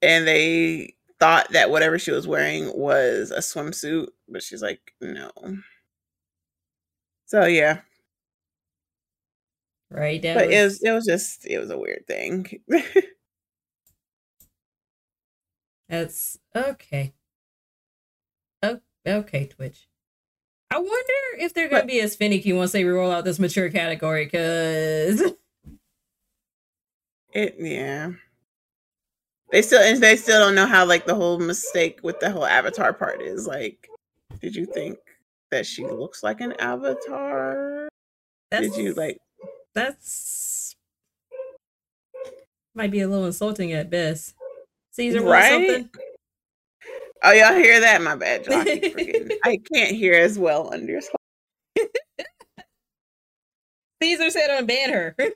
and they thought that whatever she was wearing was a swimsuit, but she's like, no. So yeah, Right. That but it was was it was just it was a weird thing. <laughs> that's okay. Oh, okay, Twitch. I wonder if they're gonna be as finicky once they roll out this mature category, because <laughs> it yeah. They still and they still don't know how like the whole mistake with the whole avatar part is. Like, did you think that she looks like an avatar? that's Did you like that's might be a little insulting at best. Caesar Right? something? Oh y'all hear that? My bad, y'all. I. <laughs> I can't hear as well under your <laughs> Caesar said unban her. <laughs>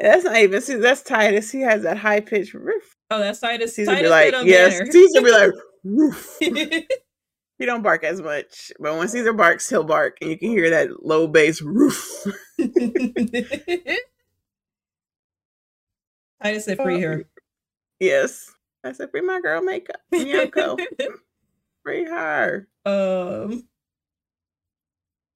That's not even see that's Titus. He has that high pitched roof. Oh, that's Titus. Caesar Titus be like, yes. Caesar be like, roof. He don't bark as much, but when Caesar barks, he'll bark, and you can hear that low bass roof. <laughs> I just said free her. Yes, I said free my girl makeup, Miyako, <laughs> free her. um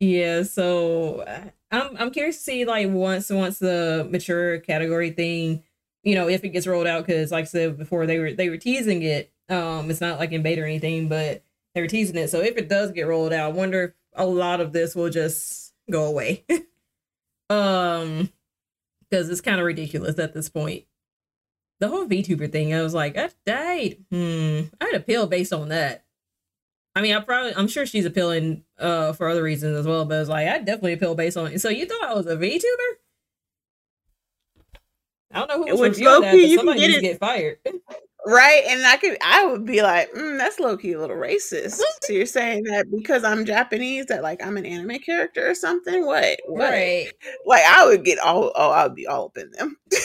yeah so uh, i'm i'm curious to see like once once the mature category thing you know if it gets rolled out because like i said before they were they were teasing it um it's not like in beta or anything but they were teasing it so if it does get rolled out i wonder if a lot of this will just go away <laughs> um because it's kind of ridiculous at this point the whole VTuber thing, I was like, I died. Hmm. I'd appeal based on that. I mean, I probably, I'm sure she's appealing uh for other reasons as well, but it's like I definitely appeal based on it. So you thought I was a VTuber? I don't know who was Which reviewing that, but you can somebody get needs to it- get fired. <laughs> Right, and I could, I would be like, mm, that's low key a little racist. <laughs> so you're saying that because I'm Japanese, that like I'm an anime character or something? What? What? Right. Like I would get all, oh, I would be all up in them. <laughs>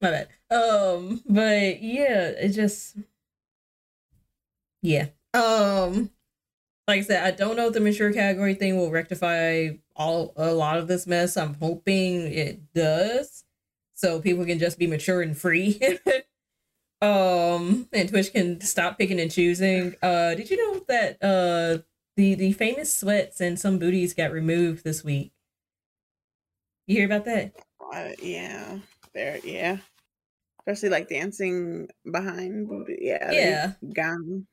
My bad. Um, but yeah, it just yeah. Um like I said, I don't know if the mature category thing will rectify all a lot of this mess. I'm hoping it does. So people can just be mature and free. <laughs> um and Twitch can stop picking and choosing. Uh did you know that uh the the famous sweats and some booties got removed this week? You hear about that? Uh, yeah, there, yeah. Especially like dancing behind booty. Yeah, Yeah. gone.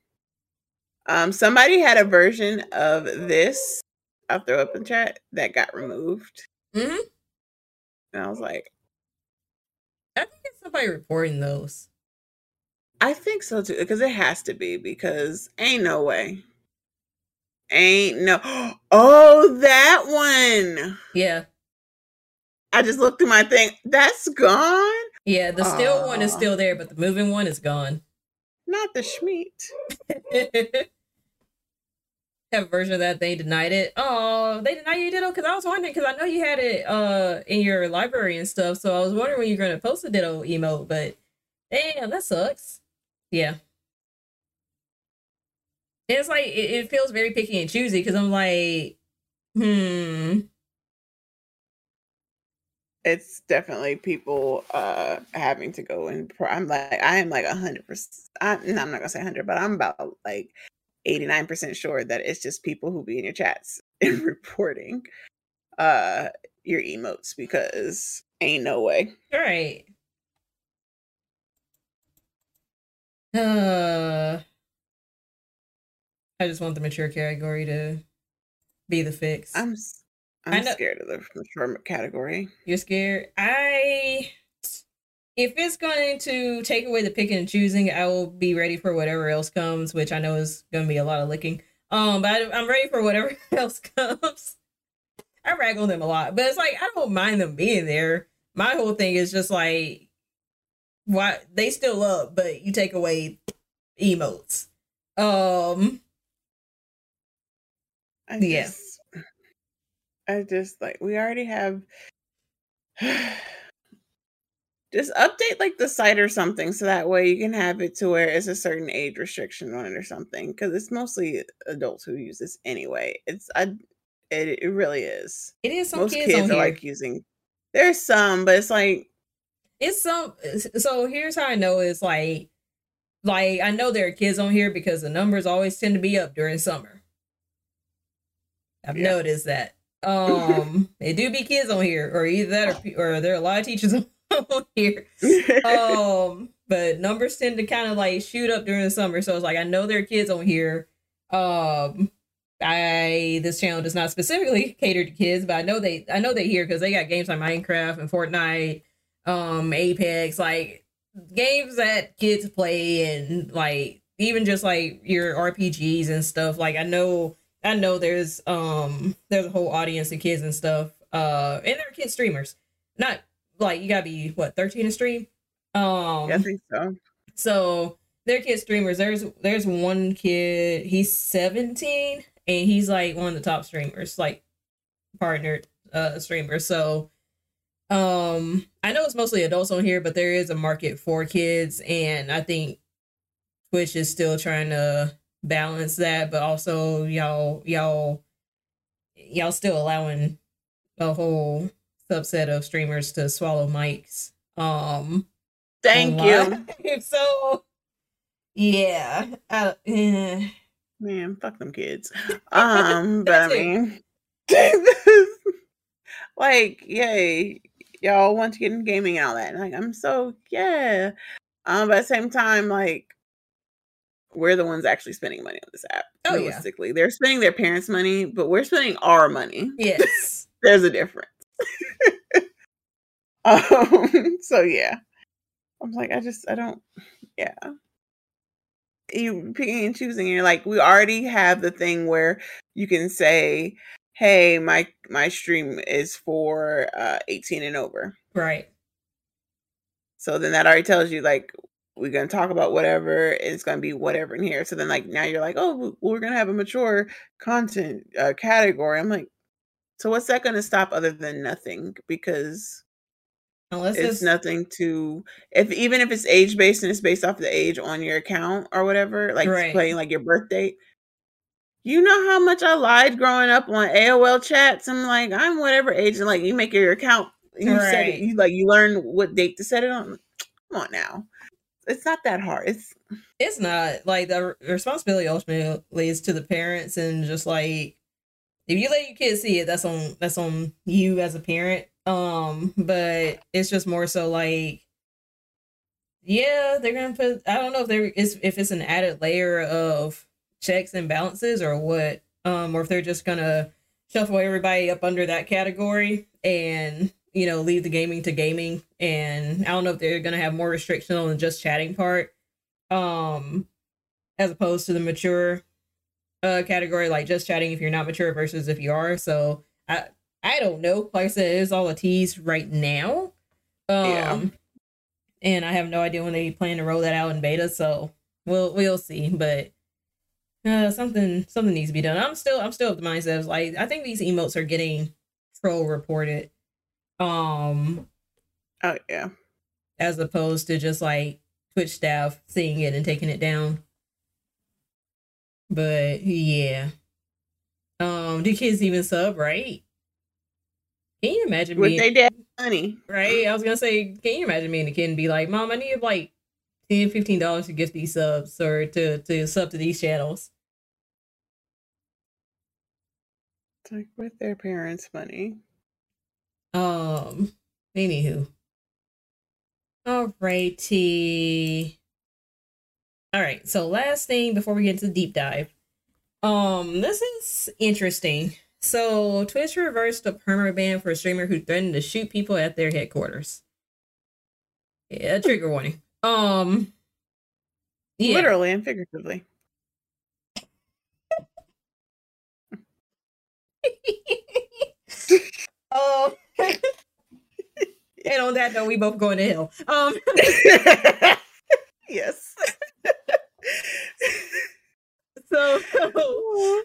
Um, somebody had a version of this. I'll throw up in chat that got removed, Mm-hmm. and I was like, I think it's somebody reporting those. I think so too, because it has to be because ain't no way. Ain't no. <gasps> Oh, that one. Yeah. I just looked through my thing. That's gone. Yeah, the still one is still there, but the moving one is gone. Not the Schmeat. <laughs> Have a version of that they denied it. Oh, they denied you ditto because I was wondering because I know you had it uh in your library and stuff, so I was wondering when you're gonna post a ditto emote, but damn, that sucks. Yeah. It's like it, it feels very picky and choosy because I'm like, hmm, it's definitely people uh having to go and pro- i'm like i am like a hundred percent I'm not gonna say hundred but i'm about like 89 percent sure that it's just people who be in your chats <laughs> and reporting uh your emotes because ain't no way all right. Uh, I just want the mature category to be the fix. I'm I'm scared of the mature category. You're scared. I if it's going to take away the picking and choosing, I will be ready for whatever else comes, which I know is going to be a lot of licking. Um, but I, I'm ready for whatever <laughs> else comes. I rag on them a lot, but it's like I don't mind them being there. My whole thing is just like, why they still up, but you take away emotes. Um, I just, yeah. I just like we already have. <sighs> just update like the site or something so that way you can have it to where it's a certain age restriction on it or something because it's mostly adults who use this anyway. It's I, it, it really is. It is most kids, kids are here. like using there's some but it's like it's some so here's how i know it's like like i know there are kids on here because the numbers always tend to be up during summer. I've yeah. noticed that. <laughs> Um they do be kids on here or either that or, or there are a lot of teachers on <laughs> here. um, but numbers tend to kind of like shoot up during the summer. So it's like I know there are kids on here. Um, I this channel does not specifically <laughs> cater to kids, but I know they I know they hear because they got games like Minecraft and Fortnite, um, Apex, like games that kids play and like even just like your RPGs and stuff. Like I know I know there's um there's a whole audience of kids and stuff. Uh and there are kid streamers. Not like you gotta be what 13 to stream? Um yeah, i think so. so they're kid streamers there's there's one kid he's 17 and he's like one of the top streamers like partnered uh streamers so um i know it's mostly adults on here but there is a market for kids and i think twitch is still trying to balance that but also y'all y'all y'all still allowing a whole subset of streamers to swallow mics. Um, thank online. you. <laughs> so, yeah, uh, eh. man, fuck them kids. <laughs> Um, but I mean, <laughs> like, yay, y'all want to get in gaming and all that. Like, I'm so yeah. Um, but at the same time, like, we're the ones actually spending money on this app. Oh, realistically, yeah. they're spending their parents' money, but we're spending our money. Yes, there's a difference. <laughs> um, so yeah, I'm like, I just, I don't, yeah. You picking and choosing, and you're like, we already have the thing where you can say, "Hey, my my stream is for uh 18 and over." Right. So then that already tells you like we're gonna talk about whatever it's gonna be whatever in here so then like now you're like oh we're gonna have a mature content uh, category i'm like so what's that to stop other than nothing? Because unless it's, it's nothing to if even if it's age based and it's based off the age on your account or whatever, like right. playing like your birth date. You know how much I lied growing up on AOL chats. I'm like, I'm whatever age, and like you make your account, you right. set it, you like you learn what date to set it on. Come on now, it's not that hard. It's it's not like the responsibility ultimately is to the parents and just like if you let your kids see it, that's on that's on you as a parent. Um, but it's just more so like yeah, they're gonna put I don't know if there is if it's an added layer of checks and balances or what. Um, or if they're just gonna shuffle everybody up under that category and you know leave the gaming to gaming and i don't know if they're going to have more restriction on the just chatting part um as opposed to the mature uh category like just chatting if you're not mature versus if you are. So I I don't know. Like I said, it's all a tease right now. Um yeah. and I have no idea when they plan to roll that out in beta, so we'll we'll see. But uh something something needs to be done. I'm still I'm still of the mindset of like I think these emotes are getting troll reported. Um Oh yeah. As opposed to just like Twitch staff seeing it and taking it down. But yeah. Um, do kids even sub, right? Can you imagine with their dad money? Right? I was gonna say, can you imagine me and the kid and be like, Mom, I need like 10 15 dollars to get these subs or to to sub to these channels. It's like with their parents' money. Um anywho. Alrighty. All right. So last thing before we get into the deep dive. Um, this is interesting. So Twitch reversed a perma ban for a streamer who threatened to shoot people at their headquarters. Yeah, trigger warning. Um, yeah. literally and figuratively. <laughs> um, and on that note, we both going to hell. Um, <laughs> yes. <laughs> so,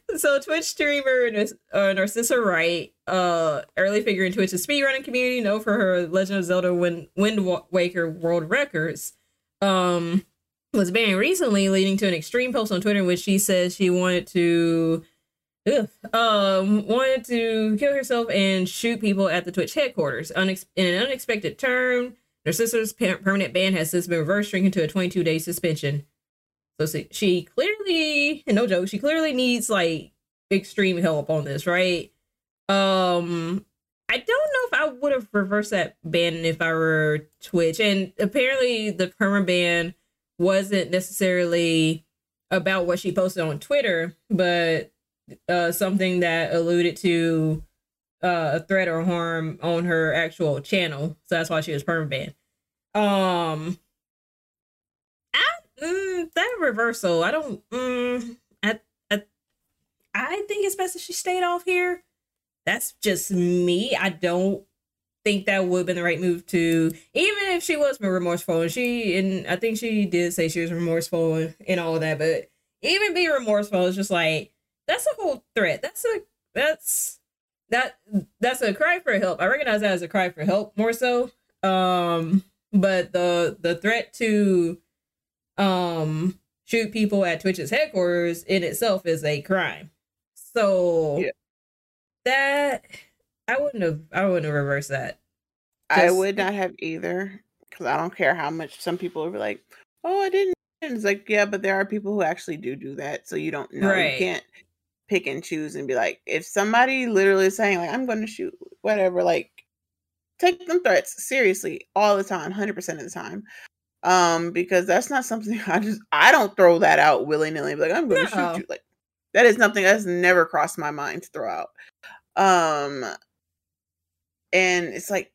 <laughs> so Twitch streamer uh, Narcissa Wright, uh, early figure in Twitch's speedrunning community, known for her Legend of Zelda Wind, Wind Waker world records, um, was banned recently, leading to an extreme post on Twitter in which she says she wanted to Ugh. Um, wanted to kill herself and shoot people at the Twitch headquarters. Unex- in an unexpected turn, Narcissa's permanent ban has since been reversed, shrinking to a 22 day suspension. So she clearly, no joke, she clearly needs like extreme help on this, right? Um, I don't know if I would have reversed that ban if I were Twitch. And apparently, the perma ban wasn't necessarily about what she posted on Twitter, but uh, something that alluded to uh, a threat or harm on her actual channel. So that's why she was permabanned. Um, I, mm, that reversal, I don't. Mm, I, I, I think it's best if she stayed off here. That's just me. I don't think that would have been the right move to even if she was remorseful and she and I think she did say she was remorseful and, and all of that, but even being remorseful is just like that's a whole threat. That's a that's that that's a cry for help. I recognize that as a cry for help more so. Um, but the the threat to um shoot people at Twitch's headquarters in itself is a crime. So yeah. that I wouldn't have I wouldn't have reversed that. Just, I would not have either because I don't care how much some people are like, "Oh, I didn't." It's like, yeah, but there are people who actually do do that, so you don't know. Right. You can't pick and choose and be like, if somebody literally is saying like I'm going to shoot whatever, like take them threats seriously all the time, hundred percent of the time, um, because that's not something <laughs> I just I don't throw that out willy nilly. Like I'm going to no. shoot you, like that is something that's never crossed my mind to throw out. Um, and it's like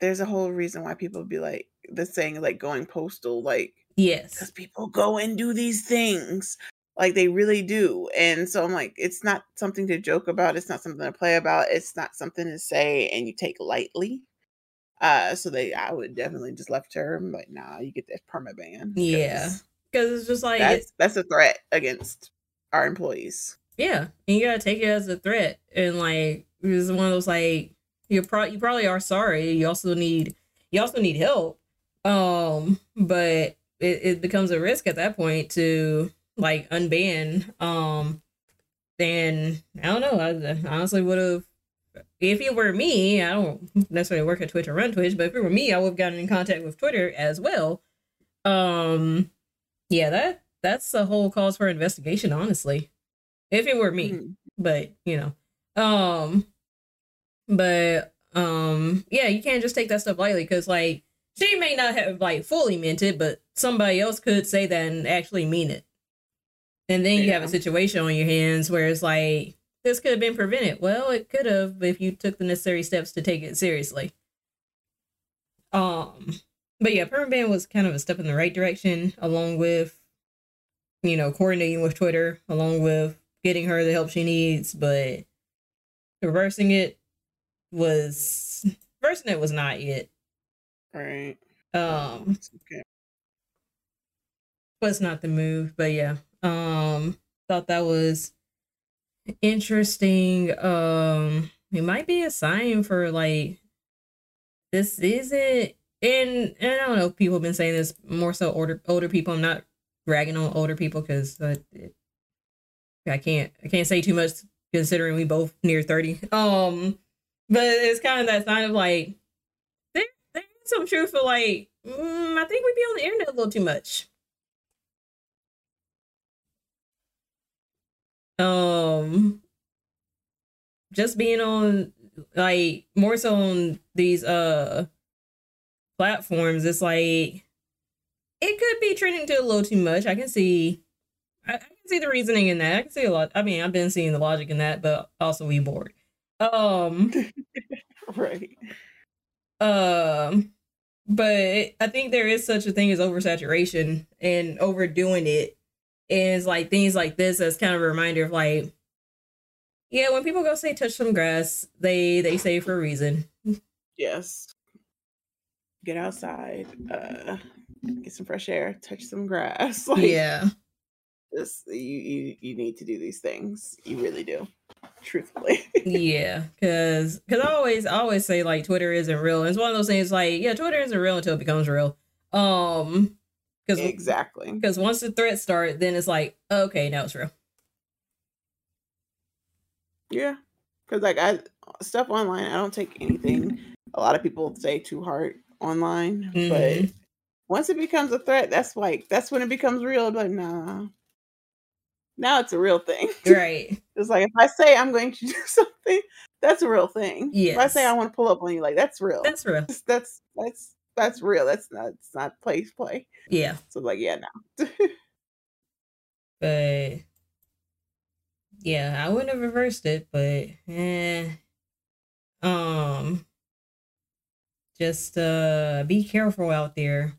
there's a whole reason why people be like the saying like going postal, like yes, because people go and do these things like they really do. And so I'm like, it's not something to joke about. It's not something to play about. It's not something to say and you take lightly. Uh, so they, I would definitely just left her. I'm nah, you get that perma ban. Yeah, because it's just like that's, that's a threat against our employees. Yeah, and you gotta take it as a threat, and like it's one of those like you pro you probably are sorry. You also need you also need help. Um, but it, it becomes a risk at that point to like unban, um, then I don't know. I honestly would have. If it were me, I don't necessarily work at Twitch or run Twitch, but if it were me, I would have gotten in contact with Twitter as well. Um, yeah, that that's a whole cause for investigation, honestly. If it were me, mm-hmm. but you know, um, but um, yeah, you can't just take that stuff lightly because like she may not have like fully meant it, but somebody else could say that and actually mean it. And then you have a situation on your hands where it's like, this could have been prevented. Well, it could have if you took the necessary steps to take it seriously. Um, but yeah, permaban was kind of a step in the right direction, along with, you know, coordinating with Twitter, along with getting her the help she needs. But reversing it was reversing it was not yet. Right. Um. Okay. Was not the move, but yeah, um, thought that was interesting. Um, it might be a sign for like this isn't and, and I don't know. People have been saying this more so older older people. I'm not ragging on older people because uh, I can't I can't say too much considering we both near thirty. <laughs> Um, but it's kind of that sign of like there, there's some truth for like mm, I think we'd be on the internet a little too much. Um just being on like more so on these uh platforms it's like it could be trending to a little too much i can see i, I can can see the reasoning in that. I can see a lot. I mean, I've been seeing the logic in that, but also we bored. Um, <laughs> right. Um, but I think there is such a thing as oversaturation and overdoing it. It's like things like this as kind of a reminder of like, yeah, when people go say touch some grass, they they say for a reason. Yes. Get outside, uh, get some fresh air, touch some grass. <laughs> Like, yeah. Just you, you you need to do these things. You really do. Truthfully. <laughs> yeah, because because I always I always say like Twitter isn't real. It's one of those things like yeah, Twitter isn't real until it becomes real. Um, because exactly because once the threats start, then it's like okay, now it's real. Yeah, because like I stuff online, I don't take anything. A lot of people say too hard online, mm-hmm. but once it becomes a threat, that's like that's when it becomes real. But nah, now it's a real thing. Right. <laughs> it's like if I say I'm going to <laughs> do something, that's a real thing. Yeah. If I say I want to pull up on you, like that's real. That's real. That's that's that's, that's real. That's not it's not play play. Yeah. So like yeah, no. <laughs> but yeah, I wouldn't have reversed it, but eh. Um just uh be careful out there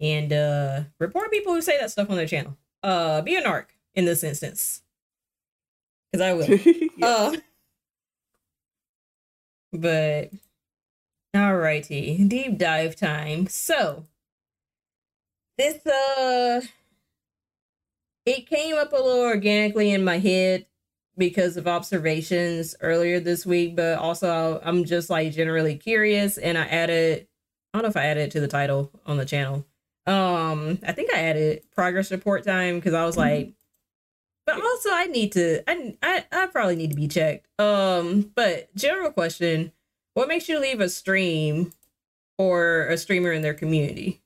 and uh report people who say that stuff on their channel. Uh be an narc in this instance. Cause I will. <laughs> yeah. Uh but alrighty, deep dive time. So this uh it came up a little organically in my head because of observations earlier this week, but also I'm just like generally curious and I added I don't know if I added it to the title on the channel. Um I think I added progress report time because I was mm-hmm. like but also I need to I, I I probably need to be checked. Um but general question, what makes you leave a stream or a streamer in their community?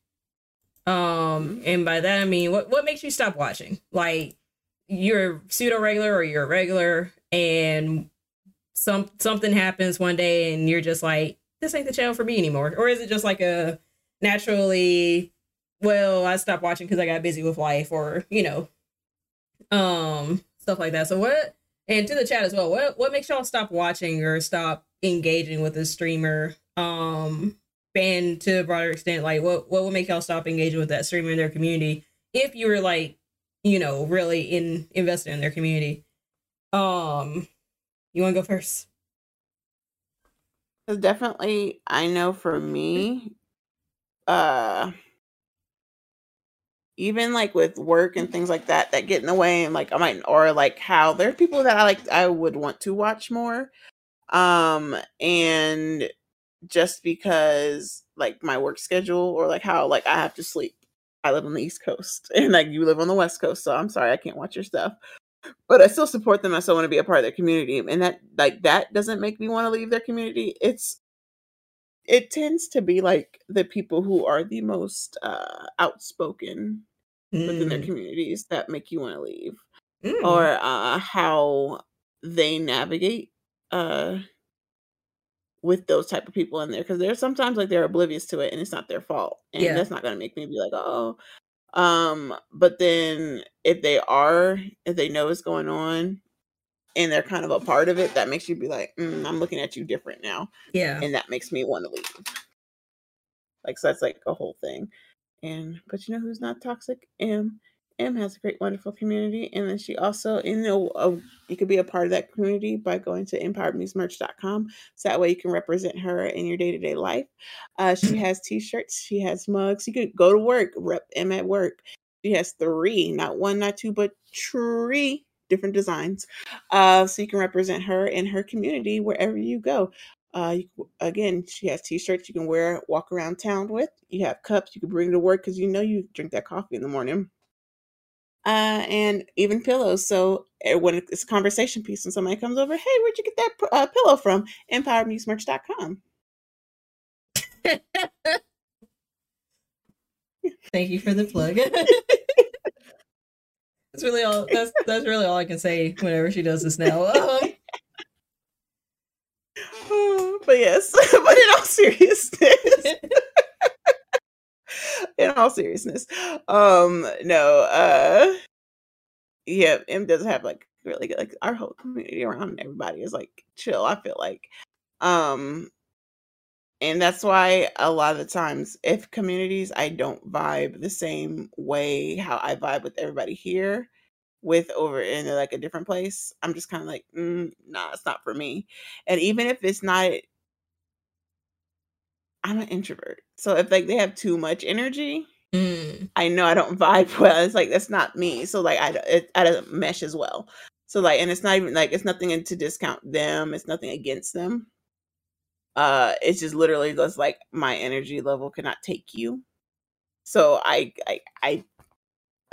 Um and by that I mean what what makes you stop watching? Like you're pseudo regular or you're a regular and some something happens one day and you're just like this ain't the channel for me anymore or is it just like a naturally well i stopped watching because i got busy with life or you know um stuff like that so what and to the chat as well what what makes y'all stop watching or stop engaging with a streamer um and to a broader extent like what what would make y'all stop engaging with that streamer in their community if you were like you know, really in invested in their community. Um, you want to go first? Definitely, I know for me, uh, even like with work and things like that, that get in the way, and like I might, or like how there are people that I like, I would want to watch more, um, and just because like my work schedule or like how like I have to sleep I live on the East Coast and like you live on the West Coast. So I'm sorry, I can't watch your stuff. But I still support them. I still want to be a part of their community. And that like that doesn't make me want to leave their community. It's it tends to be like the people who are the most uh outspoken mm. within their mm. communities that make you want to leave. Mm. Or uh how they navigate uh with those type of people in there because there's sometimes like they're oblivious to it and it's not their fault and yeah. that's not going to make me be like oh um but then if they are if they know what's going on and they're kind of a part of it that makes you be like mm, i'm looking at you different now yeah and that makes me want to leave like so that's like a whole thing and but you know who's not toxic M. M has a great, wonderful community, and then she also, you know, uh, you could be a part of that community by going to empoweredmusemerch.com. So that way you can represent her in your day to day life. Uh, she <laughs> has T-shirts, she has mugs. You could go to work, rep M at work. She has three, not one, not two, but three different designs. Uh, so you can represent her in her community wherever you go. Uh, you, again, she has t-shirts you can wear, walk around town with. You have cups you can bring to work because you know you drink that coffee in the morning uh, and even pillows. So eh, when it's a conversation piece and somebody comes over, hey, where'd you get that uh, pillow from? EmpoweredMuseMerch.com. <laughs> Thank you for the plug. <laughs> that's really all. That's that's really all I can say whenever she does this now. <laughs> Um, <sighs> but yes, <laughs> but in all seriousness <laughs> in all seriousness um no uh yeah, M doesn't have like really good like our whole community around everybody is like chill, I feel like. Um and that's why a lot of the times if communities I don't vibe the same way how I vibe with everybody here with over in like a different place, I'm just kind of like, mm, nah, it's not for me. And even if it's not I'm an introvert. So if like they have too much energy, Mm. I know I don't <laughs> vibe well. It's like that's not me. So like I it, I don't mesh as well. So like and it's not even like it's nothing to discount them. It's nothing against them. Uh it's just literally just like my energy level cannot take you. So I I I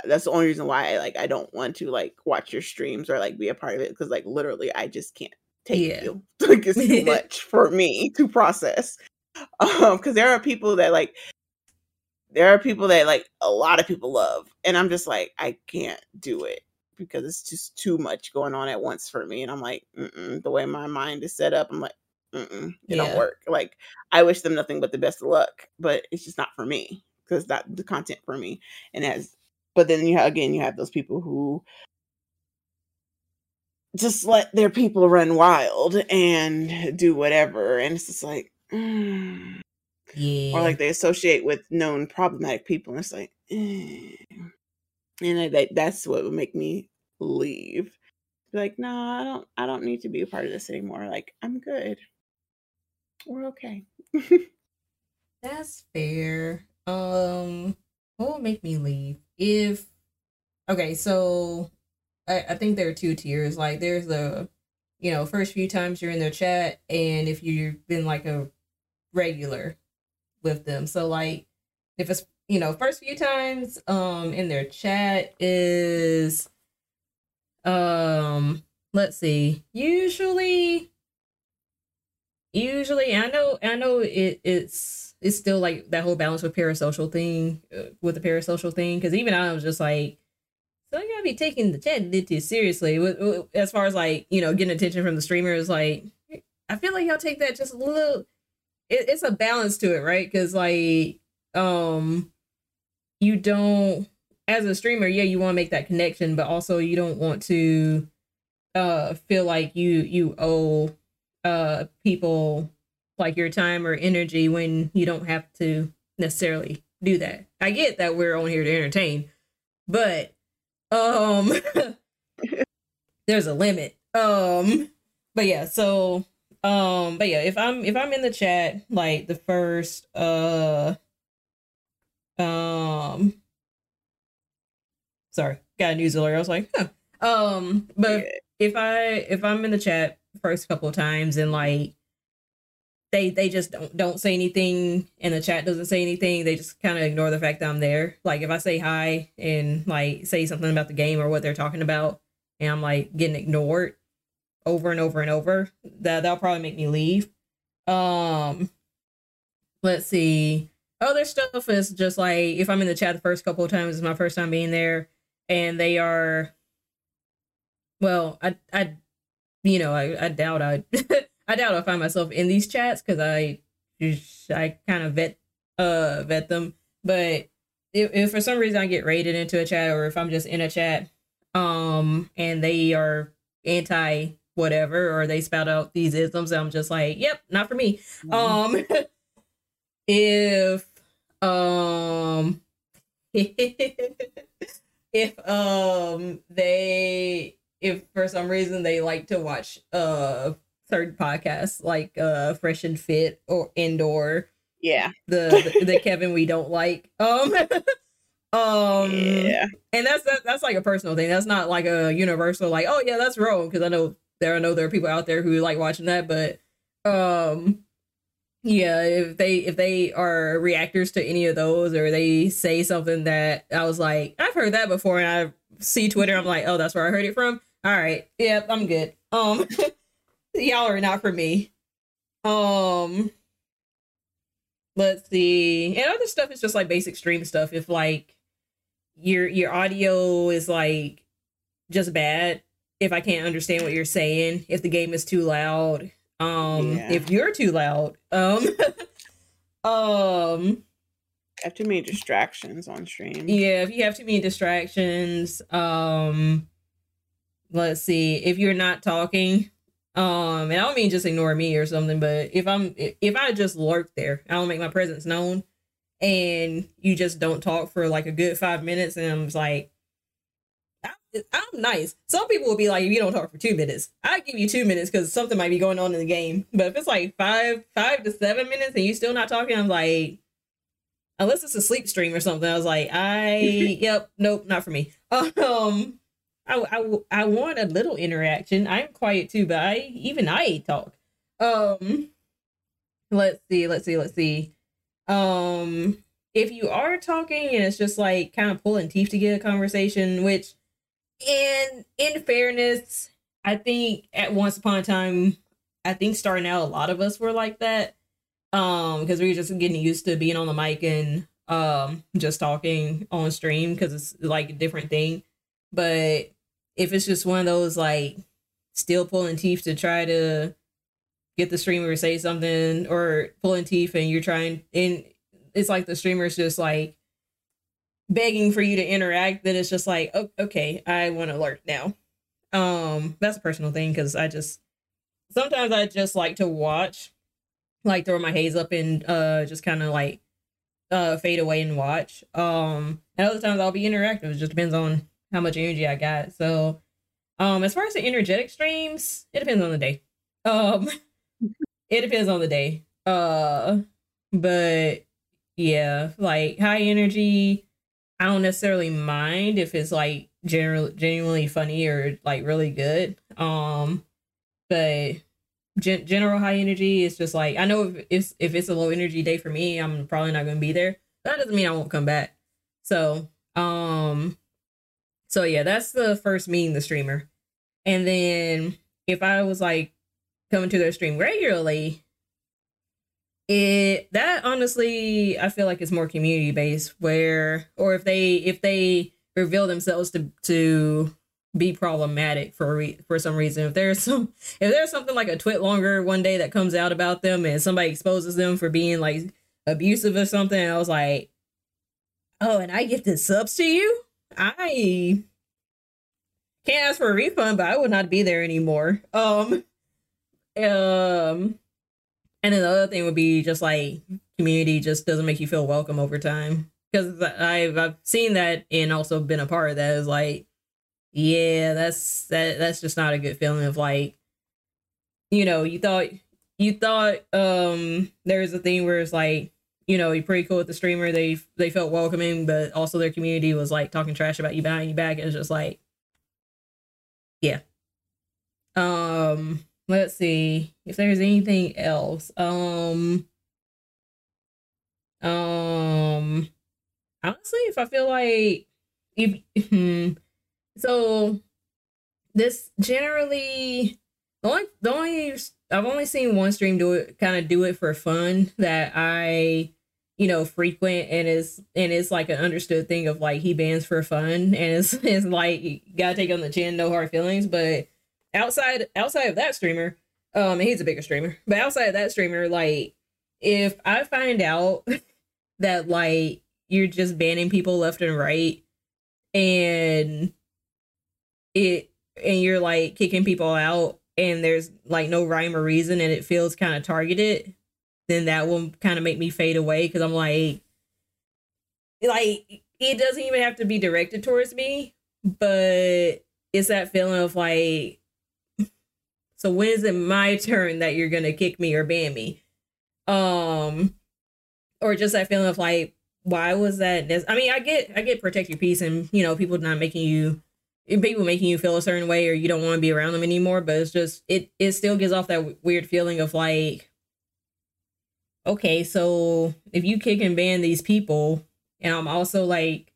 that's the only reason why I like I don't want to like watch your streams or like be a part of it because like literally I just can't take Yeah. you. <laughs> Like it's too <laughs> much for me to process. <laughs> Um because there are people that like there are people that like a lot of people love and i'm just like i can't do it because it's just too much going on at once for me and i'm like the way my mind is set up i'm like Mm-mm. it don't work like i wish them nothing but the best of luck but it's just not for me because that the content for me and as but then you have again you have those people who just let their people run wild and do whatever and it's just like mm Yeah. or like they associate with known problematic people and it's like eh. and I, that that's what would make me leave Be like no i don't i don't need to be a part of this anymore like i'm good we're okay <laughs> That's fair. Um, what will make me leave? If okay, so I, I think there are two tiers. Like there's the you know, first few times you're in their chat and if you've been like a regular with them. So like if it's you know, first few times um in their chat is um let's see. Usually usually I know I know it it's it's still like that whole balance with parasocial thing uh, with the parasocial thing because even I was just like so I gotta be taking the chat bit too seriously. As far as like you know getting attention from the streamers like I feel like y'all take that just a little it, it's a balance to it right? Because like um you don't as a streamer yeah you want to make that connection but also you don't want to uh feel like you you owe uh people like your time or energy when you don't have to necessarily do that. I get that we're on here to entertain, but um <laughs> there's a limit. Um but yeah, so um but yeah, if I'm if I'm in the chat like the first uh um sorry, got a news alert. I was like, huh. Um but if I if I'm in the chat first couple of times and like they they just don't don't say anything and the chat doesn't say anything, they just kind of ignore the fact that I'm there. Like if I say hi and like say something about the game or what they're talking about and I'm like getting ignored over and over and over, that that'll probably make me leave. Um let's see. Other stuff is just like if I'm in the chat the first couple of times, it's my first time being there, and they are well, I I you know, I, I doubt I <laughs> I doubt I find myself in these chats because I I kind of vet uh vet them. But if, if for some reason I get raided into a chat or if I'm just in a chat, um, and they are anti whatever or they spout out these isms, I'm just like, yep, not for me. Mhm. Um, <laughs> if um, <laughs> if um they if for some reason they like to watch uh certain podcasts like uh Fresh and Fit or Indoor, yeah the the, the Kevin we don't like. Um, <laughs> um, yeah and that's that, that's like a personal thing. That's not like a universal like, oh yeah, that's wrong because I know there I know there are people out there who like watching that, but um yeah, if they if they are reactors to any of those or they say something that I was like, I've heard that before and I see Twitter, I'm like, oh, that's where I heard it from. All right. Yep, I'm good. Um <laughs> y'all are not for me. Um let's see. And other stuff is just like basic stream stuff. If like your your audio is like just bad, if I can't understand what you're saying, if the game is too loud, um, Yeah. if you're too loud, um, <laughs> um, I have too many distractions on stream yeah, if you have too many distractions, um, let's see if you're not talking um and i don't mean just ignore me or something but if i'm if i just lurk there i don't make my presence known and you just don't talk for like a good five minutes and i'm just like I'm nice. Some people will be like, if you don't talk for two minutes, I give you two minutes because something might be going on in the game. But if it's like five, five to seven minutes and you're still not talking, I'm like, unless it's a sleep stream or something, I was like, I, <laughs> yep, nope, not for me. <laughs> Um, I, I, I want a little interaction. I'm quiet too, but I even I talk. Um, let's see, let's see, let's see. Um, if you are talking and it's just like kind of pulling teeth to get a conversation, which and in fairness, I think at once upon a time, I think starting out, a lot of us were like that. Um, because we were just getting used to being on the mic and um just talking on stream because it's like a different thing. But if it's just one of those like still pulling teeth to try to get the streamer to say something or pulling teeth and you're trying and it's like the streamer's just like begging for you to interact, then it's just like, oh, okay, I want to alert now. Um, that's a personal thing because I just sometimes I just like to watch, like throw my haze up and uh just kind of like uh fade away and watch. Um, and other times I'll be interactive. It just depends on how much energy I got. So, um, as far as the energetic streams, it depends on the day. Um, <laughs> it depends on the day. Uh, but yeah, like high energy I don't necessarily mind if it's like general genuinely funny or like really good. Um, but gen- general high energy is just like I know if it's if it's a low energy day for me, I'm probably not gonna be there. That doesn't mean I won't come back. So, um, so yeah, that's the first meeting the streamer, and then if I was like coming to their stream regularly, it that honestly i feel like it's more community based where or if they if they reveal themselves to to be problematic for re- for some reason if there's <laughs> some if there's something like a TwitLonger one day that comes out about them and somebody exposes them for being like abusive or something i was like oh and i get the subs to you i can't ask for a refund but i would not be there anymore um um and then the other thing would be just like community just doesn't make you feel welcome over time. Because I've I've seen that and also been a part of that is like, yeah, that's that that's just not a good feeling of like, you know, you thought you thought um there's a thing where it's like, you know, you're pretty cool with the streamer, they they felt welcoming, but also their community was like talking trash about you behind your back. It was just like, yeah. Um let's see if there's anything else. Um um honestly, if I feel like if so this generally the only the only I've only seen one stream do it kind of do it for fun that I you know frequent and is and it's like an understood thing of like he bans for fun and it's <laughs> it's like you gotta take on the chin no hard feelings. But outside outside of that streamer, um, he's a bigger streamer, but outside of that streamer, like if I find out <laughs> that like you're just banning people left and right, and it and you're like kicking people out, and there's like no rhyme or reason, and it feels kind of targeted, then that will kind of make me fade away because I'm like, like it doesn't even have to be directed towards me, but it's that feeling of like <laughs> so when is it my turn that you're gonna kick me or ban me? Um, or just that feeling of like, why was that? I mean, I get, I get protect your peace, and you know, people not making you, people making you feel a certain way, or you don't want to be around them anymore. But it's just, it, it still gives off that weird feeling of like, okay, so if you kick and ban these people, and I'm also like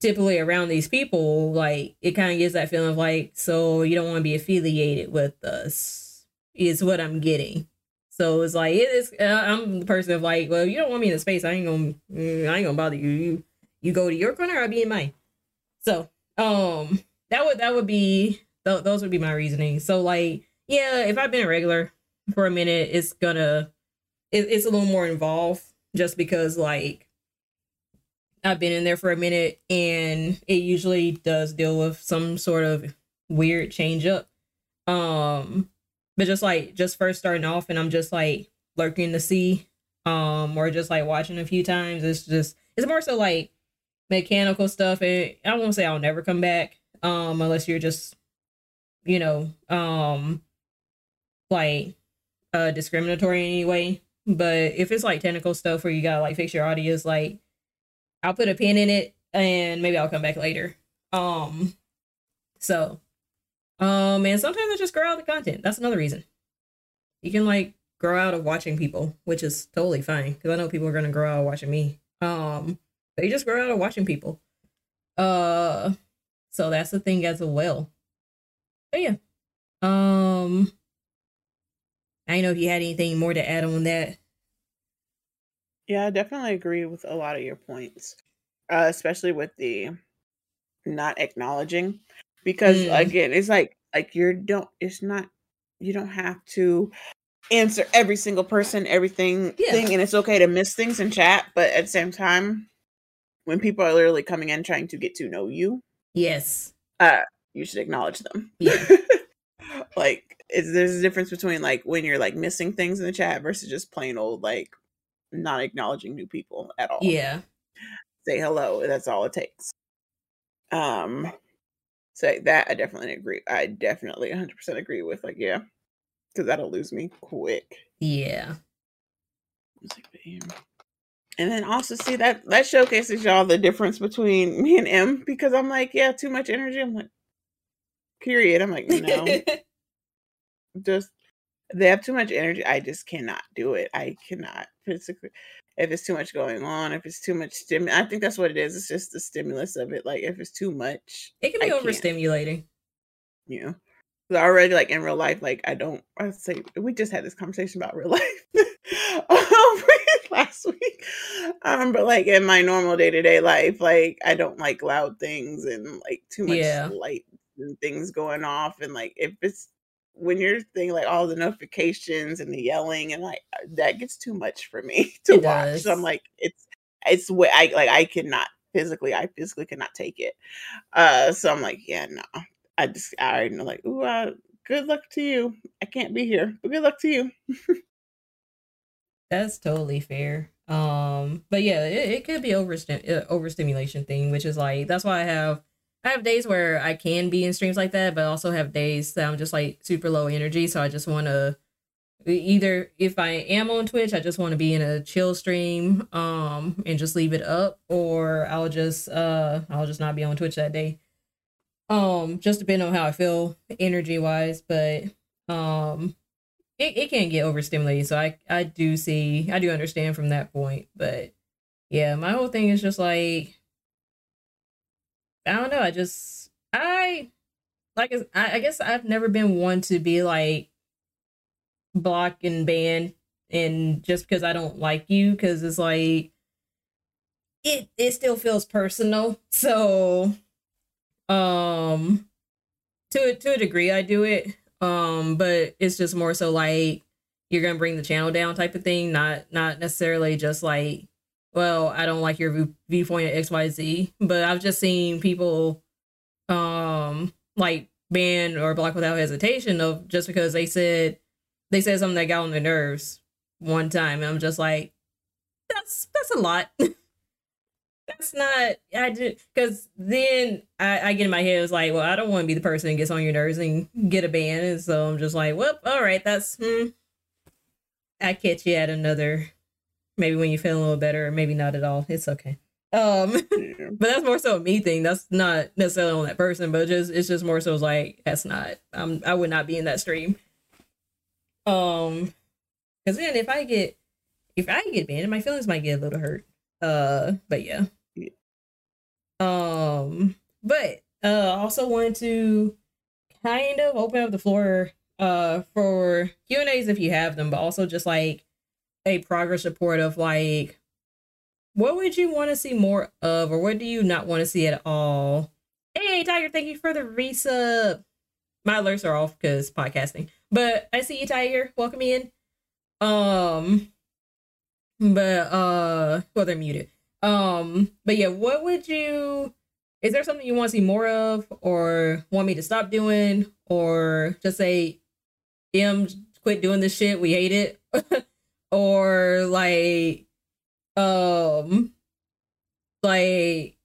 typically around these people, like it kind of gives that feeling of like, so you don't want to be affiliated with us, is what I'm getting. So it's like it is. Uh, I'm the person of like, well, you don't want me in the space. I ain't gonna, mm, I ain't gonna bother you. You, you go to your corner. I'll be in mine. So, um, that would that would be th- those would be my reasoning. So like, yeah, if I've been a regular for a minute, it's gonna, it, it's a little more involved just because like I've been in there for a minute and it usually does deal with some sort of weird change up. Um, but just like just first starting off, and I'm just like lurking to see, um, or just like watching a few times. It's just it's more so like mechanical stuff, and I won't say I'll never come back, um, unless you're just, you know, um, like uh discriminatory anyway. But if it's like technical stuff where you gotta like fix your audios, like I'll put a pin in it and maybe I'll come back later. Um, so, um, and sometimes I just grow out the content. That's another reason. You can like grow out of watching people, which is totally fine because I know people are gonna grow out watching me. Um, they just grow out of watching people. Uh, so that's the thing as well. But yeah, um, I don't know if you had anything more to add on that. Yeah, I definitely agree with a lot of your points, uh, especially with the not acknowledging, because Mm. again, it's like like you don't. It's not. You don't have to answer every single person, everything Yeah. thing, and it's okay to miss things in chat. But at the same time, when people are literally coming in trying to get to know you, Yes. uh, you should acknowledge them. Yeah. <laughs> like is there's a difference between like when you're like missing things in the chat versus just plain old like not acknowledging new people at all. Yeah. Say hello. That's all it takes. Um so that I definitely agree. I definitely 100% agree with like yeah. Cuz that'll lose me quick. Yeah. It's like, damn. And then also see that that showcases y'all the difference between me and Em because I'm like, yeah, too much energy. I'm like, period. I'm like, no. <laughs> just they have too much energy. I just cannot do it. I cannot physically. If it's too much going on, if it's too much stimulus, I think that's what it is. It's just the stimulus of it. Like if it's too much, it can be I can't. overstimulating. you know. 'Cause already like in real life, like I don't. I say we just had this conversation about real <laughs> life um, <laughs> last week, um, but like in my normal day to day life, like I don't like loud things and like too much Yeah. light and things going off, and like if it's when you're thinking like all the notifications and the yelling and like uh, that gets too much for me <laughs> to It watch. So I'm like it's it's what I like I cannot physically I physically cannot take it. Uh so I'm like, yeah, no. I just I already know like, ooh, uh, good luck to you. I can't be here, but good luck to you. <laughs> That's totally fair. Um, but yeah, it, it could be overstim- uh, overstimulation thing, which is like that's why I have I have days where I can be in streams like that, but also have days that I'm just like super low energy. So I just want to either if I am on Twitch, I just want to be in a chill stream, um, and just leave it up, or I'll just uh I'll just not be on Twitch that day. Um, just depending on how I feel energy wise, but um it, it can get overstimulated. So I I do see I do understand from that point. But yeah, my whole thing is just like I don't know. I just I like I, I guess I've never been one to be like block and ban and just because I don't like you because it's like it it still feels personal. <laughs> So um to to a degree I do it um but it's just more so like you're gonna bring the channel down type of thing not not necessarily just like well i don't like your viewpoint at xyz but i've just seen people um like ban or block without hesitation of just because they said they said something that got on their nerves one time and i'm just like that's that's a lot <laughs> that's not I did because then I, I get in my head it's like well I don't want to be the person that gets on your nerves and get a ban and so I'm just like well all right that's hmm. I catch you at another maybe when you feel a little better or maybe not at all. It's okay. Um <laughs> Yeah. but that's more so a me thing. That's not necessarily on that person but just it's just more so like that's not I'm I would not be in that stream. Um because then if I get if I get banned my feelings might get a little hurt. Uh but yeah. Yeah. um, but uh, also wanted to kind of open up the floor uh for Q and A's if you have them, but also just like a progress report of like what would you want to see more of, or what do you not want to see at all? Hey, Tiger, thank you for the resub. My alerts are off because podcasting, but I see you, Tiger. Welcome in. Um, but uh, well, they're muted. Um, but yeah, what would you is there something you want to see more of or want me to stop doing or just say Em quit doing this shit, we hate it. <laughs> or like um like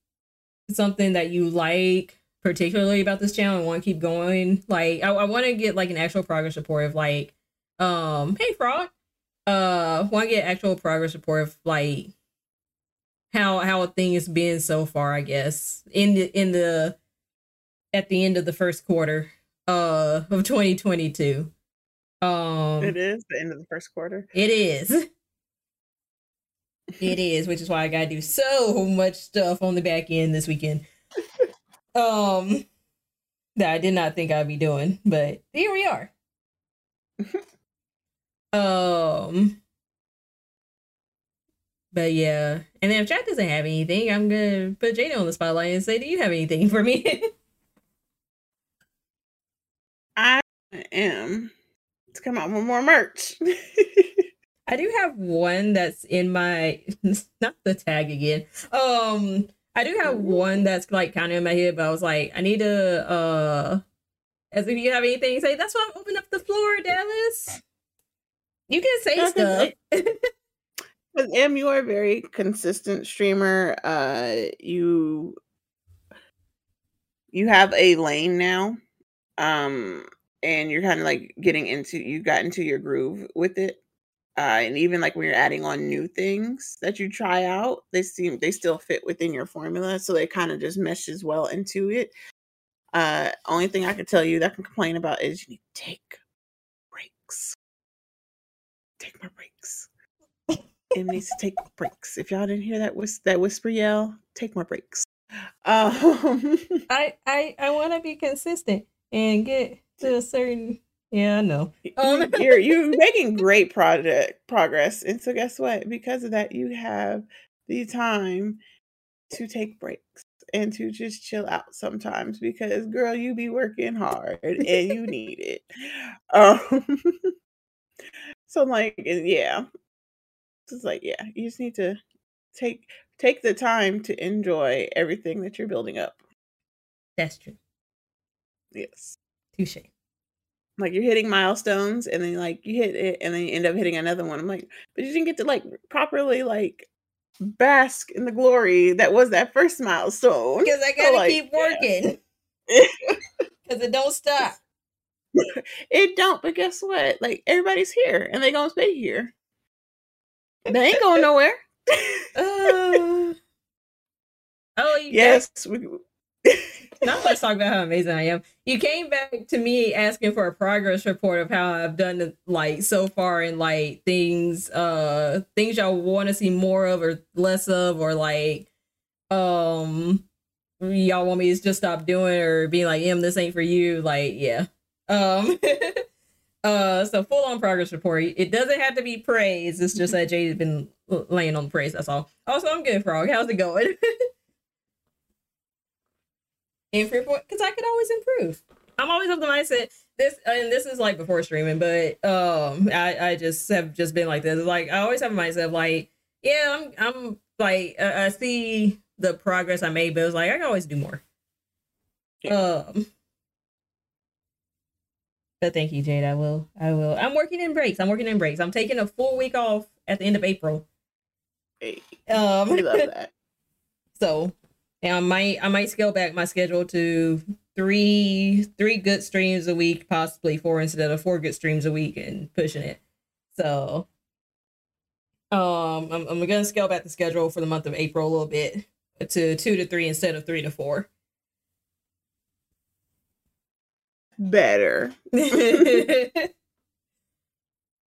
something that you like particularly about this channel and want to keep going. Like I, I want to get like an actual progress report of like um hey frog. Uh want to get actual progress report of like how how a thing has been so far, I guess. In the in the at the end of the first quarter uh of 2022. Um It is the end of the first quarter. It is. it is, which is why I gotta do so much stuff on the back end this weekend. um that I did not think I'd be doing, but here we are. um but yeah. And then if chat doesn't have anything, I'm gonna put Jada on the spotlight and say, Do you have anything for me? <laughs> I am to come out with more merch. <laughs> I do have one that's in my <laughs> not the tag again. Um I do have one that's like kind of in my head, but I was like, I need to uh as if you have anything to say, that's why I'm opening up the floor, Dallas. You can say Okay. stuff. Because Em, you are a very consistent streamer. Uh, you you have a lane now, um, and you're kind of like getting into you got into your groove with it. Uh, and even like when you're adding on new things that you try out, they seem they still fit within your formula, so they kind of just meshes well into it. Uh, only thing I can tell you that can complain about is you need to take breaks. Take my breaks. Em needs to take breaks. If y'all didn't hear that whis- that whisper yell, take more breaks. <laughs> Um, I I I want to be consistent and get to a certain. Yeah, I know. Um, you're you're making great project progress, and so guess what? Because of that, you have the time to take breaks and to just chill out sometimes. Because girl, you be working hard and you <laughs> need it. Um, <laughs> so like, yeah, it's like yeah, you just need to take take the time to enjoy everything that you're building up. That's true. Yes. Touche. like you're hitting milestones and then like you hit it and then you end up hitting another one. I'm like, but you didn't get to like properly like bask in the glory that was that first milestone. Because I gotta like, keep working. <laughs> Because it don't stop. <laughs> it don't, but guess what? Like everybody's here and they gonna stay here. They ain't going <laughs> nowhere. Uh, oh, you yes, we, Now let's talk about how amazing I am. You came back to me asking for a progress report of how I've done like so far and like things uh things y'all want to see more of or less of or like um y'all want me to just stop doing or being like em this ain't for you like yeah. Um <laughs> uh so full on progress report. It doesn't have to be praise. It's just that jade has been laying on the praise that's all. Also i'm good frog. How's it going <laughs> improve because I could always improve. I'm always of the mindset this and this is like before streaming, but um I I just have just been like this. Like I always have of like, yeah, I'm I'm like I, I see the progress I made, but it's like I can always do more. Um but thank you, Jade. I will. I will. I'm working in breaks. I'm working in breaks. I'm taking a full week off at the end of April. Hey, Um, we love that. <laughs> So and I might I might scale back my schedule to three three good streams a week, possibly four instead of four good streams a week and pushing it. So um I'm I'm gonna scale back the schedule for the month of April a little bit to two to three instead of three to four. Better. <laughs>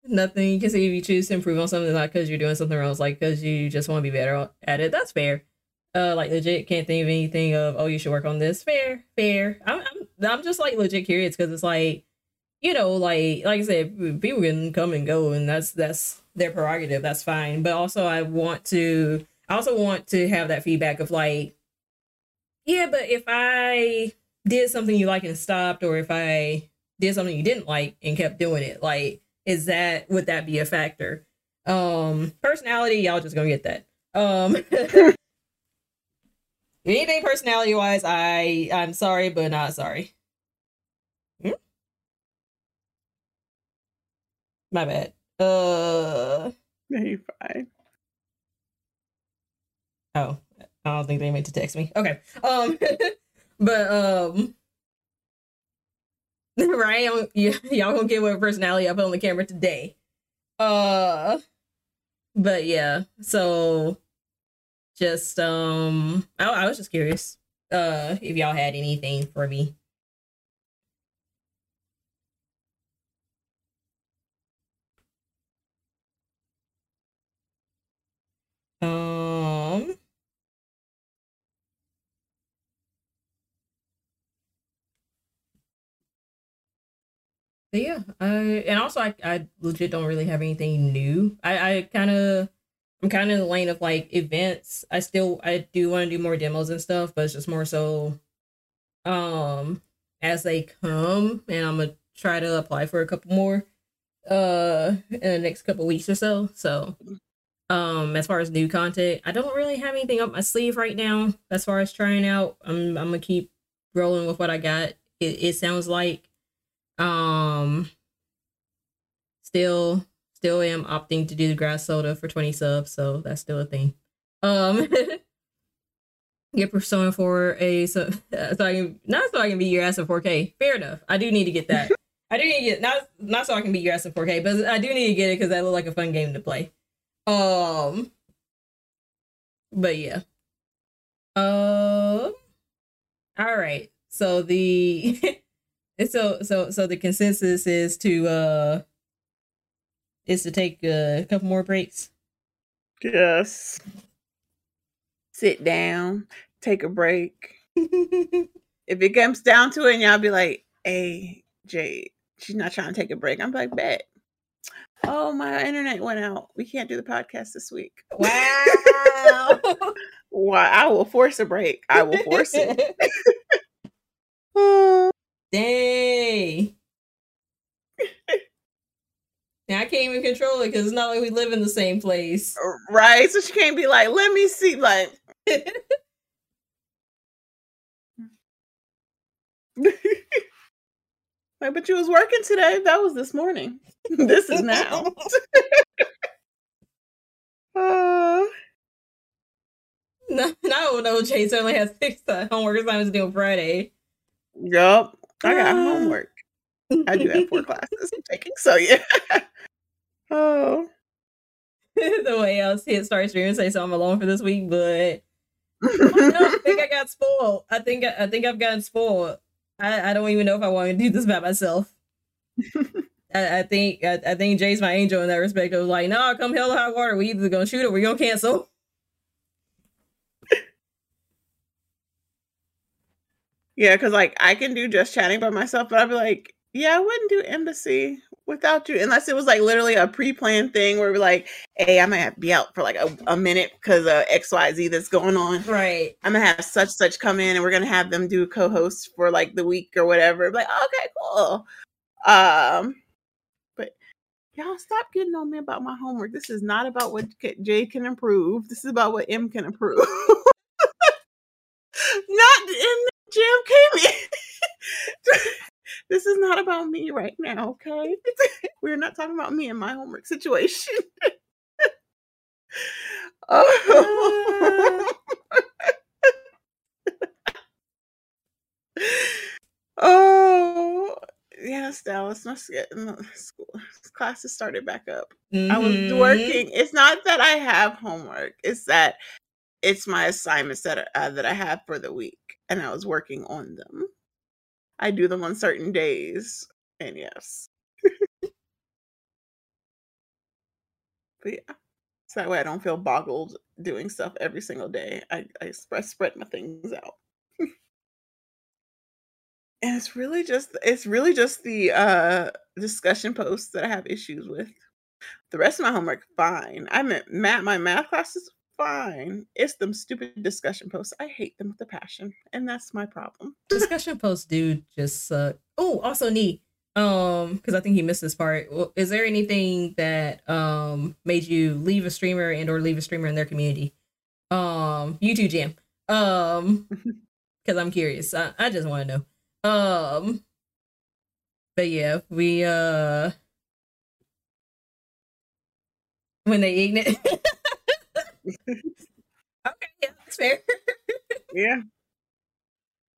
Nothing you can say if you choose to improve on something, not because you're doing something wrong, it's like because you just want to be better at it. That's fair. Uh, like legit, can't think of anything of oh you should work on this. Fair, fair. I'm I'm, I'm just like legit curious because it's like, you know, like like I said, people can come and go, and that's that's their prerogative. That's fine. But also, I want to. I also want to have that feedback of like, yeah, but if I did something you like and stopped, or if I did something you didn't like and kept doing it, like, is that would that be a factor? Um, personality, y'all just gonna get that. Um, <laughs> anything personality wise, I I'm sorry, but not sorry. Hmm? My bad. Uh. Yeah, you're fine. Oh, I don't think they meant to text me. Okay. Um, <laughs> but um, right? I'm, y- y'all gonna get what personality I put on the camera today. Uh, but yeah. So, just um, I, I was just curious. Uh, if y'all had anything for me. Um. Yeah, I and also I I legit don't really have anything new. I I kind of I'm kind of in the lane of like events. I still I do want to do more demos and stuff, but it's just more so um as they come, and I'm gonna try to apply for a couple more uh in the next couple weeks or so. So um as far as new content, I don't really have anything up my sleeve right now as far as trying out. I'm I'm gonna keep rolling with what I got. It it sounds like um, still, still am opting to do the grass soda for 20 subs, so that's still a thing. Um, <laughs> get Persona for a so <laughs> so I can not so I can beat your ass in 4K. Fair enough. I do need to get that. <laughs> I do need to get not not so I can beat your ass in 4K, but I do need to get it because that look like a fun game to play. Um, but yeah. Um. All right. So the so so so the consensus is to uh is to take a couple more breaks. Yes. Sit down, take a break. <laughs> if it comes down to it, and y'all be like, "Hey, Jade, she's not trying to take a break." I'm like, "Bet." Oh, my internet went out. We can't do the podcast this week. Wow. <laughs> Why? I will force a break. I will force it. <laughs> Dang. Now I can't even control it because it's not like we live in the same place. right. So she can't be like, "Let me see." Like, <laughs> like, but you was working today. That was this morning. <laughs> this is now. <laughs> Uh, no, no, no. Jay certainly has six uh, homework assignments due on Friday. yup. I got Ah. homework. I do have four classes I'm taking. So yeah. <laughs> oh. <laughs> the way else hit start stream and say so I'm alone for this week, but <laughs> I don't I think I got spoiled. I think I think I've gotten spoiled. I, I don't even know if I want to do this by myself. I, I think I, I think Jay's my angel in that respect. I was like, no, come hell or high water. We either gonna shoot or we gonna cancel. Yeah, because like I can do just chatting by myself, but I'd be like, yeah, I wouldn't do embassy without you unless it was like literally a pre-planned thing where we're like, hey, I might have to be out for like a, a minute because of XYZ that's going on. Right. I'm gonna have such such come in and we're gonna have them do co-host for like the week or whatever. Like, okay, cool. Um, but y'all stop getting on me about my homework. This is not about what Jay can improve. This is about what Em can improve. <laughs> not in Jim Kimmy. <laughs> this is not about me right now, okay? <laughs> We're not talking about me and my homework situation. <laughs> oh. <laughs> oh, yes, Dallas. My my school classes started back up. I was Mhm. working. It's not that I have homework. It's that it's my assignments that uh, that I have for the week, and I was working on them. I do them on certain days, and yes. but yeah, so that way I don't feel boggled doing stuff every single day. I I spread my things out. And it's really just it's really just the uh discussion posts that I have issues with. The rest of my homework, fine. I meant math my math class is fine. It's them stupid discussion posts. I hate them with a passion. And that's my problem. Discussion posts do just suck. Oh, also neat. Um, because I think he missed this part. Well, Is there anything that um made you leave a streamer and or leave a streamer in their community? Um, you too, Jam. Um, <laughs> because I'm curious. I, I just want to know. Um, but yeah, we uh, when they ignite. <laughs> okay, yeah, that's fair. <laughs> yeah.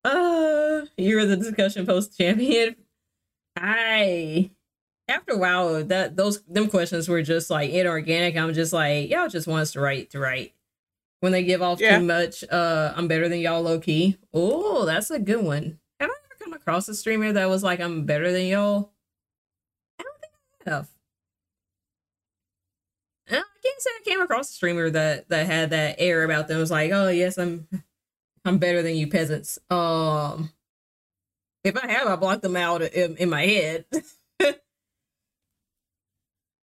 Uh, you're the discussion post champion. I after a while that those them questions were just like inorganic. I'm just like, y'all just want us to write to write. When they give off Yeah. too much, uh, I'm better than y'all low key. Oh, that's a good one. Have I ever come across a streamer that was like, I'm better than y'all? I don't think I have. I can't say I came across a streamer that that had that air about them. It was like, oh yes, I'm I'm better than you peasants. Um, if I have, I blocked them out in, in my head. <laughs>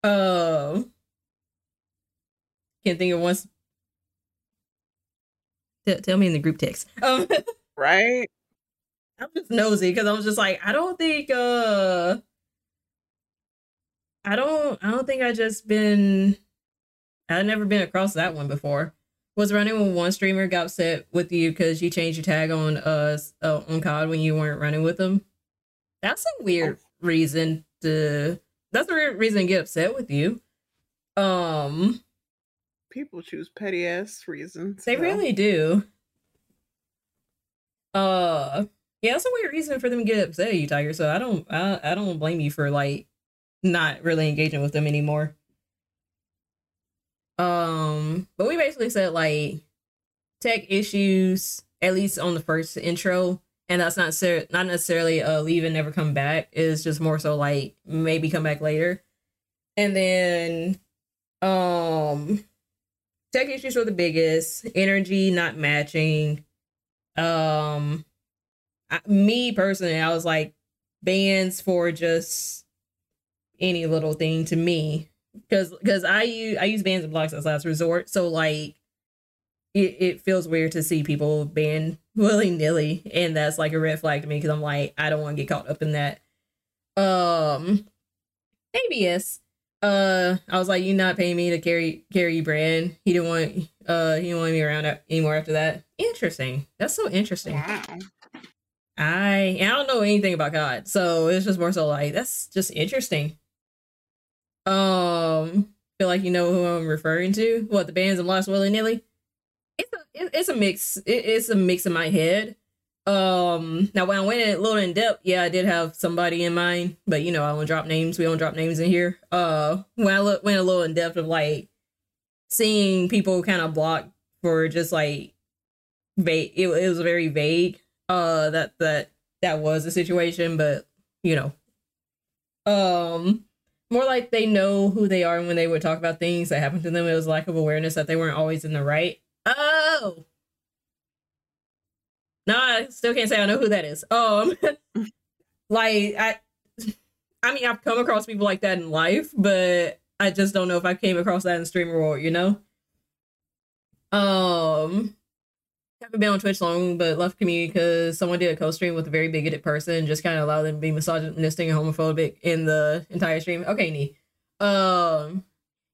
um, can't think of once. T- tell me in the group text. <laughs> Um, Right. I'm just nosy because I was just like, I don't think, uh, I don't, I don't think I just been, I've never been across that one before. Was running when one streamer got upset with you because you changed your tag on uh, uh on COD when you weren't running with them. That's a weird reason to. That's a weird reason to get upset with you. Um, People choose petty ass reasons. they so. really do. Uh, yeah, that's a weird reason for them to get upset at you, Tiger. So I don't, I, I don't blame you for like not really engaging with them anymore. Um, but we basically said like tech issues, at least on the first intro, and that's not ser- not necessarily uh leave and never come back. It's just more so like maybe come back later, and then um tech issues were the biggest. Energy not matching. Um I, me personally i was like bands for just any little thing to me because because i use i use bands and blocks as last resort so like it, it feels weird to see people ban <laughs> willy-nilly and that's like a red flag to me because i'm like i don't want to get caught up in that um abs uh I was like, you not paying me to carry carry brand. He didn't want uh he didn't want me around anymore after that. Interesting. That's so interesting. Wow. I I don't know anything about COD, so it's just more so like that's just interesting. Um, feel like you know who I'm referring to. What the bands and lost willy nilly. It's a it's a mix. It's a mix in my head. Um, now when I went a little in depth, yeah, I did have somebody in mind, but you know I don't drop names. We don't drop names in here. Uh, when I look, went a little in depth of like seeing people kind of block for just like vague. It, it was very vague uh that that that was the situation but you know um more like they know who they are and when they would talk about things that happened to them. It was lack of awareness that they weren't always in the right. Oh! No i still can't say i know who that is. Um <laughs> like i i mean i've come across people like that in life but i just don't know if i came across that in streamer world you know? Um haven't been on Twitch long, but left community because someone did a co-stream with a very bigoted person, just kind of allowed them to be misogynistic and homophobic in the entire stream. Okay, Nee. Um,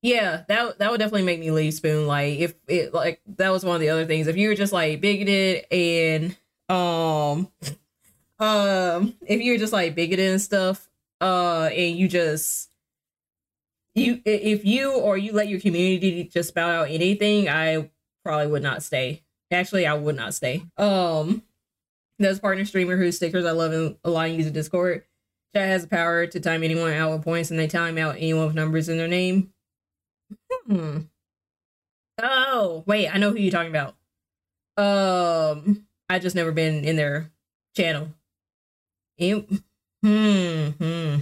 yeah, that that would definitely make me leave Spoon. Like if it like that was one of the other things. If you were just like bigoted and um um if you're just like bigoted and stuff, uh, and you just you if you or you let your community just spout out anything, I probably would not stay. Actually, I would not stay. Um, a partner streamer whose stickers I love and a lot and use in Discord. Chat has the power to time anyone out with points, and they time out anyone with numbers in their name. Hmm. Oh, wait, I know who you're talking about. Um, I just never been in their channel. Em- Hmm. Hmm.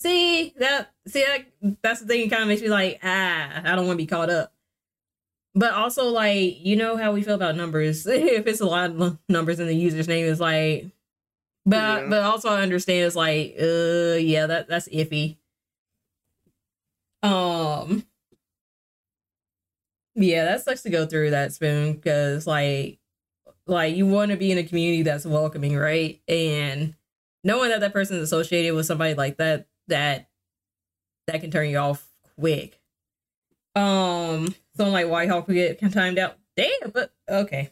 See that? See that? That's the thing. It kind of makes me like, ah, I don't want to be caught up. But also, like, you know how we feel about numbers. <laughs> if it's a lot of numbers in the user's name, is like, but Yeah. but also I understand it's like, uh, yeah, that that's iffy. Um, yeah, that sucks to go through that spoon because like, like you want to be in a community that's welcoming, right? And knowing that that person is associated with somebody like that, that that can turn you off quick. Um, something like Whitehawk will get timed out. Damn, but okay.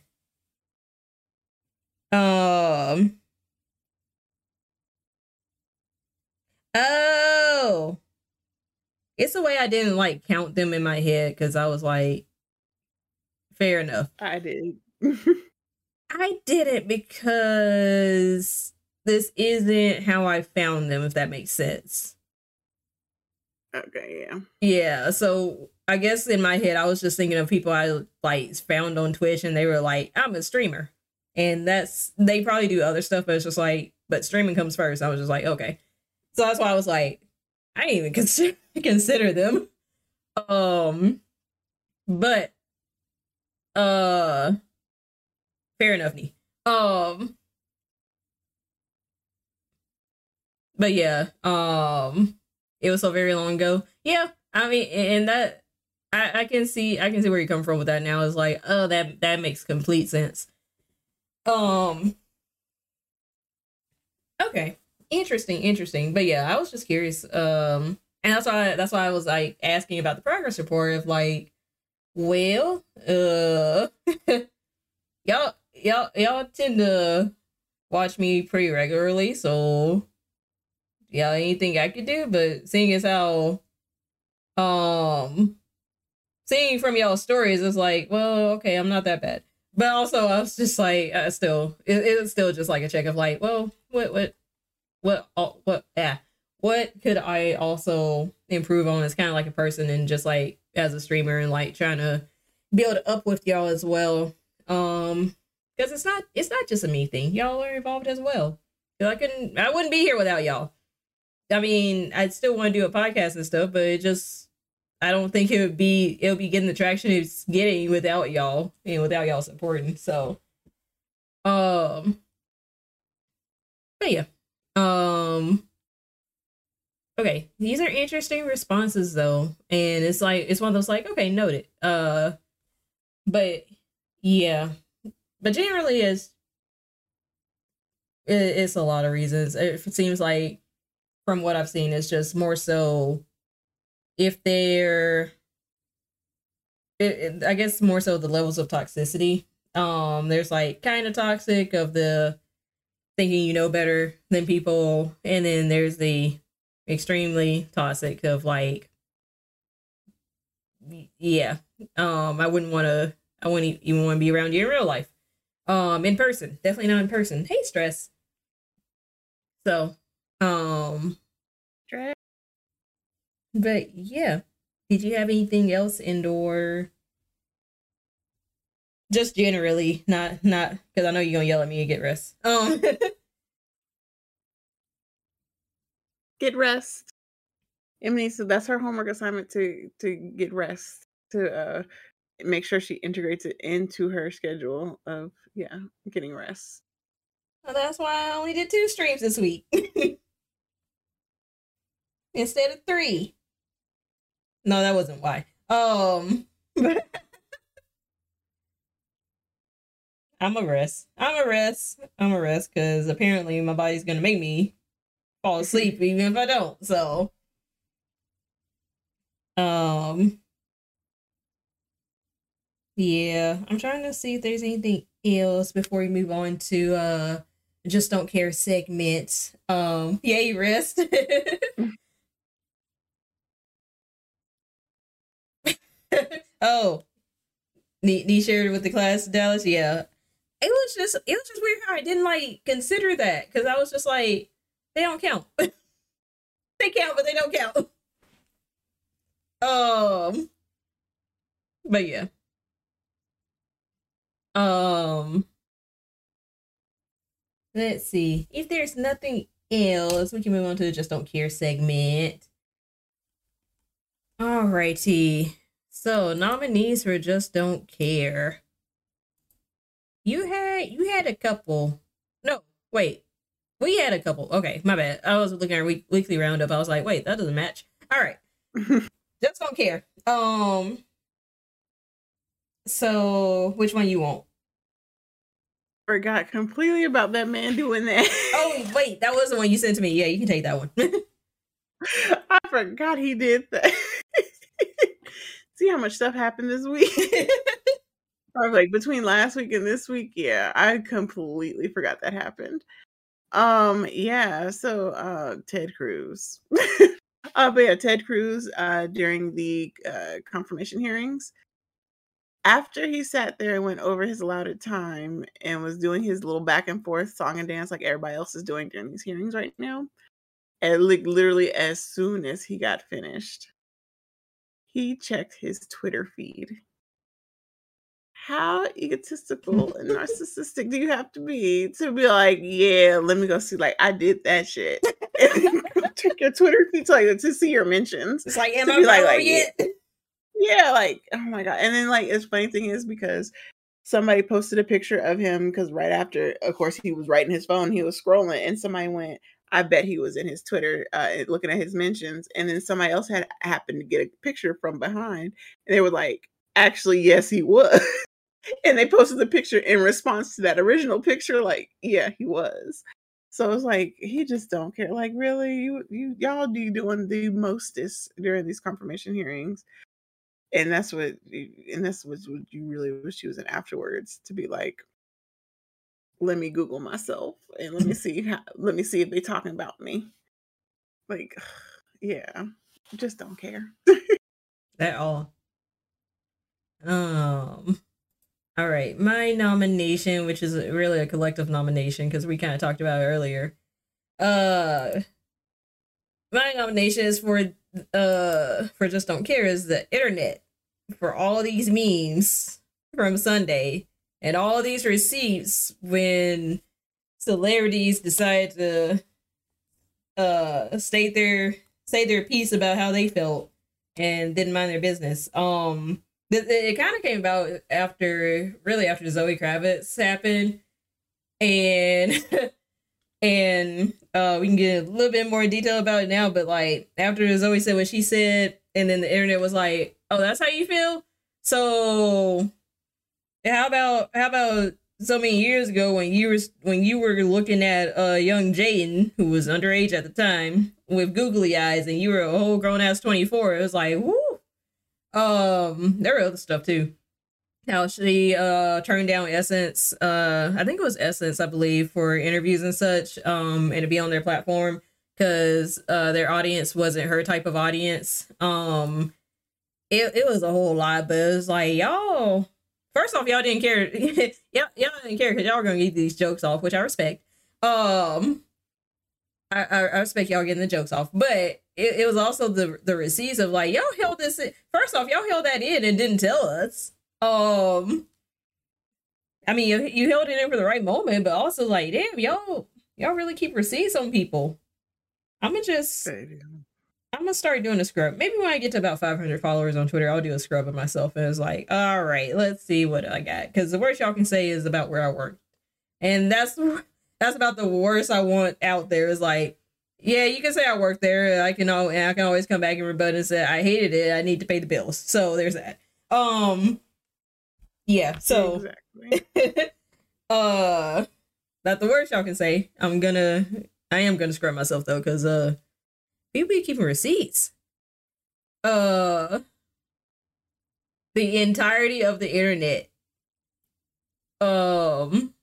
Um. Oh. It's the way I didn't like count them in my head because I was like, fair enough. I didn't. <laughs> I did it because this isn't how I found them, if that makes sense. Okay, yeah. Yeah, so I guess in my head I was just thinking of people I like found on Twitch and they were like, I'm a streamer. And that's they probably do other stuff, but it's just like, but streaming comes first. I was just like, okay. So that's why I was like, I didn't even consider <laughs> consider them. Um but uh fair enough, Nee. Um but yeah, um it was so very long ago. Yeah, I mean, and that I, I can see I can see where you come from with that now. Is like, oh, that that makes complete sense. Um. Okay, interesting, interesting. But yeah, I was just curious. Um, and that's why that's why I was like asking about the progress report of like, well, uh, <laughs> y'all y'all y'all tend to watch me pretty regularly, so yeah, anything I could do, but seeing as how um seeing from y'all stories is like, well, okay, I'm not that bad. But also I was just like uh, still it, it's still just like a check of like, well, what what what what yeah. What could I also improve on as kind of like a person and just like as a streamer and like trying to build up with y'all as well. Um because it's not it's not just a me thing. Y'all are involved as well. I couldn't I wouldn't be here without y'all. I mean, I'd still want to do a podcast and stuff, but it just I don't think it would be it would be getting the traction it's getting without y'all and without y'all supporting. So um but yeah. Um okay, these are interesting responses though. And it's like it's one of those like, okay, noted. Uh but yeah. But generally is it, it's a lot of reasons. It seems like from what I've seen, it's just more so if they're, it, it, I guess more so the levels of toxicity. Um, there's like kind of toxic of the thinking you know better than people, and then there's the extremely toxic of like, yeah, um, I wouldn't want to, I wouldn't even want to be around you in real life. Um, in person, definitely not in person. Hey, stress. So, um, but yeah, did you have anything else indoor? Just generally, not not because I know you're gonna yell at me and get rest. Um, <laughs> get rest. Emily so that's her homework assignment to to get rest to uh make sure she integrates it into her schedule of yeah getting rest. Well, that's why I only did two streams this week. <laughs> instead of three. No, that wasn't why. Um, <laughs> I'm a rest. I'm a rest. I'm a rest because apparently my body's gonna make me fall asleep <laughs> even if I don't. So, um, yeah, I'm trying to see if there's anything else before we move on to uh just don't care segment. Um, <laughs> yay, rest. <laughs> oh, Nee shared it with the class, Dallas. Yeah, it was just it was just weird how I didn't like consider that because I was just like they don't count. <laughs> they count, but they don't count. <laughs> Um, but yeah. Um, let's see if there's nothing else. We can move on to the just don't care segment. Alrighty. So nominees for Just Don't Care. You had you had a couple. No, wait. We had a couple. Okay, my bad. I was looking at week, weekly roundup. I was like, wait, that doesn't match. All right. <laughs> Just don't care. Um. So, which one you want? Forgot completely about that man doing that. oh wait, that was the one you sent to me. Yeah, you can take that one. <laughs> <laughs> I forgot he did that. See how much stuff happened this week. <laughs> I was like between last week and this week, yeah, I completely forgot that happened. Um, yeah, so uh Ted Cruz. <laughs> uh but yeah, Ted Cruz uh during the uh confirmation hearings after he sat there and went over his allotted time and was doing his little back and forth song and dance like everybody else is doing during these hearings right now, and like literally as soon as he got finished, he checked his Twitter feed. How <laughs> egotistical and narcissistic do you have to be to be like, yeah, let me go see, like, I did that shit. <laughs> check your Twitter feed to, like, to see your mentions. It's like, am I like, like, yet? Yeah, like, oh my God. And then, like, it's funny thing is because somebody posted a picture of him because right after, of course, he was writing his phone, he was scrolling, and somebody went, I bet he was in his Twitter uh, looking at his mentions, and then somebody else had happened to get a picture from behind, and they were like, "Actually, yes, he was." <laughs> and they posted the picture in response to that original picture, like, "Yeah, he was." So it's like he just don't care. Like, really, you you y'all be doing the mostest during these confirmation hearings, and that's what and that's what you really wish he was in afterwards to be like, let me Google myself and let me see how, let me see if they're talking about me. Like, <sighs> yeah, just don't care <laughs> at all. Um. All right, my nomination, which is really a collective nomination because we kind of talked about it earlier. Uh, my nomination is for uh for just don't care is the internet for all these memes from Sunday and all these receipts when celebrities decide to uh state their say their piece about how they felt and didn't mind their business. Um it, it kind of came about after really after Zoe Kravitz happened and <laughs> and uh we can get a little bit more detail about it now but like after Zoe said what she said and then the internet was like oh that's how you feel so how about how about so many years ago when you were when you were looking at uh young Jaden who was underage at the time with googly eyes and you were a whole grown ass 24 it was like whoo. Um there were other stuff too. How she uh turned down Essence uh i think it was Essence i believe for interviews and such um and to be on their platform because uh their audience wasn't her type of audience. Um it, it was a whole lot but it was like y'all First off, y'all didn't care. <laughs> y'all, y'all didn't care because y'all were gonna get these jokes off, which I respect. Um, I, I, I respect y'all getting the jokes off, but it, it was also the the receipts of like y'all held this. In. First off, y'all held that in and didn't tell us. Um, I mean, you, you held it in for the right moment, but also like, damn, y'all y'all really keep receipts on people. I'm gonna just. I'm gonna start doing a scrub. Maybe when I get to about 500 followers on Twitter, I'll do a scrub of myself. And it's like, all right, let's see what I got. Because the worst y'all can say is about where I work, and that's that's about the worst I want out there. Is like, yeah, you can say I work there. I can all I can always come back and rebut and say I hated it. I need to pay the bills. So there's that. Um, yeah. So, exactly. <laughs> uh, that's the worst y'all can say. I'm gonna, I am gonna scrub myself though, because uh people be keeping receipts. Uh, the entirety of the internet. Um,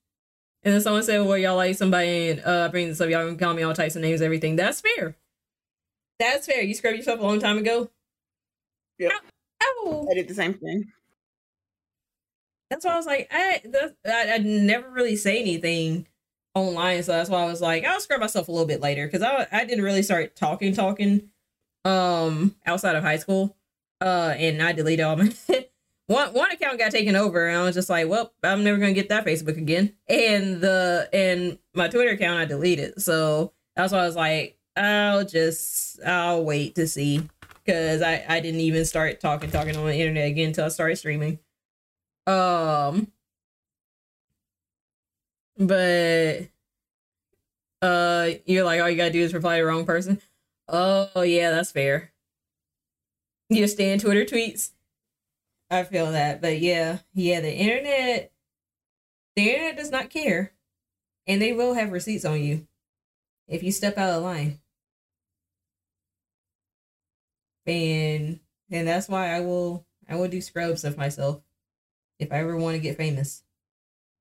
and then someone said, "Well, y'all like somebody and uh bring this up. Y'all can call me all types of names, everything." That's fair. That's fair. You scrubbed yourself a long time ago. Yeah. Oh, I did the same thing. That's why I was like, I, I, I never really say anything online, so that's why I was like, I'll scrub myself a little bit later because I I didn't really start talking talking um outside of high school. Uh and I deleted all my <laughs> one one account got taken over and I was just like, well, I'm never gonna get that Facebook again. And the and my Twitter account I deleted. So that's why I was like, I'll just I'll wait to see. Cause I, I didn't even start talking talking on the internet again until I started streaming. Um but uh you're like all you gotta do is reply to the wrong person? Oh yeah that's fair. You stand twitter tweets? I feel that but yeah yeah the internet the internet does not care. And they will have receipts on you if you step out of line. And and that's why i will i will do scrubs of myself if I ever want to get famous.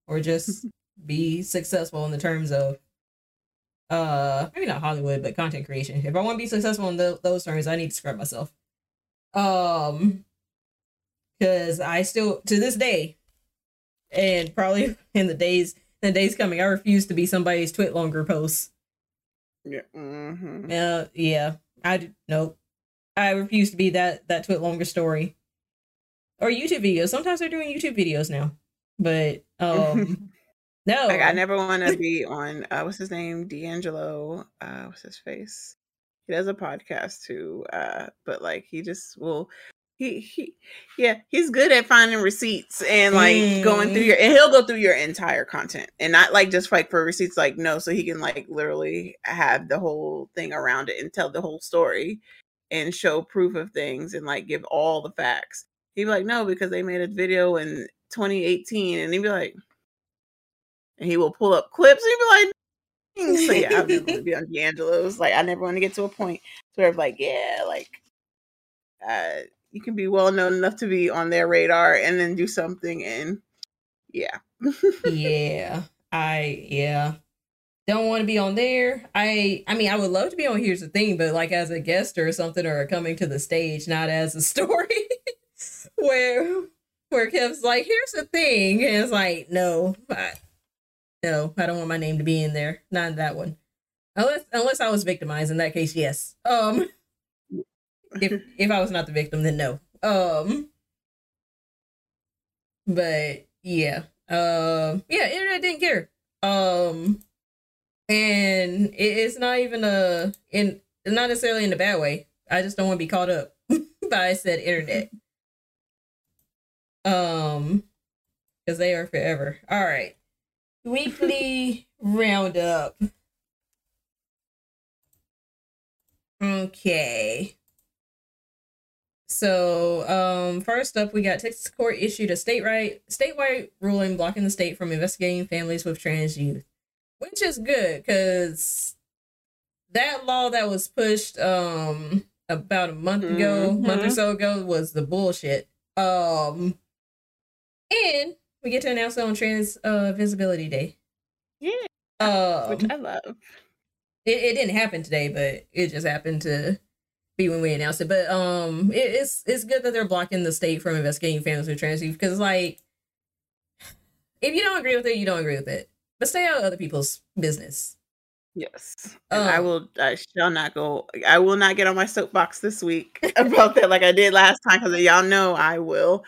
Or just <laughs> be successful in the terms of uh maybe not Hollywood but content creation. If I want to be successful in those terms, I need to scrub myself. Um cuz I still to this day and probably <laughs> in the days in the days coming, I refuse to be somebody's TwitLonger posts. Yeah. Mm-hmm. Uh, yeah. I nope. I refuse to be that that TwitLonger story or YouTube videos. Sometimes they're doing YouTube videos now, but um, <laughs> no, like, I never want to <laughs> be on. Uh, what's his name? D'Angelo. Uh, what's his face? He does a podcast too. Uh, but like he just will. He he yeah he's good at finding receipts and like mm. going through your and he'll go through your entire content and not like just like for receipts like no so he can like literally have the whole thing around it and tell the whole story and show proof of things and like give all the facts He'd be like, no, because they made a video in 2018, and he'd be like, and he will pull up clips. And he'd be like, so yeah, I never want to be <laughs> on D'Angelo's. Like, I never want to get to a point where I'm like, yeah, like, uh, you can be well known enough to be on their radar, and then do something, and yeah, yeah, I yeah don't want to be on there. I I mean I would love to be on Here's the Thing, but like as a guest or something or coming to the stage, not as a <laughs> story where where Kev's like, here's the thing. And it's like, no, I, no, I don't want my name to be in there. Not that one. Unless unless I was victimized. In that case, yes. Um if if I was not the victim, then no. Um but yeah. Um yeah, internet didn't care. Um and it's not even a in not necessarily in a bad way. I just don't want to be caught up <laughs> by said internet. Um, because they are forever. All right. Weekly roundup. Okay. So, um, first up, we got Texas court issued a state right, statewide ruling blocking the state from investigating families with trans youth, which is good because that law that was pushed um about a month ago, mm-hmm. month or so ago, was the bullshit. Um, and we get to announce it on Trans uh, Visibility Day. Yeah. Um, which I love. It, it didn't happen today, but it just happened to be when we announced it. But um, it, it's it's good that they're blocking the state from investigating families with trans youth because like, if you don't agree with it, you don't agree with it. But stay out of other people's business. Yes, and um, I will. I shall not go. I will not get on my soapbox this week <laughs> about that, like I did last time, because y'all know I will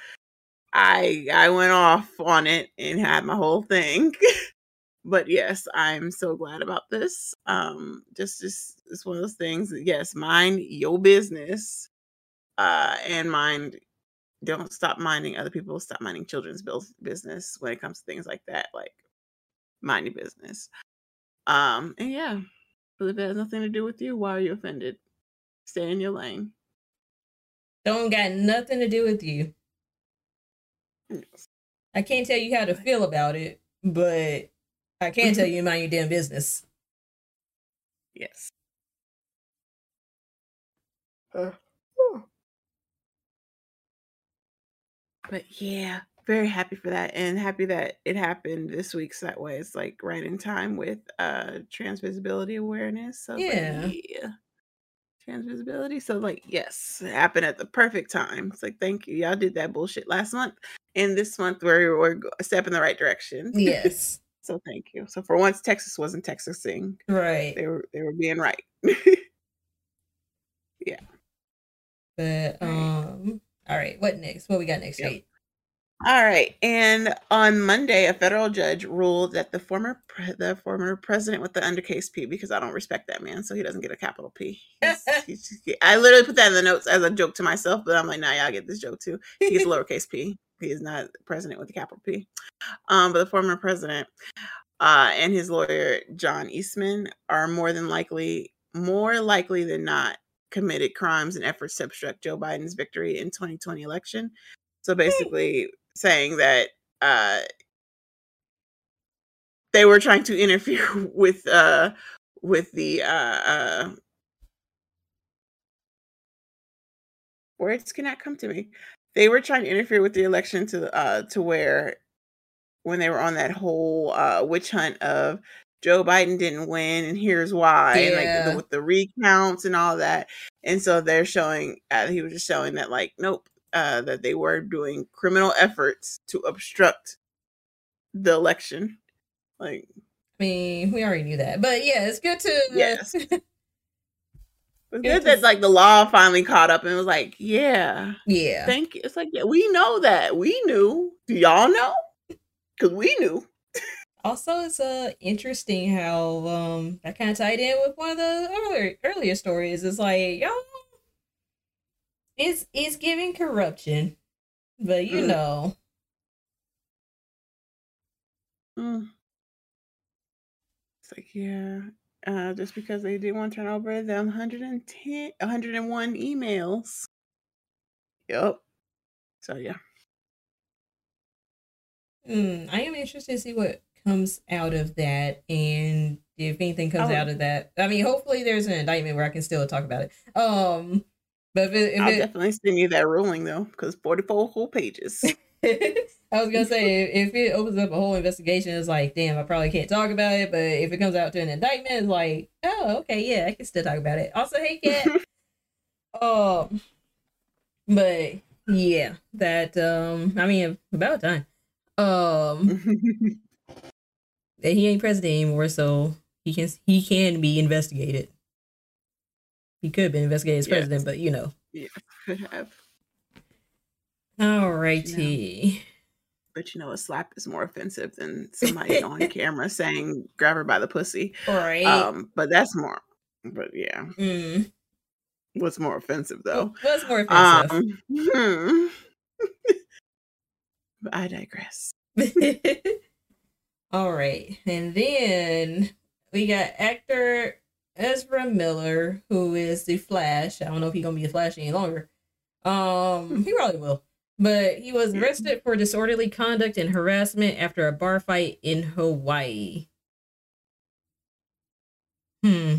I I went off on it and had my whole thing. <laughs> but yes, I'm so glad about this. Um, just just it's one of those things. That, Yes, mind your business, uh, and mind. Don't stop minding other people. Stop minding children's business when it comes to things like that. Like mind your business. Um, and yeah, but if it has nothing to do with you, why are you offended? Stay in your lane. Don't got nothing to do with you. I can't tell you how to feel about it, but I can tell you mind your damn business. Yes. Uh, but yeah, very happy for that and happy that it happened this week so that way it's like right in time with uh trans visibility awareness. So yeah. Like, yeah trans visibility. So like, yes, it happened at the perfect time. It's like, thank you. Y'all did that bullshit last month. And this month we're, we're a step in the right direction. Yes. <laughs> so thank you. So for once Texas wasn't Texasing. Right. They were they were being right. <laughs> yeah. But um all right, what next? What we got next, yep. All right, and on Monday, a federal judge ruled that the former pre- the former president with the undercase P, because I don't respect that man, so he doesn't get a capital P. He's, <laughs> he's, he, I literally put that in the notes as a joke to myself, but I'm like, nah, y'all get this joke too. He's lowercase P. He is not president with a capital P. Um, but the former president uh, and his lawyer John Eastman are more than likely, more likely than not, committed crimes and efforts to obstruct Joe Biden's victory in 2020 election. So basically, saying that uh, they were trying to interfere <laughs> with uh, with the uh, uh, words cannot come to me. They were trying to interfere with the election to uh to where when they were on that whole uh witch hunt of Joe Biden didn't win and here's why and like the, with the recounts and all that. And so they're showing uh, he was just showing that like nope uh that they were doing criminal efforts to obstruct the election like I mean, we already knew that, but yeah, it's good to Yes. <laughs> it's good that like the law finally caught up and was like yeah yeah. thank you it's like yeah we know that we knew do y'all know because we knew Also, it's uh interesting how um that kind of tied in with one of the earlier earlier stories. It's like y'all, it's it's giving corruption, but you Mhm. know, Mm. It's like, yeah, uh, just because they didn't want to turn over them 110, 101 emails. Yep. So, yeah. mm, I am interested to see what comes out of that, and if anything comes Oh. out of that. I mean, hopefully there's an indictment where I can still talk about it. Um, but if it, if I'll it, definitely send you that ruling, though, because 44 whole pages. <laughs> I was gonna <laughs> say if it opens up a whole investigation, it's like, damn, I probably can't talk about it. But if it comes out to an indictment, it's like, oh, okay, yeah, I can still talk about it. Also, hey, cat. <laughs> um, but yeah, that um, I mean, about time. Um, he ain't president anymore, so he can he can be investigated. He could have been investigated as Yes. president, but you know. Yeah, Could have. Alrighty. But you know, a slap is more offensive than somebody <laughs> on camera saying, grab her by the pussy. All right. Um, but that's more. But yeah, mm. what's more offensive, though? What's more offensive? Um, hmm. <laughs> I digress. <laughs> All right. And then we got actor Ezra Miller, who is the Flash. I don't know if he's gonna be the Flash any longer. Um, <laughs> he probably will. But he was arrested for disorderly conduct and harassment after a bar fight in Hawaii. Hmm.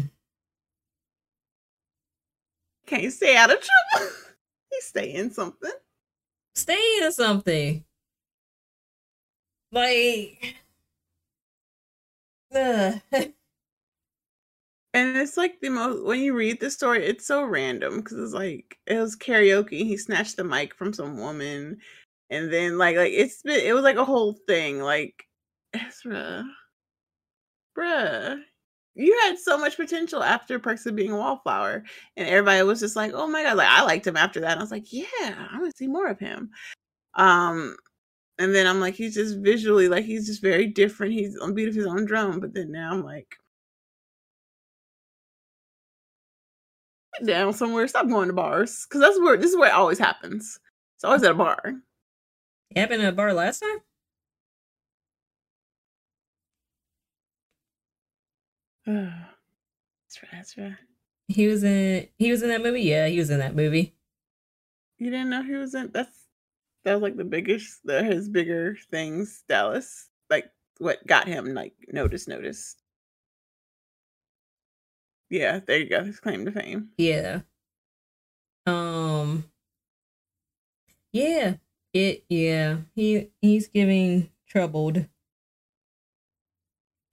Can't stay out of trouble. <laughs> He's staying something. Stay in something. Like <laughs> uh, And it's like the most when you read the story, it's so random because it's like it was karaoke. He snatched the mic from some woman, and then like like it's been it was like a whole thing. Like Ezra, bruh, you had so much potential after Perks of Being a Wallflower, and everybody was just like, oh my god, like I liked him after that. And I was like, yeah, I want to see more of him. Um, and then I'm like, he's just visually like he's just very different. He's on beat of his own drum. But then now I'm like. Sit down somewhere. Stop going to bars because that's where this is where it always happens. It's always at a bar. it happened at a bar last time? <sighs> that's right. That's right. He was in he was in that movie? Yeah, he was in that movie. You didn't know he was in. That's that was like the biggest, the his bigger things. Dallas, like what got him like notice, notice. Yeah, there you go. His claim to fame. Yeah. Um Yeah. It yeah. He he's giving troubled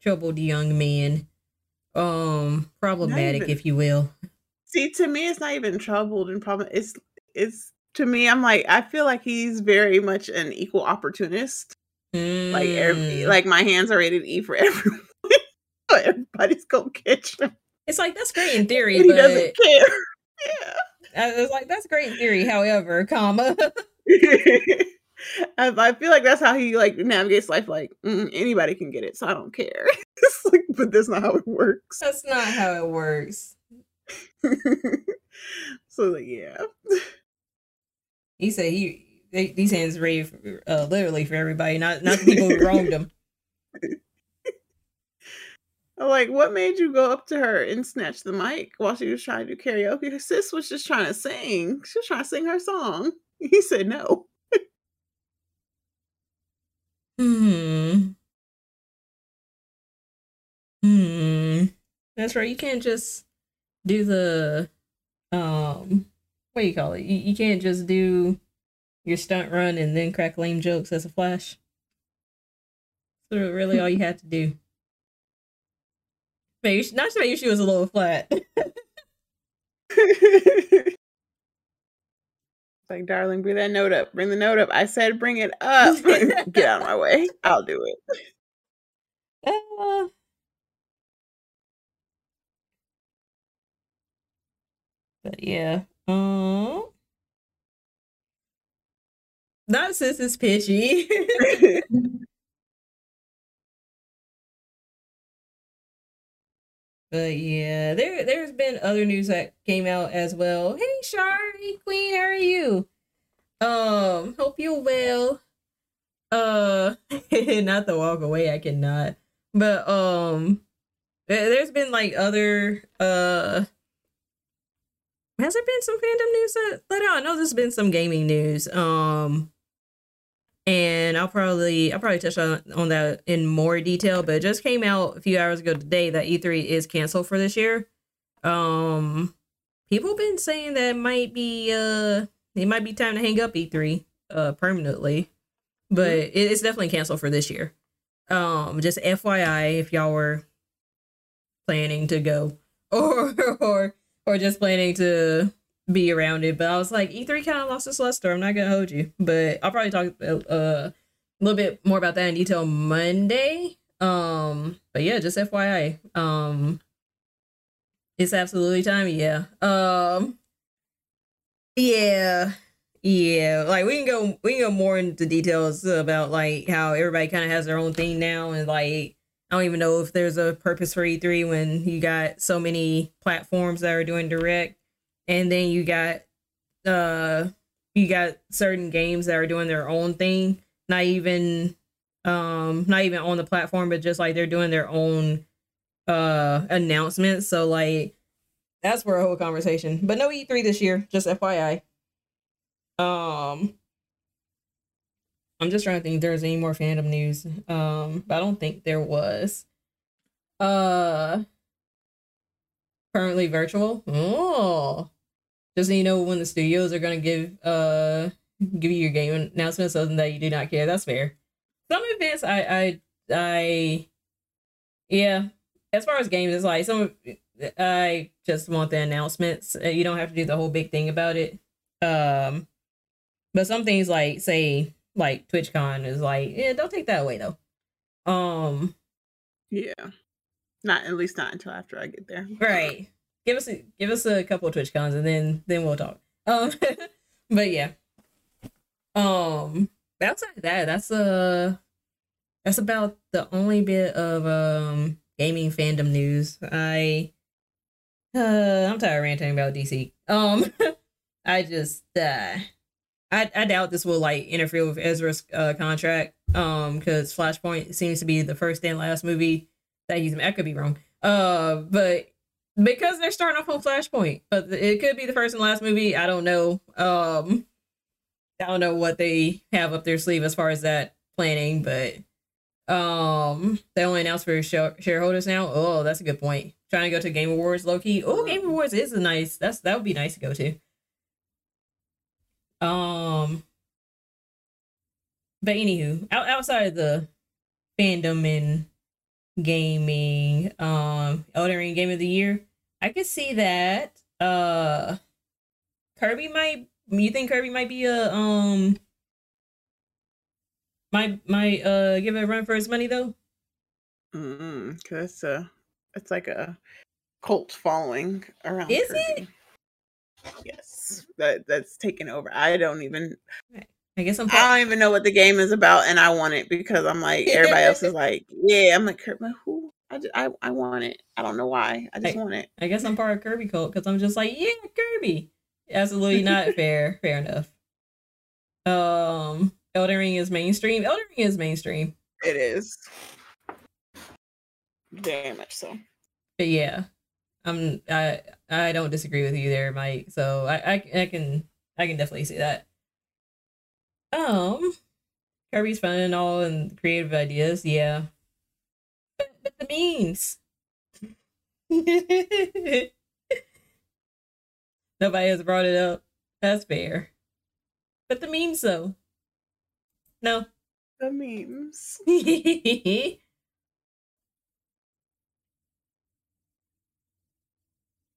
troubled young man. Um problematic even- if you will. See, to me, it's not even troubled and problem. It's it's to me. I'm like I feel like he's very much an equal opportunist. Like every, Mm. like my hands are rated E for <laughs> everyone. so everybody's gonna catch him. It's like that's great in theory, And he doesn't care. <laughs> Yeah. I was like that's great in theory, however, comma. <laughs> I, I feel like that's how he like navigates life. Like mm, anybody can get it, so I don't care. <laughs> It's like, but that's not how it works. that's not how it works. so like, yeah, He said he they, these hands for, uh, literally for everybody, not not the people who wronged him. Like, what made you go up to her and snatch the mic while she was trying to do karaoke? Her sis was just trying to sing. She was trying to sing her song. <laughs> He said no. Hmm. Hmm. That's right. You can't just do the um what do you call it? You, you can't just do your stunt run and then crack lame jokes as a flash. So really all you had to do. Maybe not she was a little flat. <laughs> like, darling, bring that note up. Bring the note up. I said bring it up. <laughs> <laughs> Get out of my way. I'll do it. Uh, but yeah. Um not since it's pitchy. But yeah, there there's been other news that came out as well. Hey Shari Queen, how are you? Um, hope you're well. Uh <laughs> not the walk away, I cannot. But um there's been like other uh has there been some fandom news that let out? I know there's been some gaming news. Um and I'll probably I'll probably touch on, on that in more detail, but it just came out a few hours ago today that E3 is canceled for this year. Um people have been saying that it might be uh it might be time to hang up E3 uh permanently. But mm-hmm. it's definitely canceled for this year. Um just FYI if y'all were planning to go <laughs> or or or just planning to be around it. But I was like, E3 kind of lost its luster. I'm not gonna hold you, but I'll probably talk uh, a little bit more about that in detail Monday. Um, but yeah, just FYI, um, it's absolutely time. Yeah. Um, yeah. Yeah, like we can go we can go more into details about like how everybody kind of has their own thing now and like I don't even know if there's a purpose for E3 when you got so many platforms that are doing direct and then you got uh you got certain games that are doing their own thing. Not even um not even on the platform but just like they're doing their own uh announcements. So like that's for a whole conversation. But no e3 this year just fyi um i'm just trying to think if there's any more fandom news. Um but i don't think there was. Uh currently virtual? Oh just so you know when the studios are gonna give uh give you your game announcement something that you do not care. That's fair. Some events I I I yeah. As far as games, it's like some I just want the announcements. Uh, you don't have to do the whole big thing about it. Um, but some things like say like TwitchCon is like yeah, don't take that away though. Um, yeah, not at least not until after I get there. Right give us a give us a couple of Twitch cons and then then we'll talk. Um, <laughs> but yeah. Um, outside that, that's uh that's about the only bit of um gaming fandom news. I uh I'm tired of ranting about DC. Um, <laughs> I just uh. I, I doubt this will like interfere with Ezra's uh, contract um because Flashpoint seems to be the first and last movie that he's I could be wrong uh but because they're starting off on Flashpoint, but it could be the first and last movie. I don't know. Um, I don't know what they have up their sleeve as far as that planning, but um, they only announced for shareholders now. Oh, that's a good point. Trying to go to Game Awards, low key. Oh, Game Awards is a nice. That's that would be nice to go to. Um, but anywho, out, outside of the fandom and gaming, um, Elden Ring Game of the Year. I could see that. Uh, Kirby might. You think Kirby might be a um. Might might uh give it a run for his money though. Mm, cause uh, it's like a cult following around. Is Kirby. it? Yes, that that's taken over. I don't even. I guess I'm. I don't even know what the game is about, and I want it because I'm like <laughs> everybody else is like, yeah. I'm like, Kirby who? I, just, I I want it. I don't know why. I just I, want it. I guess I'm part of Kirby cult because I'm just like, yeah, Kirby. Absolutely not <laughs> fair. Fair enough. Um, Elden Ring is mainstream. Elden Ring is mainstream. It is. Very much so. But yeah, I'm. I I don't disagree with you there, Mike. So I I, I can I can definitely see that. Um, Kirby's fun and all, and creative ideas, yeah. But, but the memes. <laughs> Nobody has brought it up. That's fair. But the memes though. No. The memes. <laughs>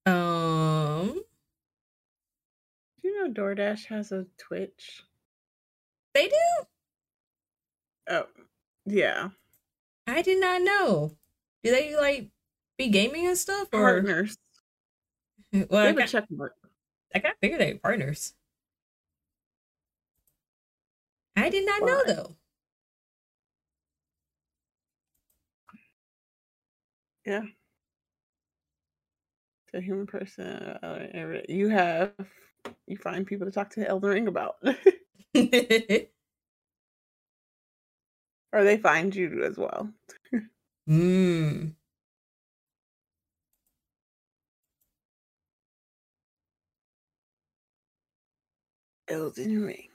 um Do you know DoorDash has a Twitch? They do? Oh, yeah. I did not know. Do they like be gaming and stuff or Partners. <laughs> well They I have a got, check mark. I got figured they partners. I did not know though. Yeah. To a human person, uh, you have you find people to talk to Elden Ring about, <laughs> <laughs> or they find you as well. <laughs> mm. Elden Ring.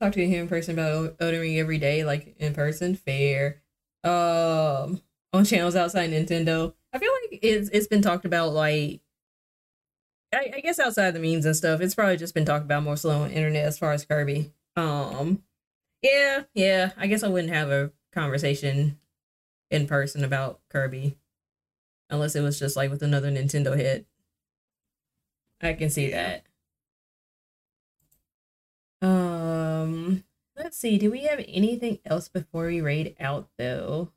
talk to a human person about El- Elden Ring every day, like in person, fair. Um, on channels outside Nintendo, I feel like it's it's been talked about like. I, I guess outside the memes and stuff, it's probably just been talked about more so on the internet as far as Kirby. Um, yeah, yeah. I guess I wouldn't have a conversation in person about Kirby, unless it was just like with another Nintendo hit. I can see that. Um, let's see. Do we have anything else before we raid out though?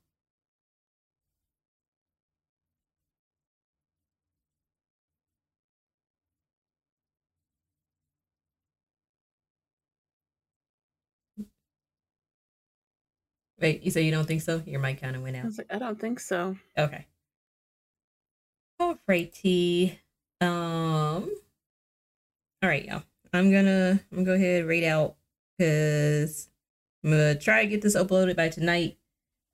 Wait, you say you don't think so? Your mic kind of went out. I was like, I don't think so. Okay. Alrighty. Um. All right, y'all. I'm gonna I'm gonna go ahead and rate out because I'm gonna try to get this uploaded by tonight.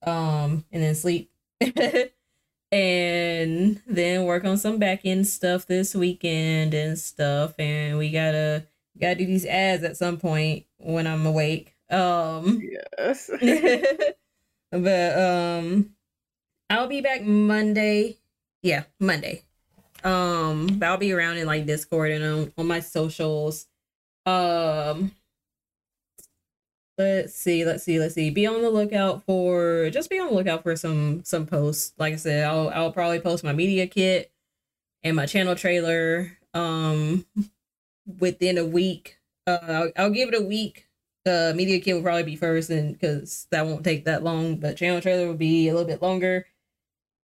Um, and then sleep, <laughs> and then work on some back end stuff this weekend and stuff. And we gotta gotta do these ads at some point when I'm awake. Um. Yes. <laughs> but um I'll be back Monday. Yeah, Monday. Um, but I'll be around in like Discord and on, on my socials. Um let's see, let's see, let's see. Be on the lookout for just be on the lookout for some some posts. Like I said, I'll I'll probably post my media kit and my channel trailer um within a week. Uh I'll, I'll give it a week the media kit will probably be first and because that won't take that long but channel trailer will be a little bit longer.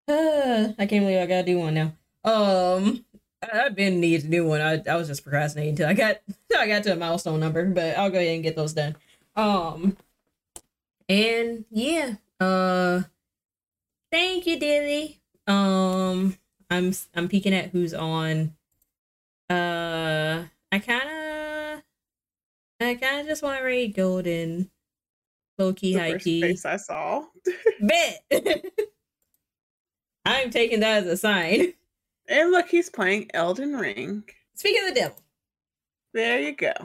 Uh, <sighs> i can't believe i gotta do one now. Um I- i've been needing to do one. I, I was just procrastinating until i got <laughs> till i got to a milestone number but i'll go ahead and get those done. Um and yeah uh thank you dilly. Um i'm i'm peeking at who's on. Uh i kind of I kind of just want to Golden. Low key, the high first key. face I saw. <laughs> Bet. <laughs> I'm taking that as a sign. And look, he's playing Elden Ring. Speaking of the devil. There you go. <laughs>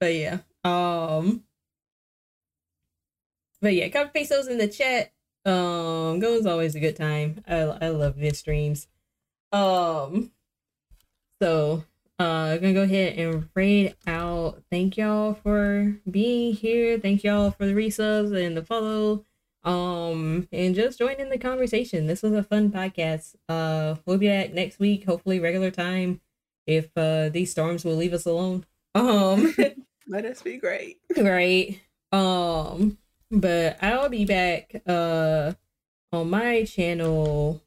but yeah. Um But yeah, copy paste those in the chat. Um Golden's always a good time. I I love his streams. Um so uh gonna go ahead and raid out. Thank y'all for being here. Thank y'all for the resubs and the follow. Um and just joining in the conversation. This was a fun podcast. Uh we'll be back next week, hopefully regular time if uh these storms will leave us alone. Um <laughs> Let us be great. right. Um but I'll be back uh on my channel.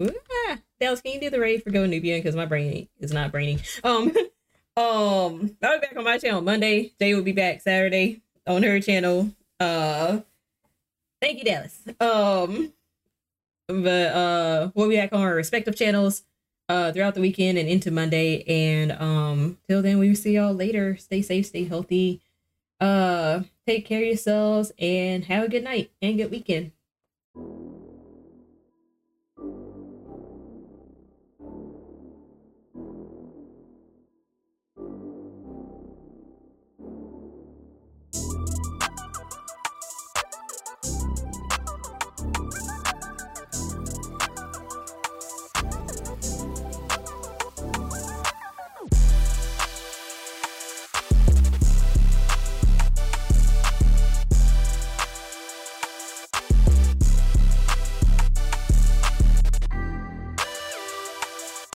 Ah, Dallas, can you do the raid for Go Nubian? Because my brain is not brainy. Um <laughs> um I'll be back on my channel Monday. Jay will be back Saturday on her channel. Uh thank you, Dallas. Um but uh we'll be back on our respective channels uh throughout the weekend and into Monday. And um till then we will see y'all later. Stay safe, stay healthy. Uh take care of yourselves and have a good night and good weekend.